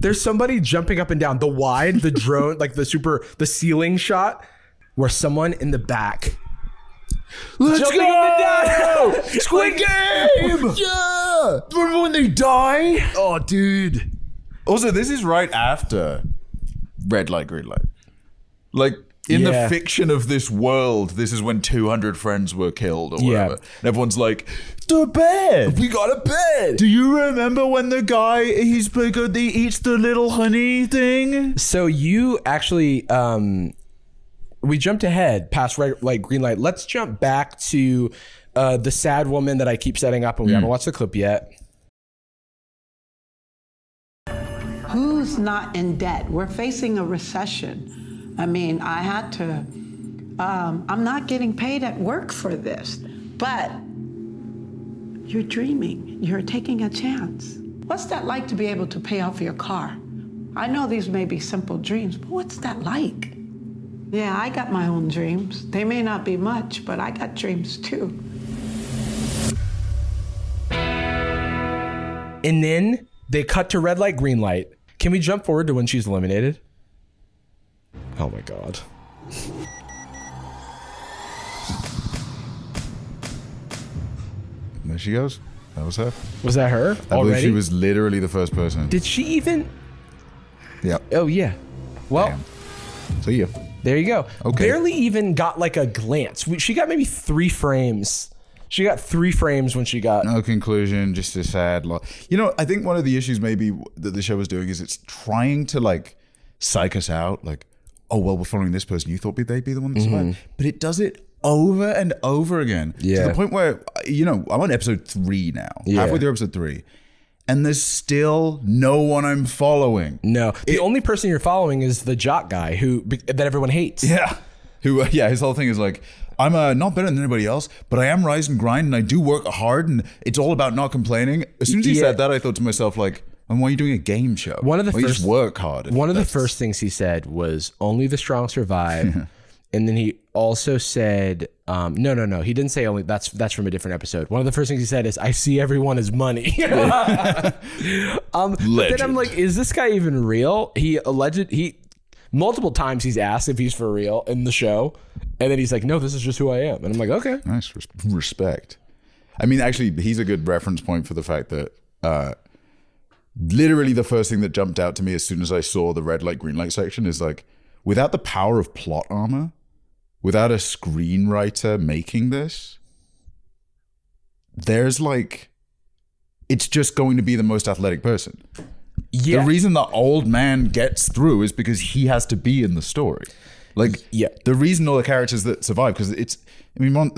There's somebody jumping up and down the wide, the drone, like the super, the ceiling shot, where someone in the back. Let's Jumping go. up and down. Squid Game. Yeah. Remember when they die? Oh, dude. Also, this is right after red light, green light. Like in Yeah. the fiction of this world, this is when 200 friends were killed or Yeah. whatever. And everyone's like, the bed. We got a bed. Do you remember when the guy he's big, he eats the little honey thing? So you actually, um, we jumped ahead past red light, green light. Let's jump back to uh, the sad woman that I keep setting up, and we haven't watched the clip yet. Who's not in debt? We're facing a recession. I mean, I had to, um, I'm not getting paid at work for this, but you're dreaming, you're taking a chance. What's that like to be able to pay off your car? I know these may be simple dreams, but what's that like? Yeah, I got my own dreams. They may not be much, but I got dreams too. And then they cut to red light, green light. Can we jump forward to when she's eliminated? Oh my god. There she goes. That was her. Was that her? I already? believe she was literally the first person. Did she even? Yep. Oh yeah. Well, Damn. So yeah. there you go. Okay. Barely even got like a glance. She got maybe three frames. She got three frames when she got. No conclusion, just a sad lot. You know, I think one of the issues maybe that the show was doing is it's trying to like psych us out, like, oh well, we're following this person. You thought they'd be the one that survived, but it does it over and over again yeah. to the point where you know I'm on episode three now, Yeah. halfway through episode three, and there's still no one I'm following. No, the only person you're following is the jock guy who that everyone hates. Yeah. Who? Uh, yeah. His whole thing is like, I'm uh, not better than anybody else, but I am rise and grind, and I do work hard, and it's all about not complaining. As soon as he Yeah. said that, I thought to myself, like, and why are you doing a game show? One of the Why you first- just work hard. One of the first things he said was only the strong survive. and then he also said, um, no, no, no. He didn't say only that's that's from a different episode. One of the first things he said is, I see everyone as money. um, then I'm like, is this guy even real? He alleged he multiple times he's asked if he's for real in the show. And then he's like, no, this is just who I am. And I'm like, okay. nice res- respect. I mean, actually, he's a good reference point for the fact that uh, literally the first thing that jumped out to me as soon as I saw the red light, green light section is like, without the power of plot armor, without a screenwriter making this, there's like, it's just going to be the most athletic person. Yeah. The reason the old man gets through is because he has to be in the story. Like, Yeah. the reason all the characters that survive, because it's, I mean, one,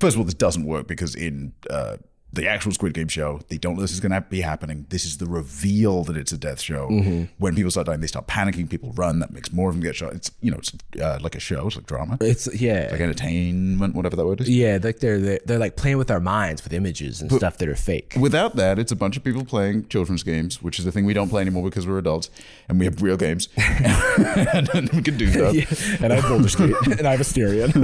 first of all, this doesn't work because in uh, the actual Squid Game show, they don't know this is going to be happening. This is the reveal that it's a death show. Mm-hmm. When people start dying, they start panicking. People run. That makes more of them get shot. It's you know, it's uh, like a show. It's like drama. it's yeah. like entertainment, whatever that word is. yeah, like they're, they're they're like playing with our minds with images and stuff that are fake. Without that, it's a bunch of people playing children's games, which is the thing we don't play anymore because we're adults and we have real games and, and we can do stuff. and I have Baldur's Gate, and I have Astarion.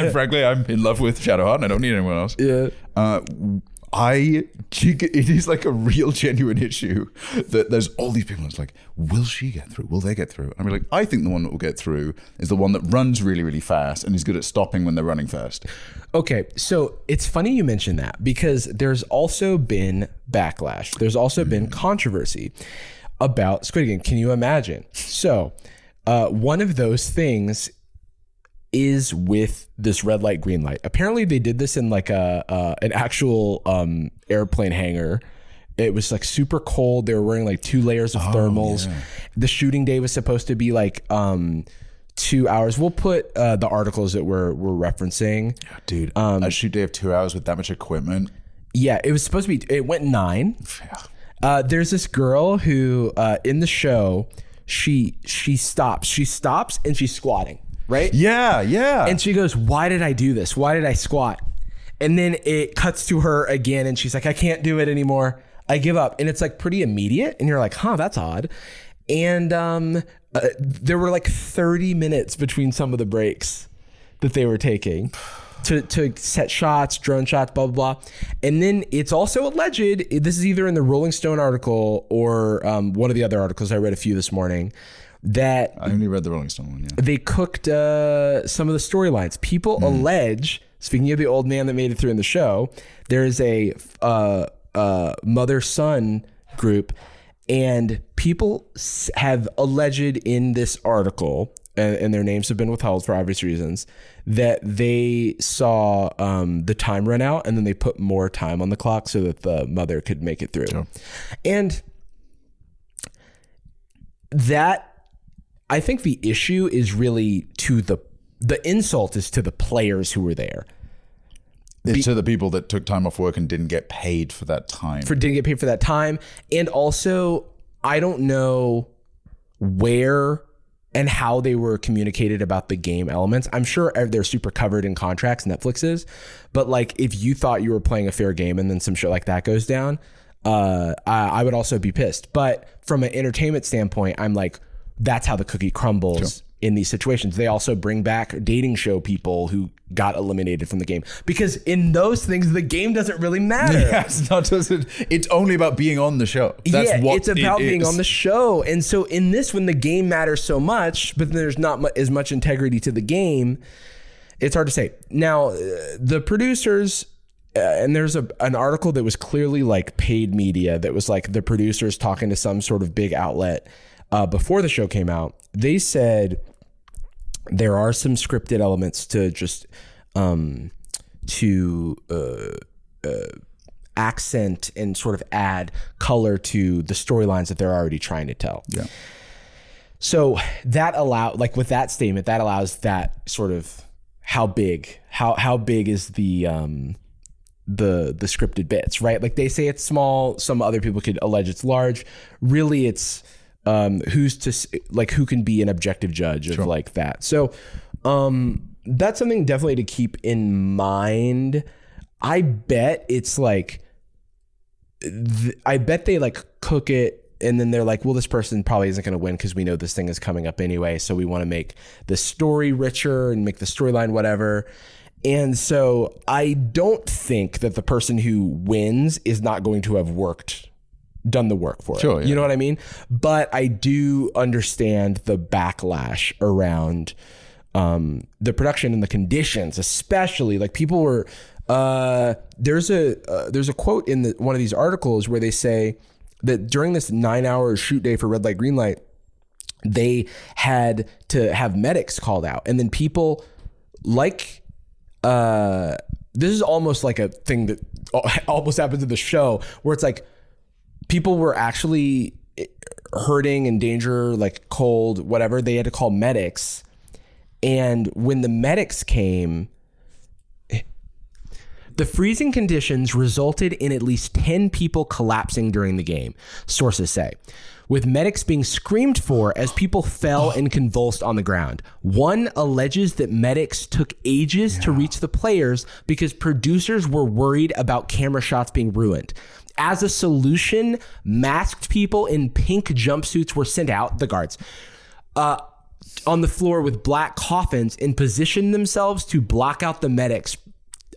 and frankly, I'm in love with Shadowheart and I don't need anyone else. Yeah. Uh, I, it is like a real genuine issue that there's all these people. And it's like, will she get through? Will they get through? I'm like, I think the one that will get through is the one that runs really, really fast and is good at stopping when they're running fast. Okay, so it's funny you mention that because there's also been backlash. There's also been controversy about Squid Game. Can you imagine? So, uh, one of those things is with this red light, green light. Apparently, they did this in like a uh, an actual um, airplane hangar. It was like super cold. They were wearing like two layers of thermals. The shooting day was supposed to be like um, two hours. We'll put uh, the articles that we're we're referencing. Dude, um, a shoot day of two hours with that much equipment. Yeah, it was supposed to be. It went nine. Uh, there's this girl who uh, in the show, she she stops. She stops and she's squatting. Right. Yeah, yeah. And she goes, "Why did I do this? Why did I squat?" And then it cuts to her again, and she's like, "I can't do it anymore. I give up." And it's like pretty immediate, and you're like, "Huh, that's odd." And um, uh, there were like 30 minutes between some of the breaks that they were taking to to set shots, drone shots, blah blah blah. And then it's also alleged. This is either in the Rolling Stone article or um, one of the other articles I read a few this morning. That I only read the Rolling Stone one, yeah. they cooked uh, some of the storylines. People allege, speaking of the old man that made it through in the show, there is a uh, uh, mother son group, and people have alleged in this article, and, and their names have been withheld for obvious reasons, that they saw um, the time run out, and then they put more time on the clock so that the mother could make it through. And that I think the issue is really to the the insult is to the players who were there It's to the people that took time off work and didn't get paid for that time. for didn't get paid for that time, and also I don't know where and how they were communicated about the game elements. I'm sure they're super covered in contracts, Netflix is, but like if you thought you were playing a fair game and then some shit like that goes down, uh, I, I would also be pissed. But from an entertainment standpoint, I'm like, that's how the cookie crumbles. in these situations. They also bring back dating show people who got eliminated from the game because in those things the game doesn't really matter. It's not just it's only about being on the show. That's yeah, what it's about it being is. on the show. And so in this, when the game matters so much, but there's not as much integrity to the game, it's hard to say. Now, uh, the producers. Uh, and there's a an article that was clearly like paid media that was like the producers talking to some sort of big outlet uh, before the show came out. They said there are some scripted elements to just um, to uh, uh, accent and sort of add color to the storylines that they're already trying to tell. Yeah. So that allow like with that statement that allows that sort of how big how how big is the um the the scripted bits, right? Like they say it's small, some other people could allege it's large. Really it's um who's to like who can be an objective judge of like that. So um that's something definitely to keep in mind. I bet it's like th- I bet they like cook it and then they're like, well, this person probably isn't going to win because we know this thing is coming up anyway. So we want to make the story richer and make the storyline whatever. And so I don't think that the person who wins is not going to have worked, done the work for Sure, it. yeah. You know what I mean? But I do understand the backlash around um, the production and the conditions, especially like people were. Uh, there's a uh, there's a quote in the, one of these articles where they say that during this nine hour shoot day for red light green light, they had to have medics called out, and then people like uh, this is almost like a thing that almost happened to the show where it's like people were actually eh, hurting in danger, like cold, whatever. They had to call medics. And when the medics came, the freezing conditions resulted in at least 10 people collapsing during the game, sources say, with medics being screamed for as people fell and convulsed on the ground. One alleges that medics took ages to reach the players because producers were worried about camera shots being ruined. As a solution, masked people in pink jumpsuits were sent out, the guards, uh, on the floor with black coffins and positioned themselves to block out the medics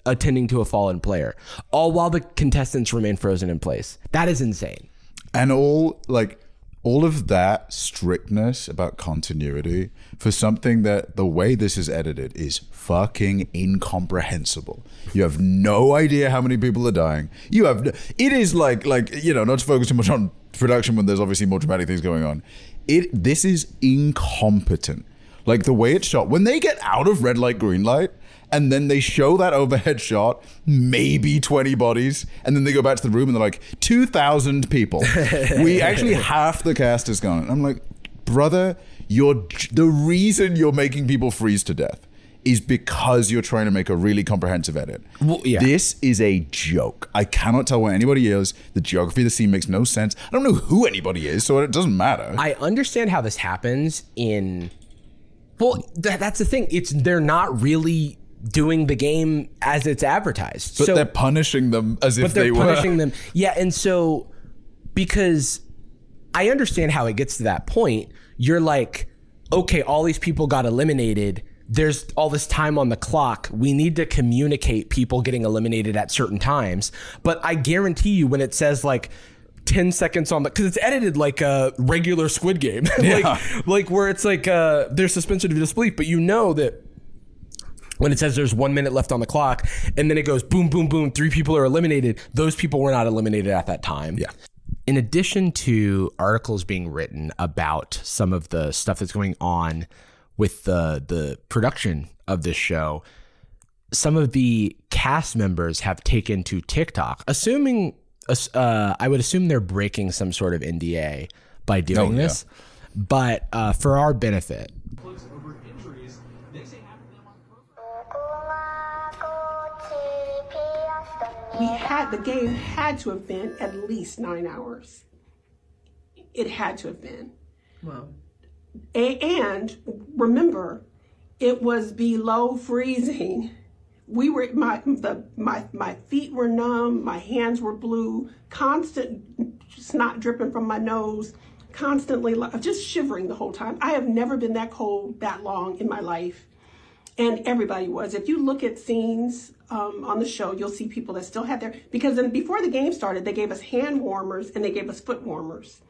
attending to a fallen player, all while the contestants remain frozen in place. That is insane. and all like all of that strictness about continuity for something that the way this is edited is fucking incomprehensible. You have no idea how many people are dying. You have it is like like you know not to focus too much on production when there's obviously more dramatic things going on. It this is incompetent. Like the way it's shot when they get out of red light green light and then they show that overhead shot, maybe 20 bodies, and then they go back to the room and they're like, 2,000 people. we actually half the cast is gone. I'm like, brother, you're the reason you're making people freeze to death is because you're trying to make a really comprehensive edit. Well, yeah. This is a joke. I cannot tell where anybody is. The geography of the scene makes no sense. I don't know who anybody is, so it doesn't matter. I understand how this happens in. Well, th- that's the thing. It's they're not really doing the game as it's advertised. but so, they're punishing them as if but they're punishing them. Yeah, and so because I understand how it gets to that point, you're like, okay, all these people got eliminated. There's all this time on the clock. We need to communicate people getting eliminated at certain times. But I guarantee you, when it says like 10 seconds on the because it's edited like a regular squid game like like where it's like uh there's suspension of disbelief but you know that when it says there's one minute left on the clock and then it goes boom boom boom three people are eliminated. Those people were not eliminated at that time. Yeah. In addition to articles being written about some of the stuff that's going on with the the production of this show some of the cast members have taken to TikTok assuming uh, I would assume they're breaking some sort of NDA by doing Oh, yeah. this. But uh, for our benefit we had the game had to have been at least nine hours. It had to have been. Wow. A- and remember, it was below freezing. We were my the my my feet were numb, my hands were blue, constant snot dripping from my nose, constantly just shivering the whole time. I have never been that cold that long in my life. And everybody was. If you look at scenes um, on the show, you'll see people that still had their, because then before the game started, they gave us hand warmers and they gave us foot warmers.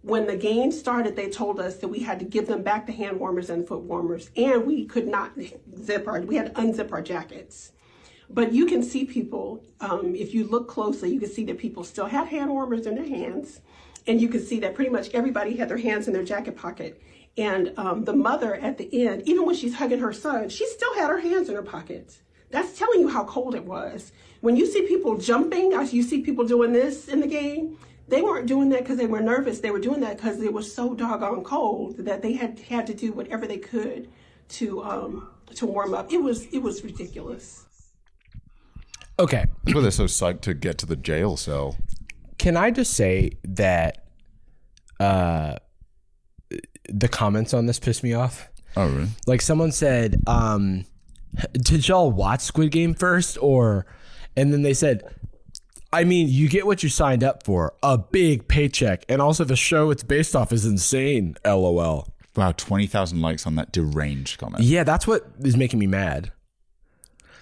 When the game started, they told us that we had to give them back the hand warmers and foot warmers, and we could not zip our, we had to unzip our jackets. But you can see people, um, if you look closely, you can see that people still had hand warmers in their hands. And you can see that pretty much everybody had their hands in their jacket pocket. And um, the mother at the end, even when she's hugging her son, she still had her hands in her pockets. That's telling you how cold it was. When you see people jumping, as you see people doing this in the game, they weren't doing that because they were nervous. They were doing that because it was so doggone cold that they had had to do whatever they could to um, to warm up. It was it was ridiculous. Okay. That's why they're so psyched to get to the jail cell. Can I just say that uh the comments on this piss me off? Oh, really? Like someone said, um, did y'all watch Squid Game first or and then they said I mean, you get what you signed up for, a big paycheck, and also the show it's based off is insane. LOL. Wow, 20,000 likes on that deranged comment. Yeah, that's what is making me mad.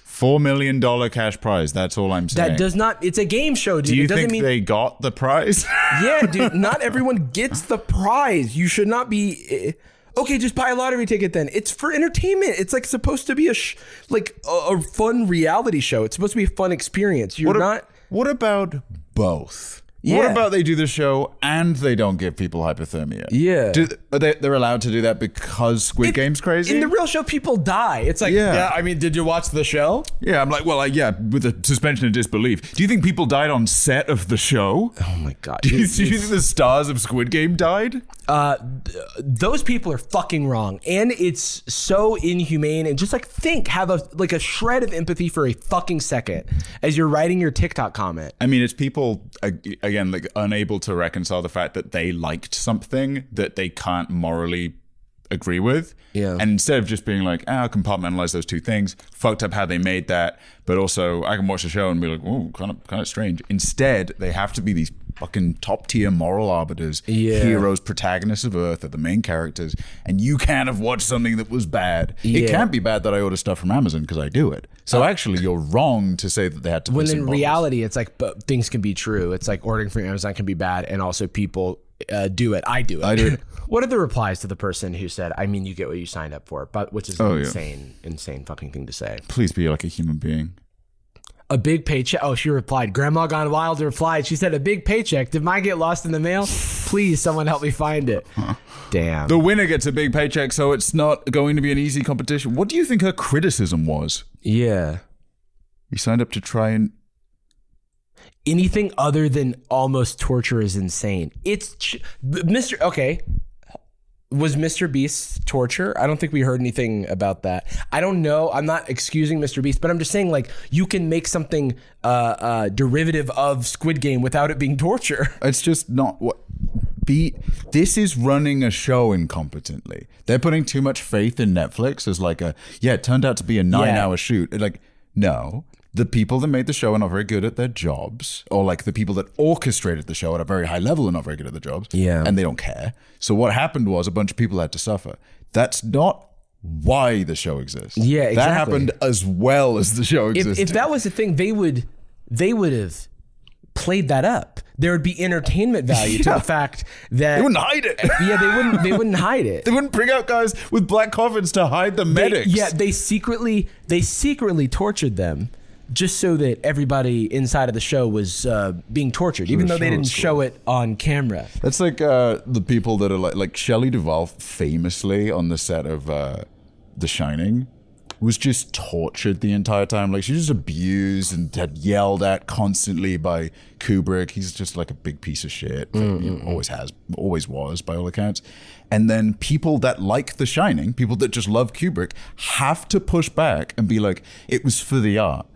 $4 million cash prize. That's all I'm saying. That does not. It's a game show, dude. Do you it think mean. they got the prize? yeah, dude. Not everyone gets the prize. You should not be. Okay, just buy a lottery ticket then. It's for entertainment. It's like supposed to be a sh- like a, a fun reality show. It's supposed to be a fun experience. You're what, a- not. what about both? What about they do the show and they don't give people hypothermia? Yeah. Do, are they, they're allowed to do that because Squid It- Game's crazy? In the real show, people die. It's like, Yeah. yeah. I mean, did you watch the show? yeah, I'm like, well, uh, yeah, with a suspension of disbelief. Do you think people died on set of the show? Oh my god. Do you, do you think the stars of Squid Game died? uh, those people are fucking wrong, and it's so inhumane. And just like think, have a like a shred of empathy for a fucking second as you're writing your TikTok comment. I mean, it's people ag- again like unable to reconcile the fact that they liked something that they can't morally agree with. Yeah. And instead of just being like, ah, I'll compartmentalize those two things, fucked up how they made that, but also I can watch the show and be like, oh, kind of, kind of strange. Instead, they have to be these fucking top tier moral arbiters, Yeah. heroes, protagonists of Earth, are the main characters, and you can't have watched something that was bad. It Yeah. Uh, can't be bad that I order stuff from Amazon because I do it. So actually, you're wrong to say that they had to. when in bottles. reality it's like but things can be true it's like ordering from amazon can be bad and also people uh, do it i do it I do it. what are the replies to the person who said i mean you get what you signed up for but which is Oh, an yeah. insane insane fucking thing to say please be like a human being. a big paycheck oh she replied grandma gone wild replied she said a big paycheck did mine get lost in the mail please someone help me find it damn The winner gets a big paycheck, so it's not going to be an easy competition. What do you think her criticism was? Yeah You signed up to try and. anything other than almost torture is insane. It's ch- Mr. Okay. Was Mr. Beast's torture? I don't think we heard anything about that. I don't know. I'm not excusing Mr. Beast, but I'm just saying, like, you can make something uh, uh, derivative of Squid Game without it being torture. It's just not what. Be this is running a show incompetently. They're putting too much faith in Netflix as like a yeah. It turned out to be a nine-hour shoot. Like no, the people that made the show are not very good at their jobs, or like the people that orchestrated the show at a very high level are not very good at their jobs. Yeah. and they don't care. So what happened was a bunch of people had to suffer. That's not why the show exists. Yeah, exactly. that happened as well as the show If, existed. if that was the thing, they would they would have played that up. There would be entertainment value to the fact that they wouldn't hide it. yeah, they wouldn't they wouldn't hide it. They wouldn't bring out guys with black coffins to hide the They- medics. yeah, they secretly they secretly tortured them just so that everybody inside of the show was uh, being tortured, even though they didn't show it on camera. That's like uh, the people that are like like Shelley Duvall famously on the set of uh, The Shining was just tortured the entire time. Like she was just abused and had yelled at constantly by Kubrick. He's just like a big piece of shit. Know, mm-hmm. always has, always was by all accounts. And then people that like The Shining, people that just love Kubrick, have to push back and be like, it was for the art.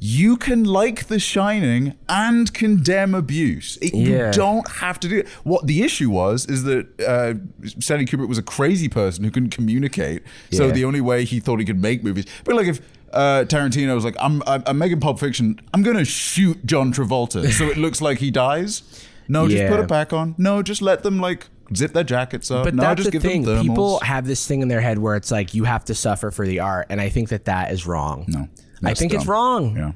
You can like The Shining and condemn abuse. It- Yeah. You don't have to do it. What the issue was is that uh, Stanley Kubrick was a crazy person who couldn't communicate. So the only way he thought he could make movies, but like if uh, Tarantino was like, "I'm I'm, I'm making Pulp Fiction. I'm going to shoot John Travolta, so it looks like he dies." No, just put it back on. No, just let them like zip their jackets up. But no, that's just the give thing. People have this thing in their head where it's like you have to suffer for the art, and I think that that is wrong. no, I think it's wrong. Yeah,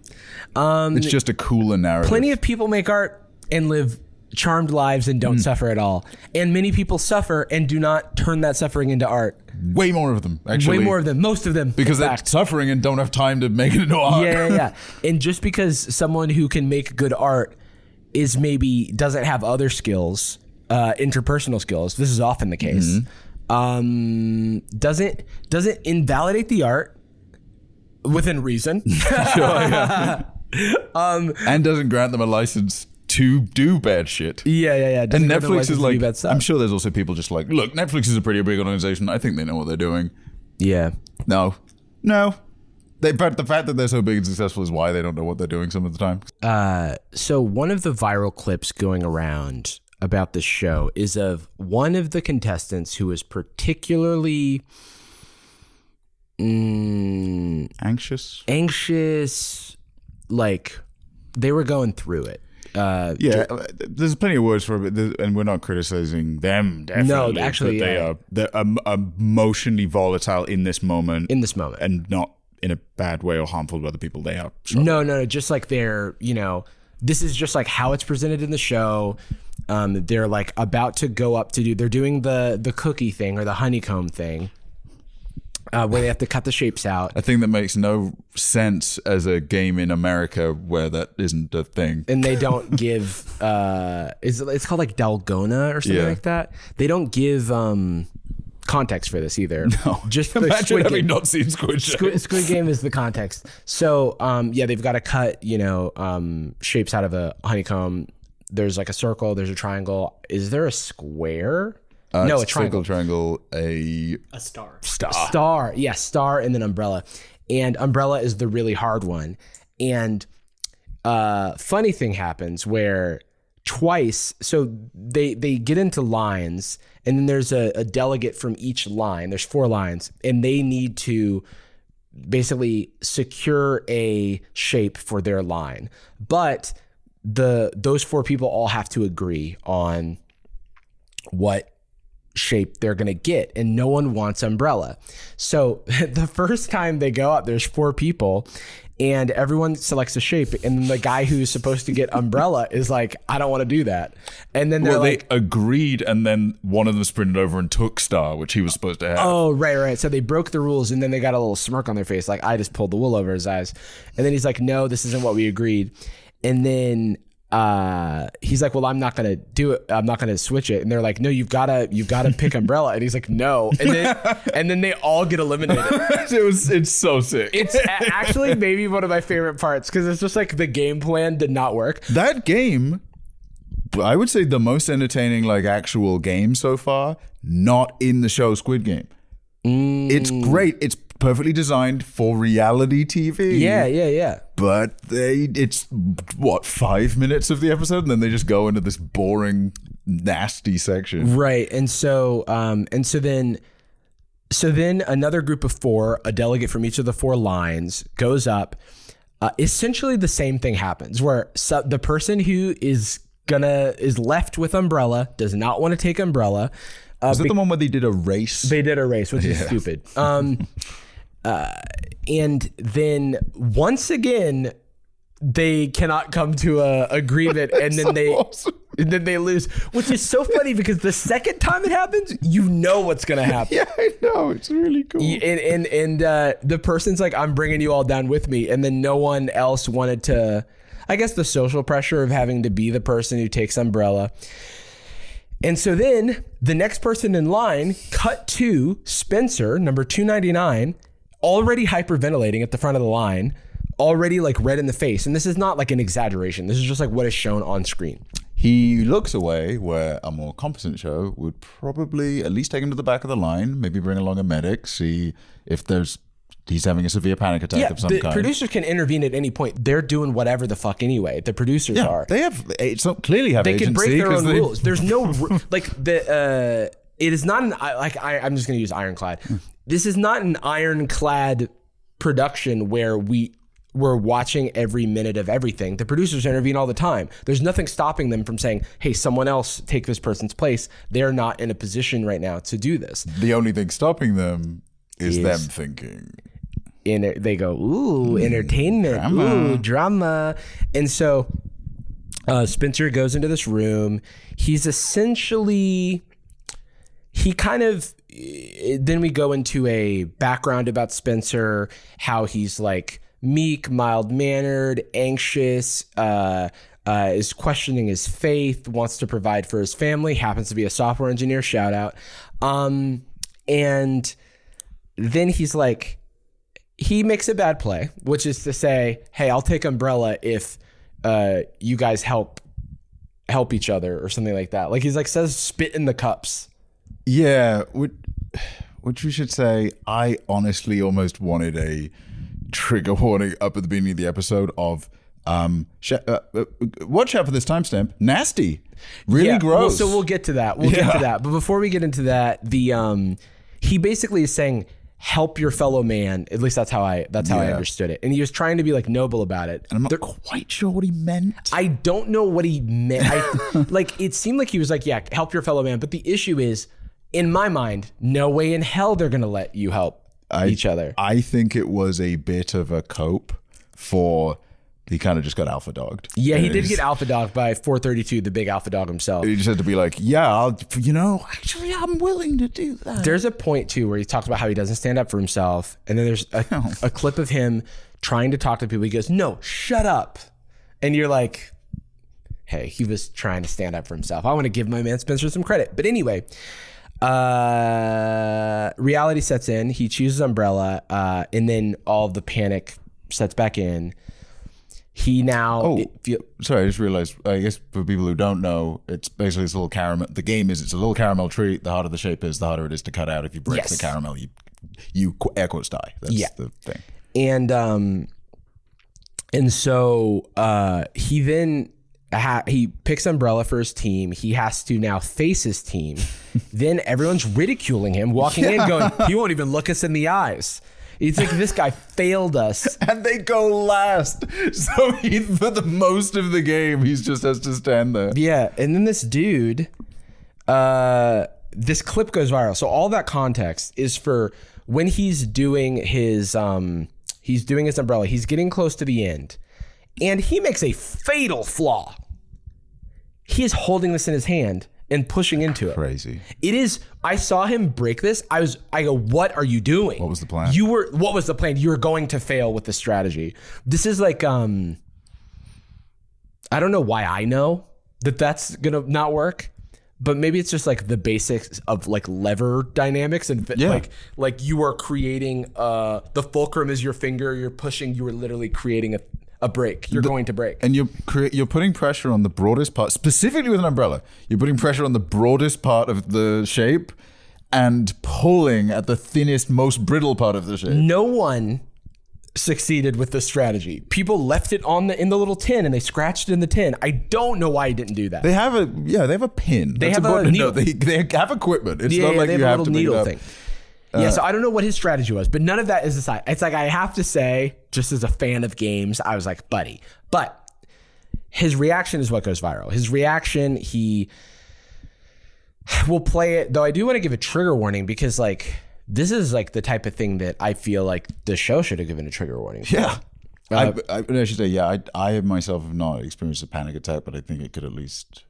um, it's just a cooler narrative. Plenty of people make art and live charmed lives and don't suffer at all, and many people suffer and do not turn that suffering into art. way more of them. Actually, Way more of them, most of them, because they're suffering and don't have time to make it into art. yeah, yeah, yeah. And just because someone who can make good art is maybe doesn't have other skills, uh, interpersonal skills. This is often the case. Mm-hmm. Um, doesn't doesn't invalidate the art within reason. Um And doesn't grant them a license to do bad shit. yeah, yeah, yeah. And Doesn't them Netflix is like. I'm sure there's also people just like, look, Netflix is a pretty big organization. I think they know what they're doing. Yeah. No, no. They, but the fact that they're so big and successful is why they don't know what they're doing some of the time. Uh, so one of the viral clips going around about this show is of one of the contestants who was particularly mm, Anxious. anxious, like they were going through it. Uh, Yeah, uh, there's plenty of words for it, and we're not criticizing them. Definitely, actually, they yeah. are they're um, emotionally volatile in this moment, in this moment. and not in a bad way or harmful to other people. They are. No, no, no. Just like they're, you know, this is just like how it's presented in the show. Um, they're like about to go up to do. They're doing the the cookie thing or the honeycomb thing, uh, where they have to cut the shapes out. a thing that makes no sense as a game in America where that isn't a thing. and they don't give uh is it's called like dalgona or something Yeah. like that they don't give um context for this either no just the Imagine squid having game. not seen Squid Game. Squid, Squid Game is the context. So, um, yeah, they've got to cut, you know, um, shapes out of a honeycomb. There's like a circle. There's a triangle. Is there a square? Uh, no, a triangle. Circle, triangle, a A star. star. Star, yeah, star, and then umbrella. And umbrella is the really hard one. And uh, funny thing happens where twice, so they they get into lines, and then there's a, a delegate from each line. There's four lines, and they need to basically secure a shape for their line. But the those four people all have to agree on what shape they're going to get and no one wants umbrella. So the first time they go up there's four people and everyone selects a shape and the guy who's supposed to get umbrella is like I don't want to do that. And then they're Well, like they agreed, and then one of them sprinted over and took Star, which he was supposed to have. Oh, right, right. So they broke the rules and then they got a little smirk on their face, like I just pulled the wool over his eyes. And then he's like, No, this isn't what we agreed. And then uh he's like, Well, I'm not gonna do it, I'm not gonna switch it. And they're like, No, you've gotta you've gotta pick umbrella. And he's like, No. And then and then they all get eliminated. it was. It's so sick. It's a- actually maybe one of my favorite parts because it's just like the game plan did not work. that game. I would say the most entertaining, like actual game so far. Not in the show Squid Game. It's Mm. great. It's perfectly designed for reality TV. Yeah, yeah, yeah. but they it's what five minutes of the episode and then they just go into this boring nasty section Right. And so um and so then so then another group of four, a delegate from each of the four lines goes up. Uh, essentially the same thing happens where so the person who is gonna is left with umbrella does not want to take umbrella. Uh, is that the one where they did a race they did a race, which is stupid. Um, uh, and then once again, they cannot come to a agreement, and then they and then they lose, which is so funny because the second time it happens, you know what's gonna happen. yeah i know it's really cool And and and uh, the person's like, "I'm bringing you all down with me," and then no one else wanted to. I guess the social pressure of having to be the person who takes umbrella. And so then the next person in line, cut to Spencer, number 299, already hyperventilating at the front of the line, already like red in the face. And this is not like an exaggeration. This is just like what is shown on screen. he looks away where a more competent show would probably at least take him to the back of the line maybe bring along a medic see if there's he's having a severe panic attack Yeah, of some the kind producers can intervene at any point. They're doing whatever the fuck anyway. The producers yeah are. they have it's not clearly have they can break their own they- rules. There's no like the uh, it is not an like I, I'm just going to use ironclad. This is not an ironclad production where we were watching every minute of everything. The producers intervene all the time. There's nothing stopping them from saying, "Hey, someone else take this person's place." They're not in a position right now to do this. The only thing stopping them is, Is- them thinking. in they go, ooh, entertainment, drama. ooh, drama. And so uh, Spencer goes into this room. He's essentially, he kind of, then we go into a background about Spencer, how he's like meek, mild mannered, anxious, uh, uh, is questioning his faith, wants to provide for his family, happens to be a software engineer, shout out. Um, and then he's like, he makes a bad play, which is to say, "Hey, I'll take Umbrella if uh, you guys help help each other or something like that." Like he's like says, "Spit in the cups." Yeah, which, which we should say, I honestly almost wanted a trigger warning up at the beginning of the episode of um sh- uh, uh, watch out for this timestamp nasty really Yeah, well, gross so we'll get to that. We'll get to that. But before we get into that, the um, he basically is saying, "Help your fellow man." At least that's how I that's how I understood it. And he was trying to be like noble about it. i'm not quite sure what he meant I don't know what he meant. I, like it seemed like he was like, "Yeah, help your fellow man." But the issue is, in my mind, no way in hell they're gonna let you help each other. i think it was a bit of a cope for he kind of just got alpha dogged Yeah, he did get alpha dogged by 432, the big alpha dog himself. he just had to be like yeah I'll, you know actually i'm willing to do that There's a point too where he talks about how he doesn't stand up for himself, and then there's a, Oh. a clip of him trying to talk to people. He goes, "No, shut up," and you're like, "Hey, he was trying to stand up for himself." I want to give my man Spencer some credit, but anyway. Uh, reality sets in. He chooses Umbrella, uh, and then all the panic sets back in. He now Oh. feel, Sorry, I just realized. I guess for people who don't know, it's basically this little caramel. The game is it's a little caramel tree. The harder the shape is, the harder it is to cut out. If you break Yes. the caramel, you you air quotes die. That's Yeah. the thing. and um and so uh he then ha- he picks umbrella for his team. He has to now face his team. Then everyone's ridiculing him walking in going he won't even look us in the eyes. It's like this guy failed us. And they go last, so he for the most of the game, he just has to stand there. yeah and then this dude uh this clip goes viral. So all that context is for when he's doing his um he's doing his umbrella. He's getting close to the end. And he makes a fatal flaw he is holding this in his hand and pushing into it. Crazy. it is i saw him break this. I was i go what are you doing? What was the plan? you were what was the plan? You were going to fail with the strategy. This is like um i don't know why i know that that's gonna not work but maybe it's just like the basics of like lever dynamics and Yeah. like like you are creating uh the fulcrum is your finger. You're pushing. You are literally creating a, a break you're going to break And you're crea- you're putting pressure on the broadest part, specifically with an umbrella. You're putting pressure on the broadest part of the shape, and pulling at the thinnest, most brittle part of the shape. no one succeeded with this strategy. People left it on the in the little tin and they scratched it in the tin. I don't know why he didn't do that. They have a yeah, they have a pin. They That's have a important know. needle. They, they have equipment. It's yeah, not yeah, like have you a have little to needle thing. Yeah, so uh, I don't know what his strategy was, but none of that is aside. It's like I have to say, just as a fan of games, I was like, buddy. But his reaction is what goes viral. His reaction, he will play it. Though I do want to give a trigger warning because like this is like the type of thing that I feel like the show should have given a trigger warning. for. Yeah. Uh, I, I, I should say, yeah, I, I myself have not experienced a panic attack, but I think it could at least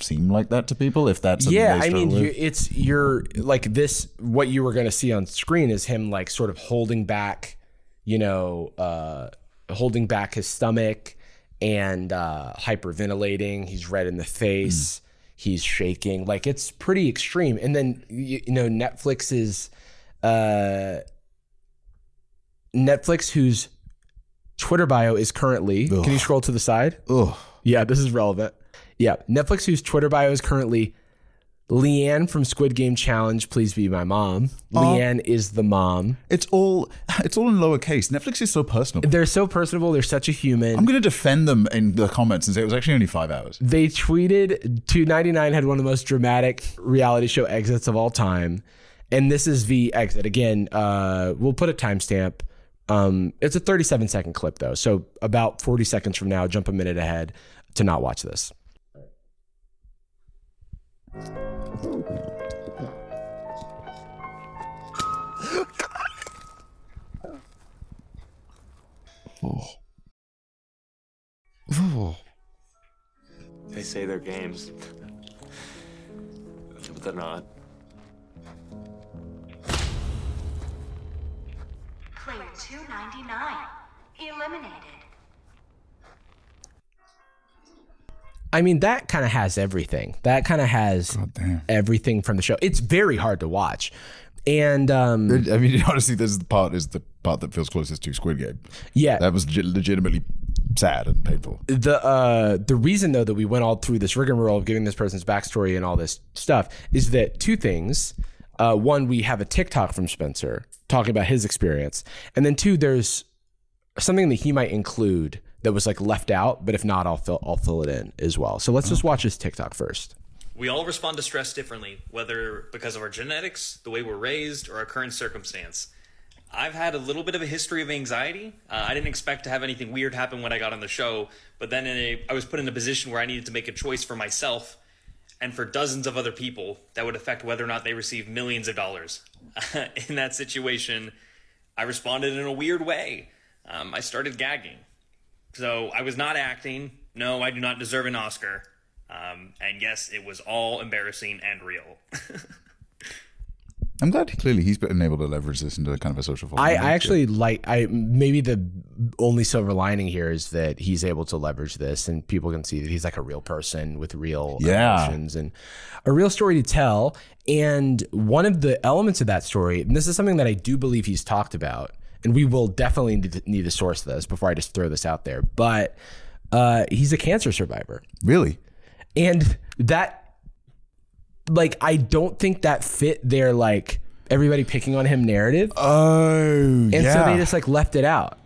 seem like that to people if that's yeah i mean you, it's you're like this what you were going to see on screen is him like sort of holding back you know uh holding back his stomach and uh hyperventilating. He's red in the face. He's shaking. Like it's pretty extreme. And then you, you know netflix is uh netflix whose twitter bio is currently can you scroll to the side? Ugh. yeah, this is relevant. Yeah, Netflix, whose Twitter bio is currently Leanne from Squid Game Challenge. Please be my mom. Leanne is the mom. It's all it's all in lowercase. Netflix is so personal. They're so personable. They're such a human. I'm going to defend them in the comments and say it was actually only five hours. they tweeted 299 had one of the most dramatic reality show exits of all time. And this is the exit. Again, uh, we'll put a timestamp. Um, it's a 37 second clip though, so about 40 seconds from now, jump a minute ahead to not watch this. They say they're games, but they're not. Player 299. Eliminated. I mean, that kind of has everything. That kind of has everything from the show. It's very hard to watch, and um, I mean, honestly, this is the part is the part that feels closest to Squid Game. Yeah. that was legitimately sad and painful. the uh the reason though that we went all through this rigmarole of giving this person's backstory and all this stuff is that two things. Uh, one, we have a TikTok from Spencer talking about his experience, and then two, there's something that he might include that was like left out, but if not, I'll fill I'll fill it in as well. So let's just watch his TikTok first. We all respond to stress differently, whether because of our genetics, the way we're raised, or our current circumstance. I've had a little bit of a history of anxiety. Uh, I didn't expect to have anything weird happen when I got on the show, but then in a, I was put in a position where I needed to make a choice for myself and for dozens of other people that would affect whether or not they receive millions of dollars. in that situation, I responded in a weird way. Um, I started gagging. So I was not acting. No, I do not deserve an Oscar. Um, and yes, it was all embarrassing and real. I'm glad he, clearly he's been able to leverage this into kind of a social. I. I actually like I maybe the only silver lining here is that he's able to leverage this and people can see that he's like a real person with real Yeah. emotions and a real story to tell. And one of the elements of that story, and this is something that I do believe he's talked about, and we will definitely need to, need to source this before I just throw this out there. But uh, he's a cancer survivor. Really? And that like I don't think that fit their like everybody picking on him narrative. Oh, and yeah. so they just like left it out.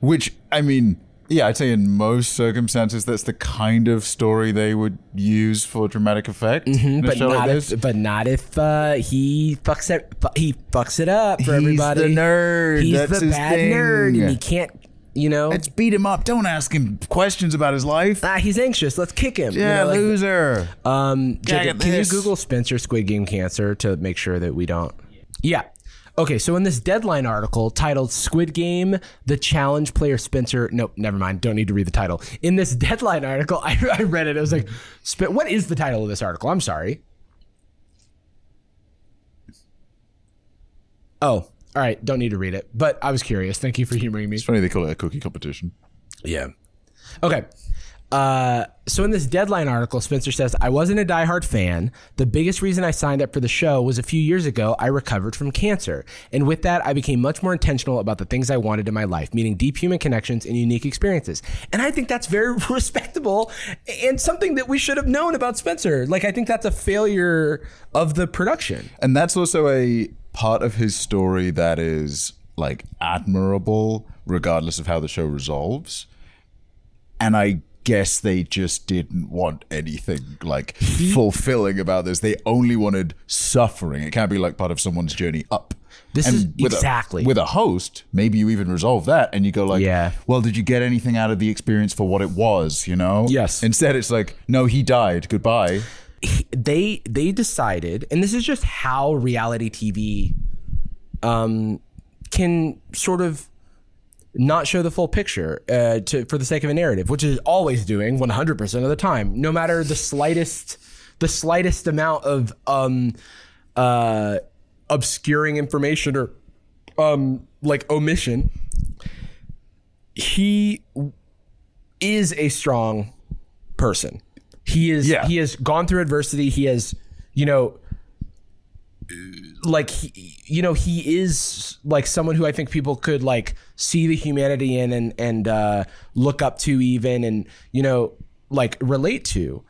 Which I mean, yeah, I'd say in most circumstances that's the kind of story they would use for dramatic effect. Mm-hmm, but show like not if, but not if uh, he fucks it. He fucks it up for He's everybody. He's the nerd. He's That's the his bad thing. nerd, and he can't. You know, Let's beat him up. Don't ask him questions about his life. ah, he's anxious. Let's kick him. You Yeah, know, like- loser. Um, Jacob, can you. Google Spencer Squid Game cancer to make sure that we don't? Yeah. Okay, so in this deadline article titled Squid Game, the challenge player Spencer. Nope, never mind. Don't need to read the title. In this deadline article, I, I read it. I was like, what is the title of this article? I'm sorry. Oh, all right. Don't need to read it, but I was curious. Thank you for humoring me. It's funny they call it a cookie competition. Yeah. Okay. Uh, so in this deadline article, Spencer says, I wasn't a diehard fan. The biggest reason I signed up for the show was a few years ago, I recovered from cancer. And with that, I became much more intentional about the things I wanted in my life, meaning deep human connections and unique experiences. And I think that's very respectable and something that we should have known about Spencer. Like, I think that's a failure of the production. And that's also a part of his story that is like admirable, regardless of how the show resolves. And I guess they just didn't want anything like fulfilling about this. They only wanted suffering. It can't be like part of someone's journey up. This And is with a- exactly. with a host. Maybe you even resolve that, and you go like, Yeah. Well, did you get anything out of the experience for what it was? You know? Yes. Instead, it's like, no, he died. Goodbye. they they decided, and this is just how reality TV um, can sort of not show the full picture uh, to for the sake of a narrative, which is always doing 100% of the time, no matter the slightest the slightest amount of um, uh, obscuring information or um, like omission. He is a strong person. He is Yeah. he has gone through adversity. He has, you know, like he, you know, he is like someone who I think people could like see the humanity in and and uh, look up to even and you know like relate to,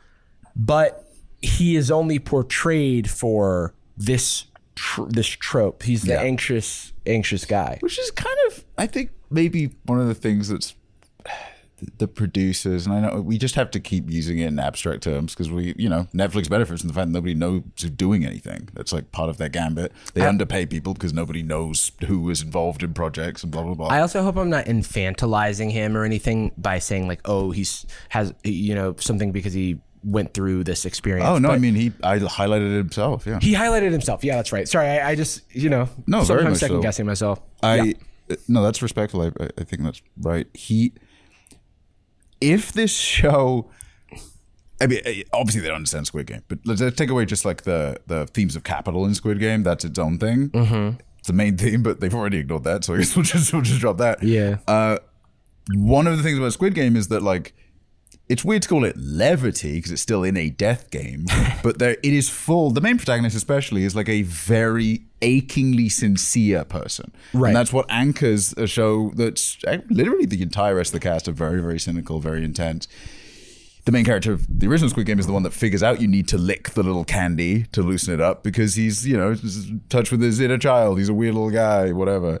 but he is only portrayed for this tr- this trope. He's the Yeah. anxious anxious guy. Which is kind of, I think, maybe one of the things that's the producers, and I know we just have to keep using it in abstract terms because we, you know, Netflix benefits from the fact that nobody knows who's doing anything. That's like part of their gambit. They underpay people because nobody knows who is involved in projects and blah blah blah. I also hope I'm not infantilizing him or anything by saying like, oh, he's has you know something because he went through this experience. oh no, I mean he, I highlighted it himself. Yeah, he highlighted himself. Yeah, that's right. Sorry, I, I just you know No, sometimes second so. guessing myself. I Yeah. uh, no, that's respectful. I, I think that's right. He, if this show, I mean, uh, obviously they don't understand Squid Game, but let's let's take away just like the the themes of capital in Squid Game. That's its own thing. Mm-hmm. It's the main theme, but they've already ignored that, so I guess we'll just we'll just drop that. Yeah. Uh, one of the things about Squid Game is that like it's weird to call it levity because it's still in a death game, but there it is full. The main protagonist, especially, is like a very achingly sincere person, Right. And that's what anchors a show that's uh, literally the entire rest of the cast are very, very cynical, very intense. The main character of the original Squid Game is the one that figures out you need to lick the little candy to loosen it up because he's, you know, in touch with his inner child. He's a weird little guy, whatever.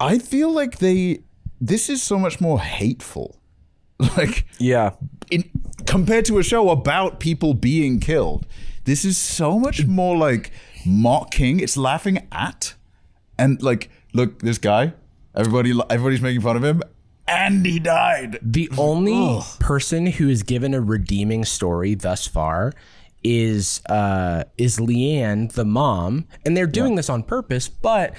I feel like they. This is so much more hateful. Like, yeah. in compared to a show about people being killed, this is so much more like mocking. It's laughing at, and like, look, this guy. Everybody, everybody's making fun of him, and he died. The only person who is given a redeeming story thus far is uh is Leanne, the mom, and they're doing this on purpose, but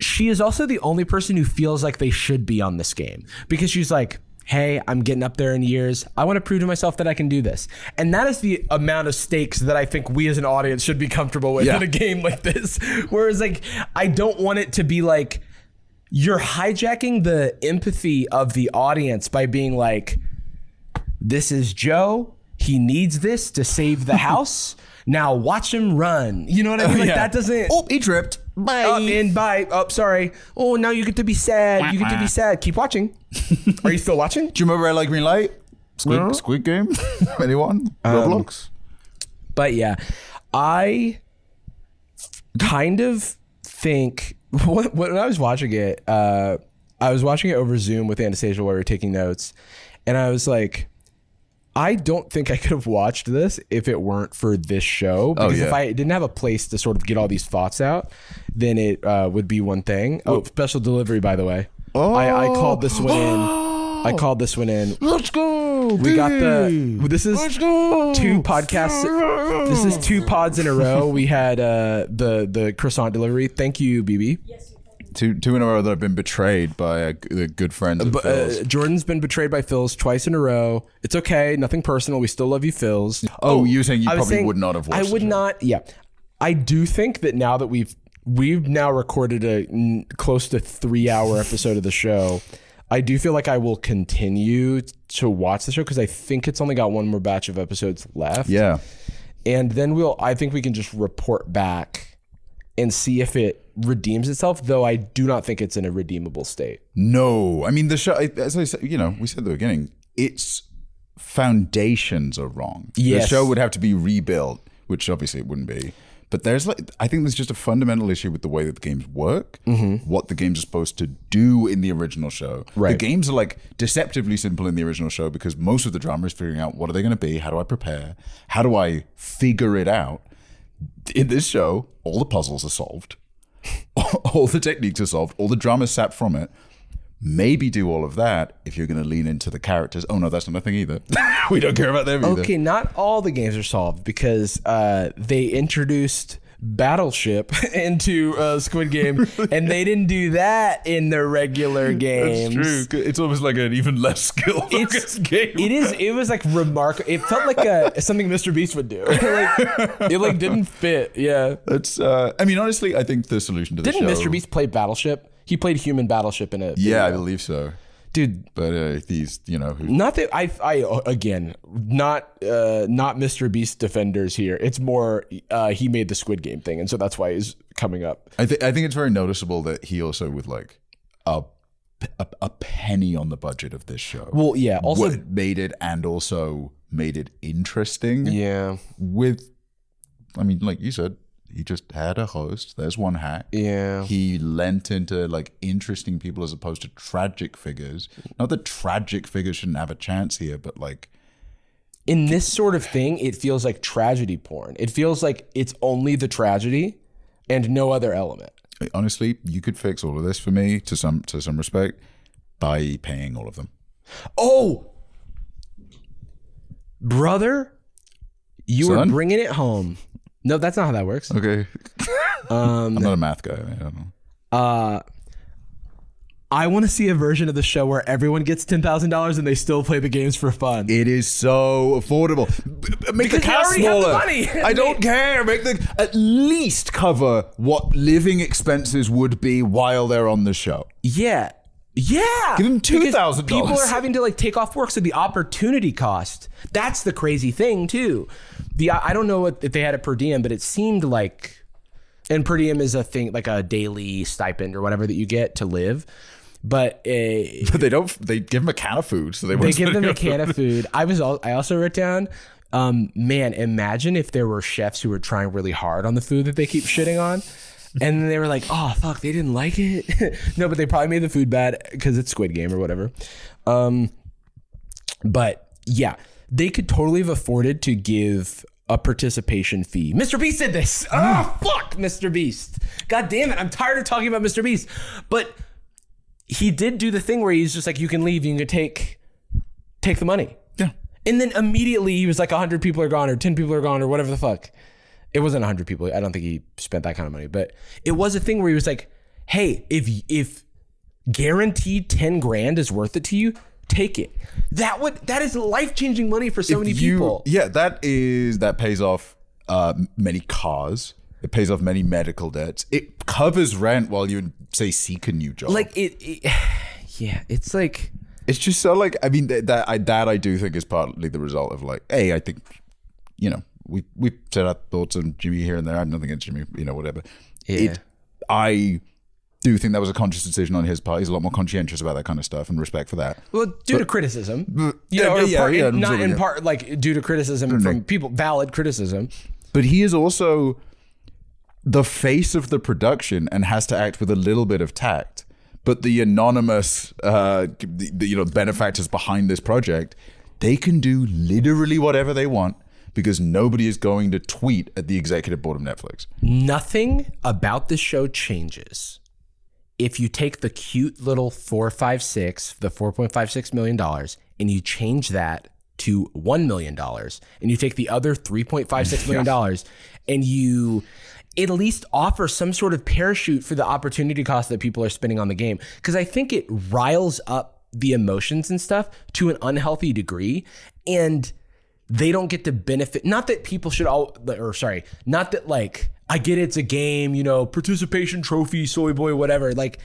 she is also the only person who feels like they should be on this game because she's like hey i'm getting up there in years. I want to prove to myself that i can do this. And that is the amount of stakes that i think we as an audience should be comfortable with Yeah. in a game like this. Whereas like i don't want it to be like you're hijacking the empathy of the audience by being like this is joe. He needs this to save the house. Now watch him run. You know what i mean? Oh, like Yeah. that doesn't Oh, he tripped. Bye. up and bye. Oh, sorry. Oh, now you get to be sad. You get to be sad. Keep watching. Are you still watching? Do you remember I like Green Light? Squid, No. Squid Game? Anyone? Um, Roblox? But yeah, I kind of think when, when I was watching it, uh, I was watching it over Zoom with Anastasia while we were taking notes, and I was like. I don't think I could have watched this if it weren't for this show. Oh, Because if. I didn't have a place to sort of get all these thoughts out, then it uh, would be one thing. Oh, special delivery, by the way. I, I called this one in. I called this one in. Let's go. We got the. This is two podcasts. This is two pods in a row. We had uh, the the croissant delivery. Thank you, BB. Two, two in a row that have been betrayed by a, the good friends of But, uh, Jordan's been betrayed by Philz twice in a row. It's okay. Nothing personal. We still love you, Philz. Oh, you were saying you probably saying would not have watched? I would not. Yeah, I do think that now that we've we've now recorded a n- close to three hour episode of the show. I do feel like I will continue to watch the show because I think it's only got one more batch of episodes left. yeah. and then we'll i think we can just report back and see if it redeems itself though i do not think it's in a redeemable state No, I mean the show. As I said, you know, we said at the beginning, its foundations are wrong. Yes. the show would have to be rebuilt, which obviously it wouldn't be. But there's like, I think there's just a fundamental issue with the way that the games work, mm-hmm. what the games are supposed to do in the original show. The games are like deceptively simple in the original show because most of the drama is figuring out what are they going to be, how do I prepare, how do I figure it out. In this show, all the puzzles are solved all the techniques are solved, all the drama is sapped from it. Maybe do all of that if you're going to lean into the characters. Oh no, that's not nothing either. we don't care about them either. okay not all the games are solved because uh, they introduced battleship into uh, squid game and they didn't do that in the regular games That's true. It's almost like an even less skill it's it is it was like remarkable it felt like a something mr beast would do like it like didn't fit yeah It's. Uh, I mean, honestly, I think the solution to the didn't mr beast play battleship he played human battleship in it Yeah, I believe so. Dude But uh, these, you know, who, Not that I, I again, not, uh, not Mr. Beast defenders here. It's more, uh, he made the Squid Game thing, and so that's why he's coming up. I think I think it's very noticeable that he also with like a, a a penny on the budget of this show. Well, yeah. Also, what made it and also made it interesting. yeah. with I mean, like you said, He just had a host. There's one hack. Yeah. He lent into like interesting people as opposed to tragic figures. Not that tragic figures shouldn't have a chance here, but like in this sort of thing, it feels like tragedy porn. It feels like it's only the tragedy and no other element. honestly, you could fix all of this for me to some to some respect by paying all of them. Oh, brother, you Son? were bringing it home. No, that's not how that works. Okay. Um, I'm not a math guy. I don't know. uh, I want to see a version of the show where everyone gets ten thousand dollars and they still play the games for fun. It is so affordable. B- b- Make Because the they cast already have the smaller. money. I don't care. Make the at least cover what living expenses would be while they're on the show. Yeah. Yeah. Give them $2,000. People are having to like take off work, so the opportunity cost. That's the crazy thing too. The I don't know what if they had a per diem, but it seemed like, and per diem is a thing like a daily stipend or whatever that you get to live. But uh, But they don't. They give them a can of food, so they, they give them a can of food. I was al- I also wrote down, um, man, imagine if there were chefs who were trying really hard on the food that they keep shitting on. And then they were like, "Oh fuck, they didn't like it." no, but they probably made the food bad because it's Squid Game or whatever. Um, but yeah, they could totally have afforded to give a participation fee. Mr. Beast did this. Oh fuck, Mr. Beast. God damn it, I'm tired of talking about Mr. Beast. But he did do the thing where he's just like, you can leave, you can take take the money. Yeah. And then immediately he was like, 100 people are gone or 10 people are gone or whatever the fuck. It wasn't 100 people. I don't think he spent that kind of money, but it was a thing where he was like, hey, if if guaranteed 10 grand is worth it to you, take it. That would that is life-changing money for so If many you- people. Yeah, that is that pays off uh, many cars. It pays off many medical debts. It covers rent while you say seek a new job. Like it, it yeah, it's like it's just so like I mean that that I that I do think is partly the result of like hey I think you know we we said our thoughts on Jimmy here and there. I have nothing against Jimmy, you know whatever. Yeah. It, I do think that was a conscious decision on his part. He's a lot more conscientious about that kind of stuff and respect for that. Well, due to criticism, but- you yeah, know, or yeah, part- yeah, not in yeah. part like due to criticism from people, valid criticism. But he is also the face of the production and has to act with a little bit of tact. But the anonymous, uh, the, the, you know, benefactors behind this project, they can do literally whatever they want because nobody is going to tweet at the executive board of Netflix. Nothing about this show changes if you take the cute little four five six, the four point five six million dollars, and you change that to one million dollars, and you take the other three point five six million dollars, and you at least offer some sort of parachute for the opportunity cost that people are spending on the game. Because I think it riles up the emotions and stuff to an unhealthy degree, and they don't get to benefit. Not that people should all, or sorry, not that like I get it's a game, you know, participation trophy, soy boy, whatever. Like,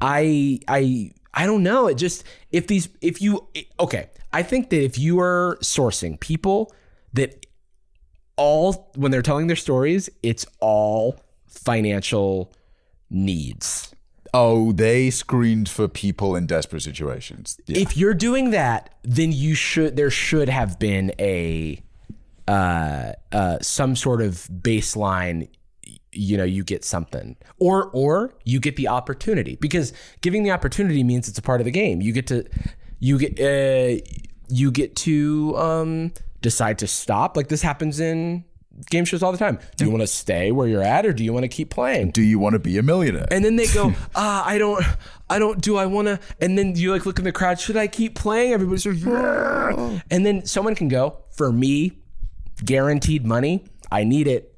I, I, I don't know. It just if these, if you, okay, I think that if you are sourcing people that all when they're telling their stories, it's all financial needs. Oh, they screened for people in desperate situations. Yeah. If you're doing that, then you should there should have been a uh uh some sort of baseline you know you get something or or you get the opportunity because giving the opportunity means it's a part of the game you get to you get uh you get to um decide to stop like this happens in game shows all the time do you want to stay where you're at or do you want to keep playing Do you want to be a millionaire? and then they go, ah, I don't, I don't, do I want to? And then you like look in the crowd, should I keep playing? Everybody's like, yeah. And then someone can go, for me, guaranteed money, I need it.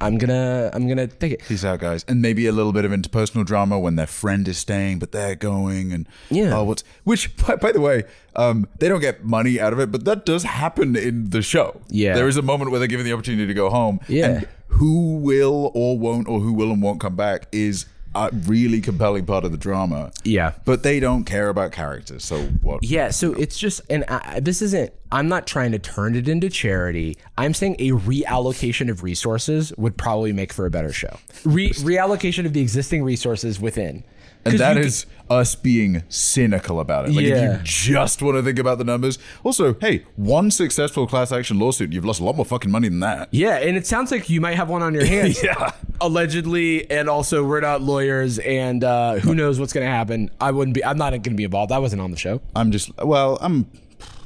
I'm gonna, I'm gonna take it. Peace out, guys. And maybe a little bit of interpersonal drama when their friend is staying, but they're going, and Yeah. oh, what's which? By, by the way, um, they don't get money out of it, but that does happen in the show. Yeah. there is a moment where they're given the opportunity to go home. Yeah. and who will or won't, or who will and won't come back is a really compelling part of the drama. Yeah. but they don't care about characters. So what? Yeah, so it's just, and I, this isn't. I'm not trying to turn it into charity. I'm saying a reallocation of resources would probably make for a better show. Re- reallocation of the existing resources within. And that is us being cynical about it. Like if you just want to think about the numbers. Also, hey, one successful class action lawsuit, you've lost a lot more fucking money than that. Yeah, and it sounds like you might have one on your hands. Yeah. Allegedly, and also we're not lawyers, and uh, who knows what's going to happen. I wouldn't be. I'm not going to be involved. I wasn't on the show. I'm just well, I'm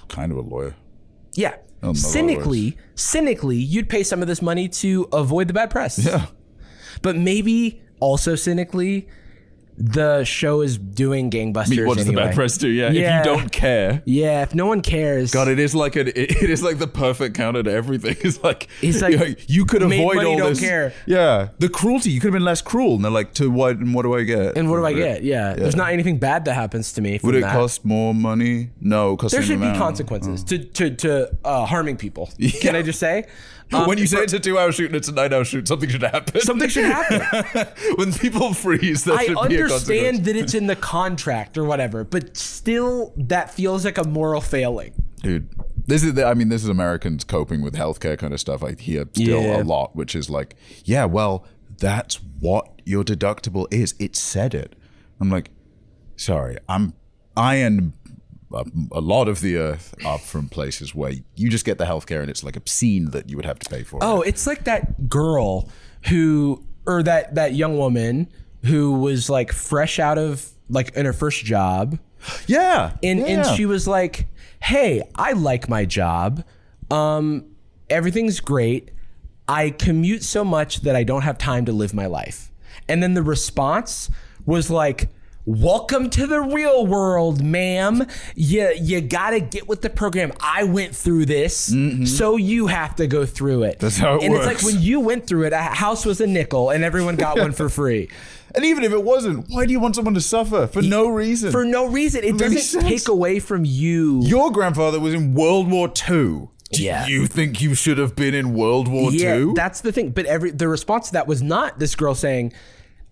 kind of a lawyer. Yeah. Cynically, cynically, you'd pay some of this money to avoid the bad press. Yeah. But maybe also cynically, the show is doing gangbusters. I mean, what does the bad press do? Yeah. Yeah. If you don't care. Yeah, if no one cares. God, it is like a, it is like the perfect counter to everything. It's like It's like, you, know, you could avoid money, all don't this. care. Yeah, the cruelty. You could have been less cruel. And they're like, to what? And what do I get? And what do I get? Yeah, there's not anything bad that happens to me. From Would it that. cost more money? No, it costs There the should same be amount. consequences to to to uh, harming people. Can I just say? Um, when you say for- it's a two-hour shoot and it's a nine-hour shoot, something should happen. something should happen. when people freeze, there I should be a consequence. I understand that it's in the contract or whatever, but still, that feels like a moral failing. dude. This is, the, I mean, this is Americans coping with healthcare kind of stuff. I hear still Yeah. a lot, which is like, yeah, well, that's what your deductible is. It said it. I'm like, sorry, I'm, I and a, a lot of the earth are from places where you just get the healthcare and it's like obscene that you would have to pay for. It. Oh, it. it's like that girl who, or that that young woman who was like fresh out of like in her first job, yeah, and and she was like, "Hey, I like my job. Um, everything's great. I commute so much that I don't have time to live my life." And then the response was like. Welcome to the real world, ma'am. You you gotta get with the program. I went through this, so you have to go through it. Mm-hmm. That's how it and it's like when you went through it, a house was a nickel, and everyone got one for free. And even if it wasn't, why do you want someone to suffer for no reason? For no reason. It Doesn't doesn't take away from you. Your grandfather was in World War II. Do Yeah. you think you should have been in World War yeah, II? that's the thing. But every the response to that was not this girl saying,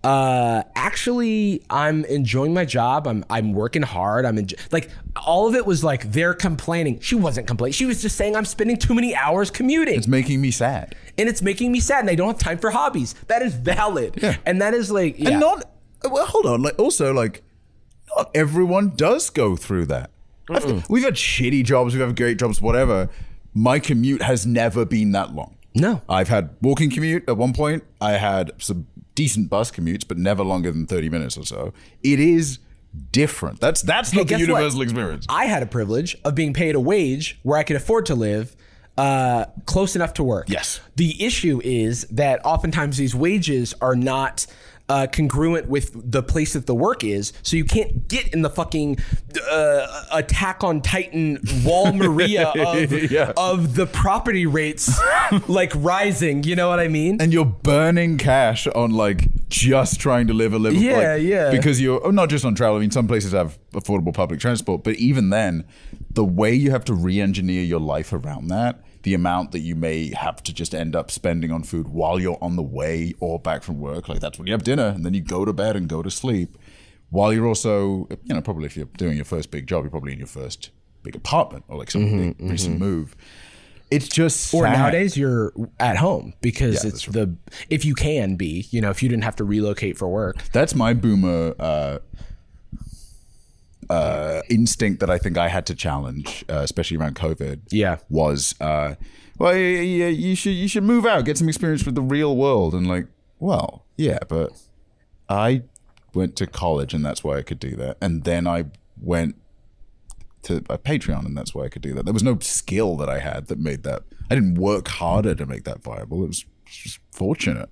uh, actually, I'm enjoying my job. I'm I'm working hard. I'm enjo-. like all of it was like they're complaining. She wasn't complaining. She was just saying I'm spending too many hours commuting. it's making me sad. and it's making me sad and I don't have time for hobbies. That is valid. Yeah. And that is like yeah. And not well, hold on. Like also, like not everyone does go through that. I've- We've had shitty jobs. We've had great jobs. Whatever. My commute has never been that long. No. I've had walking commute at one point. I had some decent bus commutes, but never longer than thirty minutes or so. It is different. That's that's Hey, not the guess what? universal experience. I had a privilege of being paid a wage where I could afford to live uh, close enough to work. Yes. The issue is that oftentimes these wages are not uh, congruent with the place that the work is, so you can't get in the fucking uh, Attack on Titan Wall Maria of, Yeah. of the property rates like rising. You know what I mean? and you're burning cash on like just trying to live a livable Yeah, like, yeah. because you're oh, not just on travel i mean some places have affordable public transport but even then the way you have to re-engineer your life around that the amount that you may have to just end up spending on food while you're on the way or back from work. Like that's when you have dinner and then you go to bed and go to sleep. While you're also you know probably if you're doing your first big job you're probably in your first big apartment or like some big recent move. It's just Or sad. nowadays you're at home because Yeah, it's the if you can be, you know, if you didn't have to relocate for work. That's my boomer uh, uh, instinct that I think I had to challenge, uh, especially around COVID. Yeah. was uh, well, yeah, yeah, you should you should move out, get some experience with the real world, and like, well, yeah, but I went to college, and that's why I could do that, and then I went to a Patreon, and that's why I could do that. There was no skill that I had that made that. I didn't work harder to make that viable. It was just fortunate.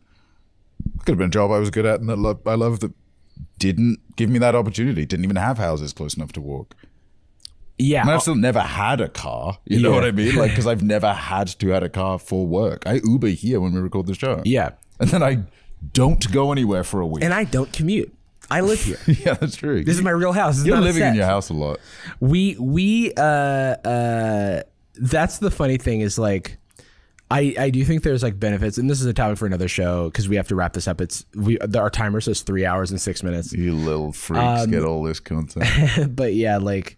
It Could have been a job I was good at, and that lo- I love that didn't give me that opportunity. Didn't even have houses close enough to walk. Yeah. And I've still never had a car. You know what I mean? Like, because I've never had to had a car for work. I Uber here when we record the show. Yeah. and then I don't go anywhere for a week. and I don't commute. I live here. yeah, that's true. This is my real house. Is You're living in your house a lot. We we uh uh that's the funny thing is like I I do think there's like benefits and this is a topic for another show because we have to wrap this up. It's we our timer says 3 hours and 6 minutes. You little freaks Um, get all this content. but yeah, like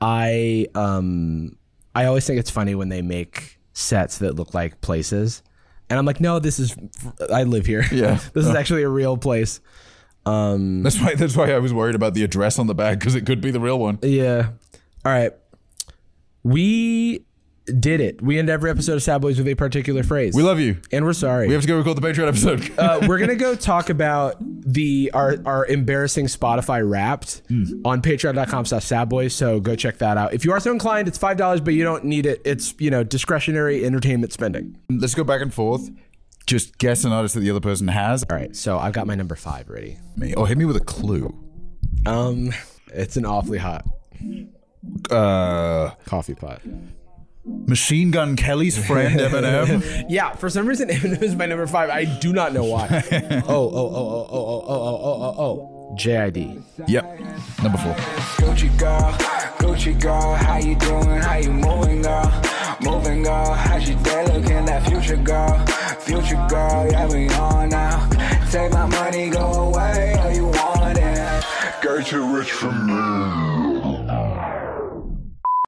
I um I always think it's funny when they make sets that look like places. And I'm like, "No, this is I live here. Yeah. this is actually a real place." Um, That's why. That's why I was worried about the address on the bag because it could be the real one. Yeah. All right. We did it. We end every episode of Sad Boys with a particular phrase. We love you. and we're sorry. We have to go record the Patreon episode. uh, we're gonna go talk about the our our embarrassing Spotify Wrapped on Patreon.com slash Sadboys. So go check that out. If you are so inclined, it's five dollars, but you don't need it. It's you know discretionary entertainment spending. Let's go back and forth. Just guess an artist that the other person has. All right, so I've got my number five ready. Me. Oh, hit me with a clue. Um, it's an awfully hot Uh, coffee pot. Machine Gun Kelly's friend Eminem. Yeah, for some reason Eminem is my number five. I do not know why. oh, oh, oh, oh, oh, oh, oh, oh, oh, oh. oh. JID. yep. Number four. Gucci girl, Gucci girl, how you doing? How you moving, girl? Moving, girl. How's your day looking? That future girl, future girl, yeah, we on now. Take my money, go away, all you want it. Girl, too rich for me.